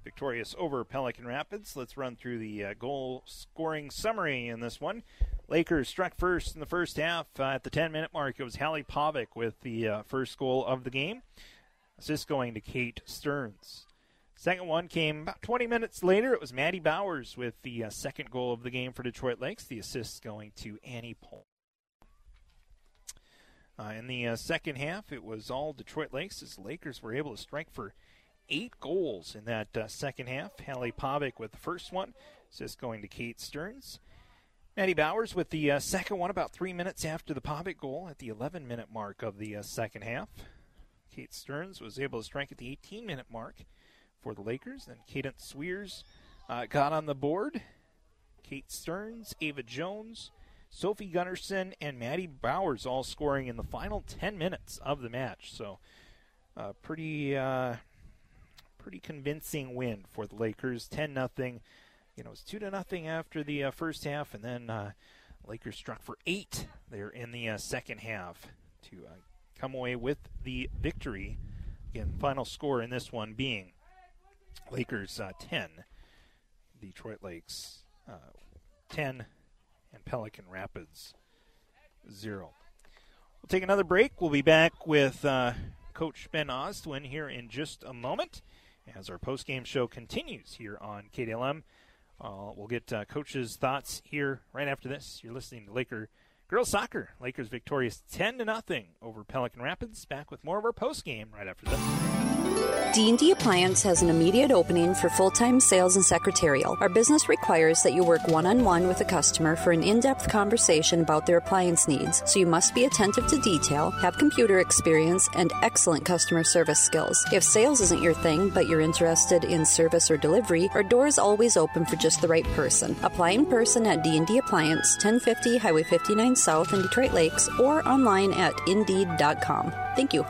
victorious over Pelican Rapids. Let's run through the uh, goal scoring summary in this one. Lakers struck first in the first half. Uh, at the 10 minute mark, it was Hallie Pavic with the uh, first goal of the game. Assist going to Kate Stearns. Second one came about 20 minutes later. It was Maddie Bowers with the uh, second goal of the game for Detroit Lakes. The assist going to Annie Pole. Uh, in the uh, second half, it was all Detroit Lakes as the Lakers were able to strike for eight goals in that uh, second half. Hallie Pavic with the first one, assist going to Kate Stearns. Maddie Bowers with the uh, second one about three minutes after the Pavic goal at the 11 minute mark of the uh, second half. Kate Stearns was able to strike at the 18 minute mark for the Lakers. Then Cadence Sweers uh, got on the board. Kate Stearns, Ava Jones, Sophie Gunderson, and Maddie Bowers all scoring in the final 10 minutes of the match. So, uh, pretty uh, pretty convincing win for the Lakers. 10 nothing. You know, it was two to nothing after the uh, first half, and then uh, Lakers struck for eight there in the uh, second half to uh, come away with the victory. Again, final score in this one being Lakers uh, 10, Detroit Lakes uh, 10, and Pelican Rapids 0. We'll take another break. We'll be back with uh, Coach Ben Ostwin here in just a moment as our post-game show continues here on KDLM. Uh, we'll get uh, Coach's thoughts here right after this. You're listening to Laker Girls Soccer. Lakers victorious 10 to nothing over Pelican Rapids. Back with more of our post-game right after this. D&D Appliance has an immediate opening for full-time sales and secretarial. Our business requires that you work one-on-one with a customer for an in-depth conversation about their appliance needs, so you must be attentive to detail, have computer experience, and excellent customer service skills. If sales isn't your thing, but you're interested in service or delivery, our door is always open for just the right person. Apply in person at D&D Appliance, 1050 Highway 59 South in Detroit Lakes, or online at Indeed.com. Thank you.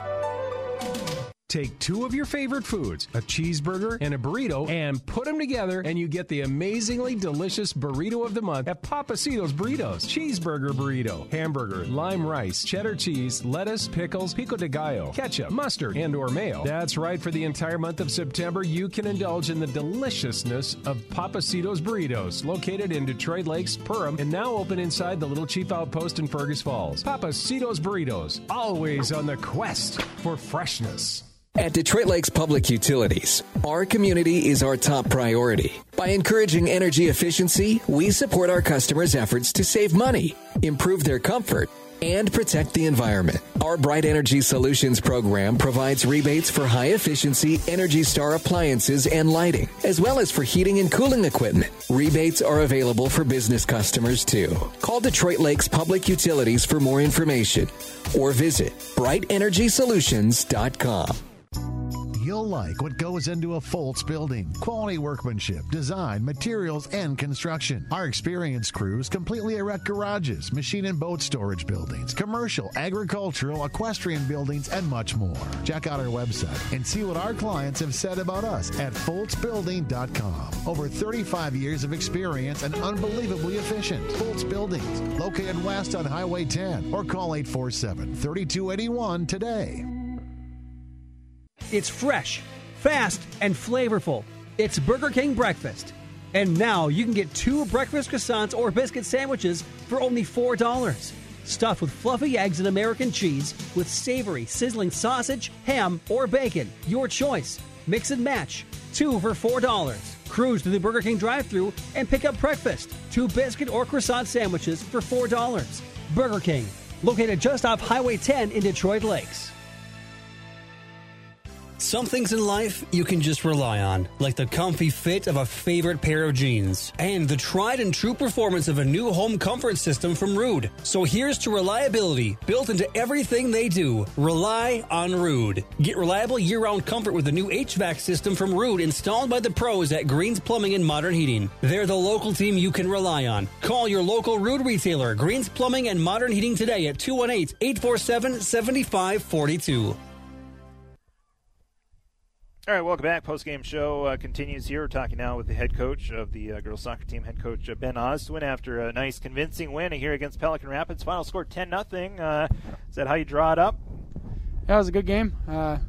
Take two of your favorite foods, a cheeseburger and a burrito, and put them together, and you get the amazingly delicious burrito of the month at Papacito's Burritos. Cheeseburger burrito, hamburger, lime rice, cheddar cheese, lettuce, pickles, pico de gallo, ketchup, mustard, and or mayo. That's right, for the entire month of September, you can indulge in the deliciousness of Papacito's Burritos, located in Detroit Lakes, Perham, and now open inside the Little Chief Outpost in Fergus Falls. Papacito's Burritos, always on the quest for freshness. At Detroit Lakes Public Utilities, our community is our top priority. By encouraging energy efficiency, we support our customers' efforts to save money, improve their comfort, and protect the environment. Our Bright Energy Solutions program provides rebates for high efficiency Energy Star appliances and lighting, as well as for heating and cooling equipment. Rebates are available for business customers too. Call Detroit Lakes Public Utilities for more information or visit brightenergysolutions.com. You'll like what goes into a Foltz building. Quality workmanship, design, materials, and construction. Our experienced crews completely erect garages, machine and boat storage buildings, commercial, agricultural, equestrian buildings, and much more. Check out our website and see what our clients have said about us at FoltzBuilding.com. Over 35 years of experience and unbelievably efficient. Foltz Buildings, located west on Highway 10, or call 847 3281 today. It's fresh, fast, and flavorful. It's Burger King breakfast. And now you can get two breakfast croissants or biscuit sandwiches for only $4. Stuffed with fluffy eggs and American cheese, with savory, sizzling sausage, ham, or bacon. Your choice. Mix and match. Two for $4. Cruise to the Burger King drive thru and pick up breakfast. Two biscuit or croissant sandwiches for $4. Burger King, located just off Highway 10 in Detroit Lakes. Some things in life you can just rely on, like the comfy fit of a favorite pair of jeans and the tried and true performance of a new home comfort system from Ruud. So here's to reliability built into everything they do. Rely on Ruud. Get reliable year round comfort with the new HVAC system from Ruud installed by the pros at Greens Plumbing and Modern Heating. They're the local team you can rely on. Call your local Ruud retailer, Greens Plumbing and Modern Heating today at 218 847 7542. All right, welcome back. Post game show uh, continues here. We're talking now with the head coach of the uh, girls soccer team, head coach uh, Ben Ostwin, after a nice, convincing win here against Pelican Rapids. Final score 10 nothing. Uh, is that how you draw it up? Yeah, it was a good game. Uh,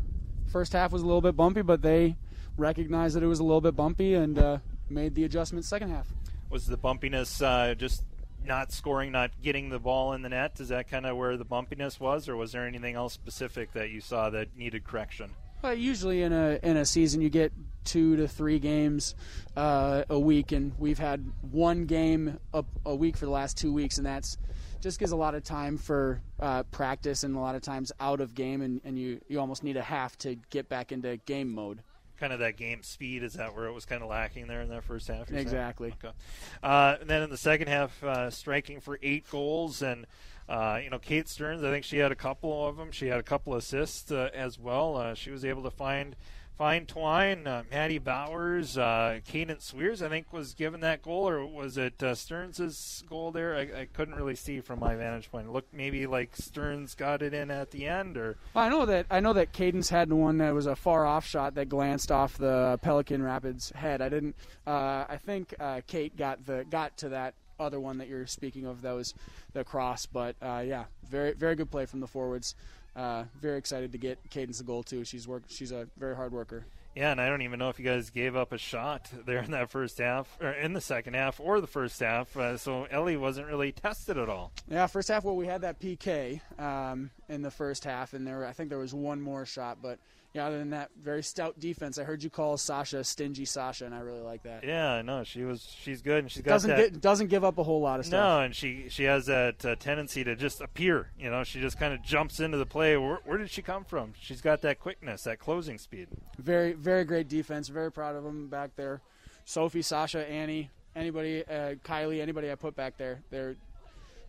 first half was a little bit bumpy, but they recognized that it was a little bit bumpy and uh, made the adjustment second half. Was the bumpiness uh, just not scoring, not getting the ball in the net? Is that kind of where the bumpiness was, or was there anything else specific that you saw that needed correction? Well, usually in a in a season, you get two to three games uh, a week, and we've had one game a, a, week for the last two weeks, and that's just gives a lot of time for uh, practice and a lot of times out of game, and, and you you almost need a half to get back into game mode. Kind of that game speed is that where it was kind of lacking there in that first half. Exactly. Okay. Uh, and then in the second half, uh, striking for eight goals and. Uh, you know, Kate Stearns, I think she had a couple of them. She had a couple assists uh, as well. Uh, she was able to find find Twine, uh, Maddie Bowers, uh, Cadence Swears, I think was given that goal, or was it uh, Stearns' goal there? I, I, couldn't really see from my vantage point. It looked maybe like Stearns got it in at the end, or well, I know that I know that Cadence had one that was a far off shot that glanced off the Pelican Rapids head. I didn't. Uh, I think uh, Kate got the got to that other one that you're speaking of that was the cross. But uh, yeah, very very good play from the forwards. Uh, very excited to get Cadence the goal too. She's work. She's a very hard worker. Yeah, and I don't even know if you guys gave up a shot there in that first half, or in the second half, or the first half. Uh, so Ellie wasn't really tested at all. Yeah, first half. Well, we had that PK um, in the first half, and there I think there was one more shot, but yeah, other than that, very stout defense. I heard you call Sasha stingy Sasha, and I really like that. Yeah, no, she was she's good, and she's got doesn't that, get, doesn't give up a whole lot of stuff. No, and she she has that uh, tendency to just appear. You know, she just kind of jumps into the play. Where, where, did she come from? She's got that quickness, that closing speed. Very very great defense. Very proud of them back there. Sophie, Sasha, Annie, anybody, uh, Kylie, anybody I put back there, they're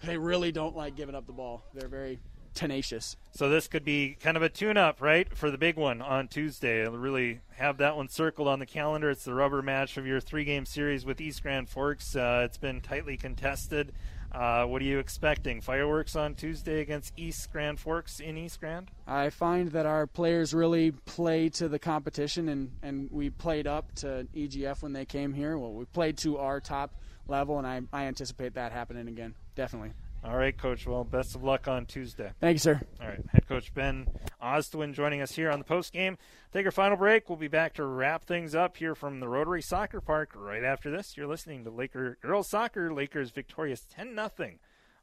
they really don't like giving up the ball. They're very tenacious. So this could be kind of a tune-up, right, for the big one on Tuesday. I'll really have that one circled on the calendar. It's the rubber match of your three-game series with East Grand Forks. Uh, it's been tightly contested. Uh, what are you expecting? Fireworks on Tuesday against East Grand Forks in East Grand? I find that our players really play to the competition, and, and we played up to EGF when they came here. Well, we played to our top level, and I, I anticipate that happening again. Definitely. All right, Coach. Well, best of luck on Tuesday. Thank you, sir. All right, Head Coach Ben Ostwin joining us here on the post game. Take our final break. We'll be back to wrap things up here from the Rotary Soccer Park right after this. You're listening to Laker Girls Soccer. Lakers victorious 10 0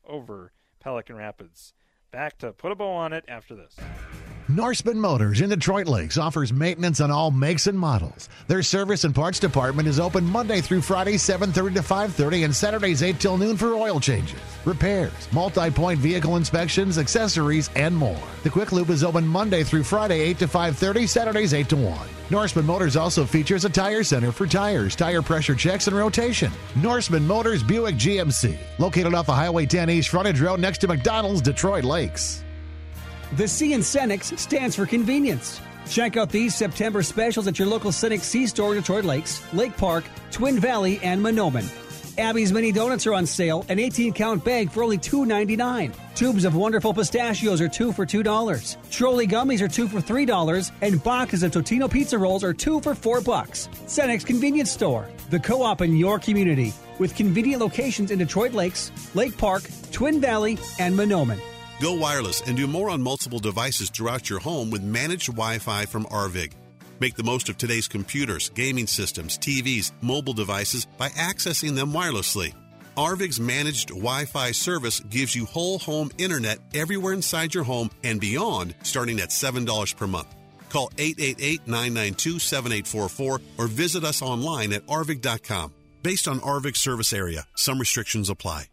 over Pelican Rapids. Back to put a bow on it after this. Norseman Motors in Detroit Lakes offers maintenance on all makes and models. Their service and parts department is open Monday through Friday 7:30 to 5:30 and Saturdays 8 till noon for oil changes, repairs, multi-point vehicle inspections, accessories, and more. The Quick Loop is open Monday through Friday 8 to 5:30, Saturdays 8 to 1. Norseman Motors also features a tire center for tires, tire pressure checks, and rotation. Norseman Motors Buick GMC, located off of Highway 10 East Frontage Road next to McDonald's, Detroit Lakes. The C in Cenex stands for convenience. Check out these September specials at your local Cenex C store in Detroit Lakes, Lake Park, Twin Valley, and Mahnomen. Abby's Mini Donuts are on sale, an 18 count bag for only $2.99. Tubes of wonderful pistachios are 2 for $2. Trolli gummies are 2 for $3, and boxes of Totino pizza rolls are 2 for 4 bucks. Cenex Convenience Store, the co op in your community, with convenient locations in Detroit Lakes, Lake Park, Twin Valley, and Mahnomen. Go wireless and do more on multiple devices throughout your home with managed Wi Fi from Arvig. Make the most of today's computers, gaming systems, TVs, mobile devices by accessing them wirelessly. Arvig's managed Wi Fi service gives you whole home internet everywhere inside your home and beyond, starting at $7 per month. Call 888 992 7844 or visit us online at arvig.com. Based on Arvig's service area, some restrictions apply.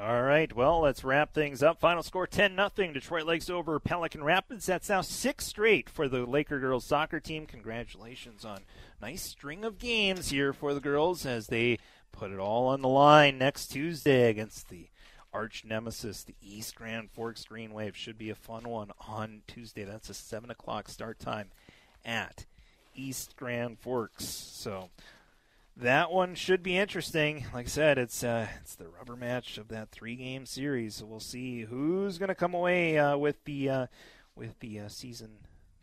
All right, well, let's wrap things up. Final score 10 nothing. Detroit Lakes over Pelican Rapids. That's now six straight for the Laker girls soccer team. Congratulations on nice string of games here for the girls as they put it all on the line next Tuesday against the arch nemesis, the East Grand Forks Green Wave. Should be a fun one on Tuesday. That's a 7 o'clock start time at East Grand Forks. So that one should be interesting. Like I said, it's uh, it's the rubber match of that three game series. So we'll see who's going to come away uh, with the uh, with the uh, season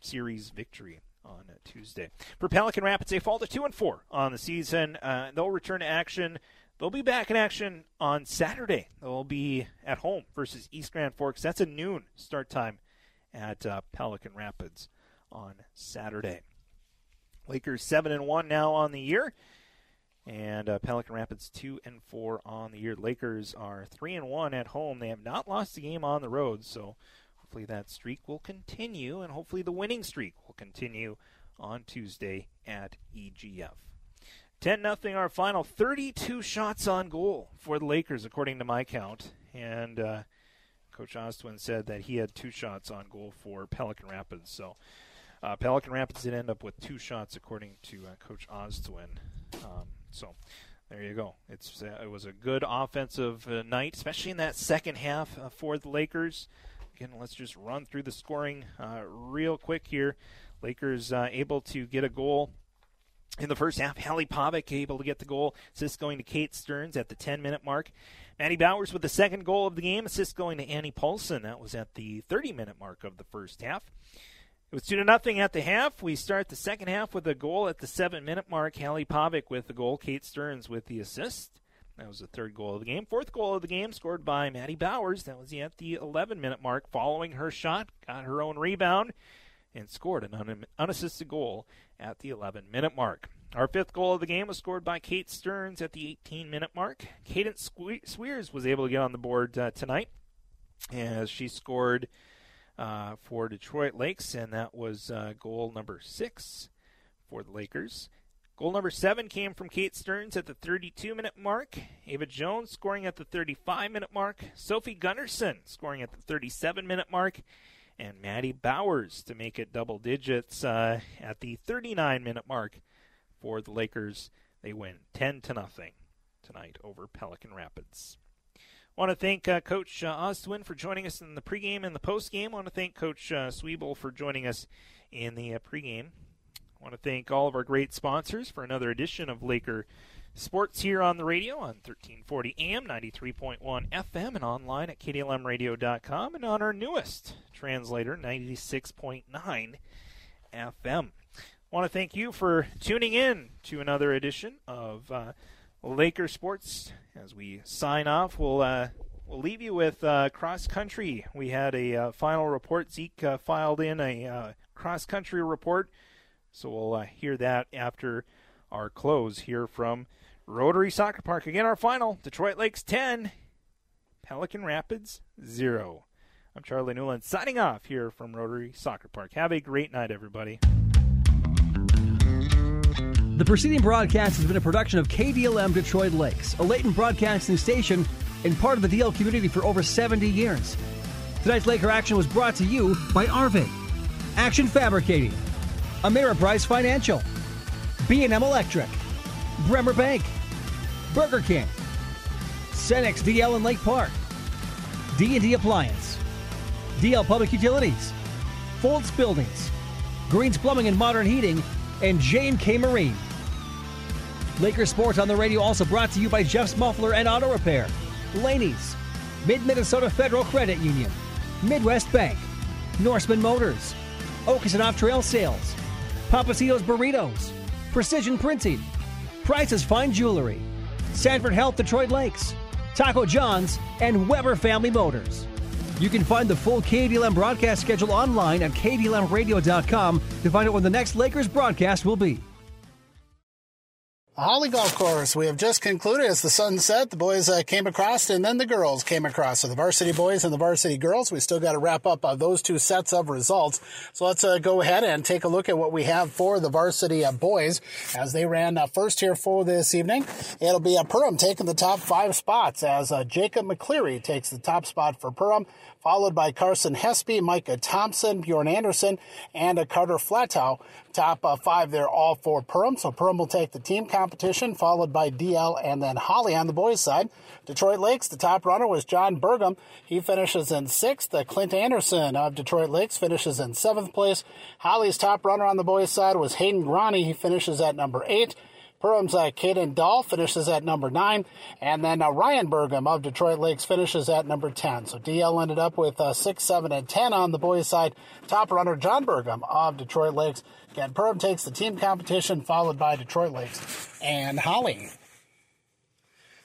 series victory on Tuesday. For Pelican Rapids, they fall to two and four on the season. Uh, they'll return to action. They'll be back in action on Saturday. They'll be at home versus East Grand Forks. That's a noon start time at uh, Pelican Rapids on Saturday. Lakers seven and one now on the year and uh, Pelican Rapids two and four on the year. Lakers are three and one at home. They have not lost a game on the road, so hopefully that streak will continue, and hopefully the winning streak will continue on Tuesday at EGF. 10 nothing our final 32 shots on goal for the Lakers according to my count and uh, coach Ostwin said that he had two shots on goal for Pelican Rapids so uh, Pelican Rapids did end up with two shots according to uh, coach Ostwin um, so there you go. It's uh, it was a good offensive uh, night, especially in that second half uh, for the Lakers. Again, let's just run through the scoring uh, real quick here. Lakers uh, able to get a goal in the first half. Hallie Pavic able to get the goal. Assist going to Kate Stearns at the 10 minute mark. Maddie Bowers with the second goal of the game. Assist going to Annie Paulson. That was at the 30 minute mark of the first half. It was two to nothing at the half. We start the second half with a goal at the seven minute mark. Hallie Pavic with the goal. Kate Stearns with the assist. That was the third goal of the game. Fourth goal of the game scored by Maddie Bowers. That was at the 11 minute mark. Following her shot, got her own rebound, and scored an un- unassisted goal at the 11 minute mark. Our fifth goal of the game was scored by Kate Stearns at the 18 minute mark. Cadence Swears was able to get on the board uh, tonight as she scored uh, for Detroit Lakes, and that was uh, goal number six for the Lakers. Goal number seven came from Kate Stearns at the 32 minute mark. Ava Jones scoring at the 35 minute mark. Sophie Gunnarsson scoring at the 37 minute mark. And Maddie Bowers to make it double digits uh, at the 39 minute mark for the Lakers. They win 10 to nothing tonight over Pelican Rapids want to thank uh, Coach uh, Ostwin for joining us in the pregame and the postgame. want to thank Coach uh, Sweeble for joining us in the uh, pregame. want to thank all of our great sponsors for another edition of Laker sports here on the radio on 1340 AM, 93.1 FM, and online at kdlmradio.com, and on our newest translator, 96.9 FM. I want to thank you for tuning in to another edition of uh, Laker Sports. As we sign off, we'll uh, we'll leave you with uh, cross country. We had a uh, final report. Zeke uh, filed in a uh, cross country report, so we'll hear that after our close here from Rotary Soccer Park. Again, our final Detroit Lakes 10, Pelican Rapids 0. I'm Charlie Newland signing off here from Rotary Soccer Park. Have a great night, everybody. The preceding broadcast has been a production of KDLM Detroit Lakes, a Leighton broadcasting station and part of the DL community for over 70 years. Tonight's Laker action was brought to you by Arvig, Action Fabricating, Ameriprise Financial, B&M Electric, Bremer Bank, Burger King, Cenex DL in Lake Park, D&D Appliance, DL Public Utilities, Foltz Buildings, Greens Plumbing and Modern Heating, and J&K Marine. Lakers Sports on the radio also brought to you by Jeff's Muffler and Auto Repair, Laney's, Mid-Minnesota Federal Credit Union, Midwest Bank, Norseman Motors, Okeson Off Trail Sales, Papacitos Burritos, Precision Printing, Price's Fine Jewelry, Sanford Health Detroit Lakes, Taco John's, and Weber Family Motors. You can find the full KDLM broadcast schedule online at kdlmradio.com to find out when the next Lakers broadcast will be. Hawley Golf Course. We have just concluded as the sun set. The boys uh, came across, and then the girls came across. So the varsity boys and the varsity girls. We still got to wrap up uh, those two sets of results. So let's uh, go ahead and take a look at what we have for the varsity uh, boys as they ran uh, first here for this evening. It'll be a uh, Perham taking the top five spots as Jacob McCleary takes the top spot for Perham followed by Carson Hespy, Micah Thompson, Bjorn Anderson, and Carter Flatow. Top uh, five there, all for Perham. So Perham will take the team competition, followed by DL and then Hawley on the boys' side. Detroit Lakes, the top runner was John Burgum. He finishes in sixth. Uh, Clint Anderson of Detroit Lakes finishes in seventh place. Hawley's top runner on the boys' side was Hayden Grani. He finishes at number eight. Perham's uh, Caden Dahl finishes at number nine, and then uh, Ryan Burgum of Detroit Lakes finishes at number 10. So DL ended up with uh, 6, 7, and 10 on the boys' side. Top runner John Burgum of Detroit Lakes. Again, Perham takes the team competition, followed by Detroit Lakes and Hawley.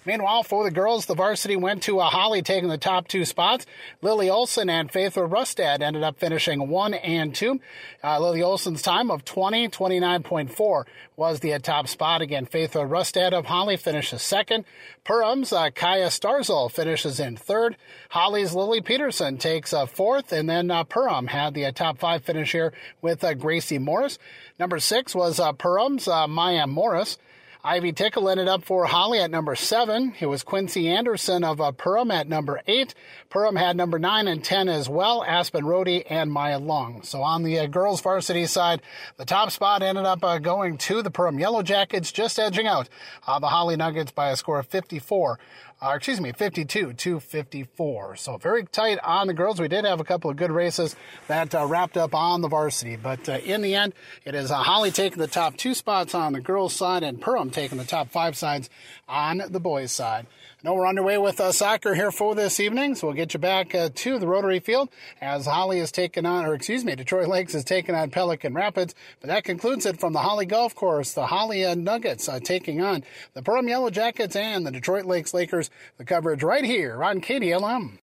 Meanwhile, for the girls, the varsity went to a Hawley taking the top two spots. Lily Olson and Faithful Rustad ended up finishing one and two. Uh, Lily Olson's time of 20, 29.4 was the top spot. Again, Faithful Rustad of Hawley finishes second. Perham's uh, Kaya Starzl finishes in third. Hawley's Lily Peterson takes a fourth. And then uh, had the uh, top five finish here with uh, Gracie Morris. Number six was uh, Perham's uh, Maya Morris. Ivy Tickle ended up for Hawley at number seven. It was Quincy Anderson of uh, at number eight. Perham had number nine and ten as well, Aspen Rohde and Maya Long. So on the uh, girls varsity side, the top spot ended up uh, going to the Perham Yellow Jackets, just edging out uh, the Hawley Nuggets by a score of 54 uh, excuse me, 52 to 54. So very tight on the girls. We did have a couple of good races that uh, wrapped up on the varsity, but uh, in the end, it is uh, Hawley taking the top two spots on the girls' side and Perham taking the top five sides on the boys' side. Now we're underway with uh, soccer here for this evening, so we'll get you back uh, to the Rotary Field as Hawley is taking on, or excuse me, Detroit Lakes is taking on Pelican Rapids. But that concludes it from the Hawley Golf Course. The Hawley uh, Nuggets uh, taking on the Perham Yellow Jackets and the Detroit Lakes Lakers. The coverage right here on KDLM.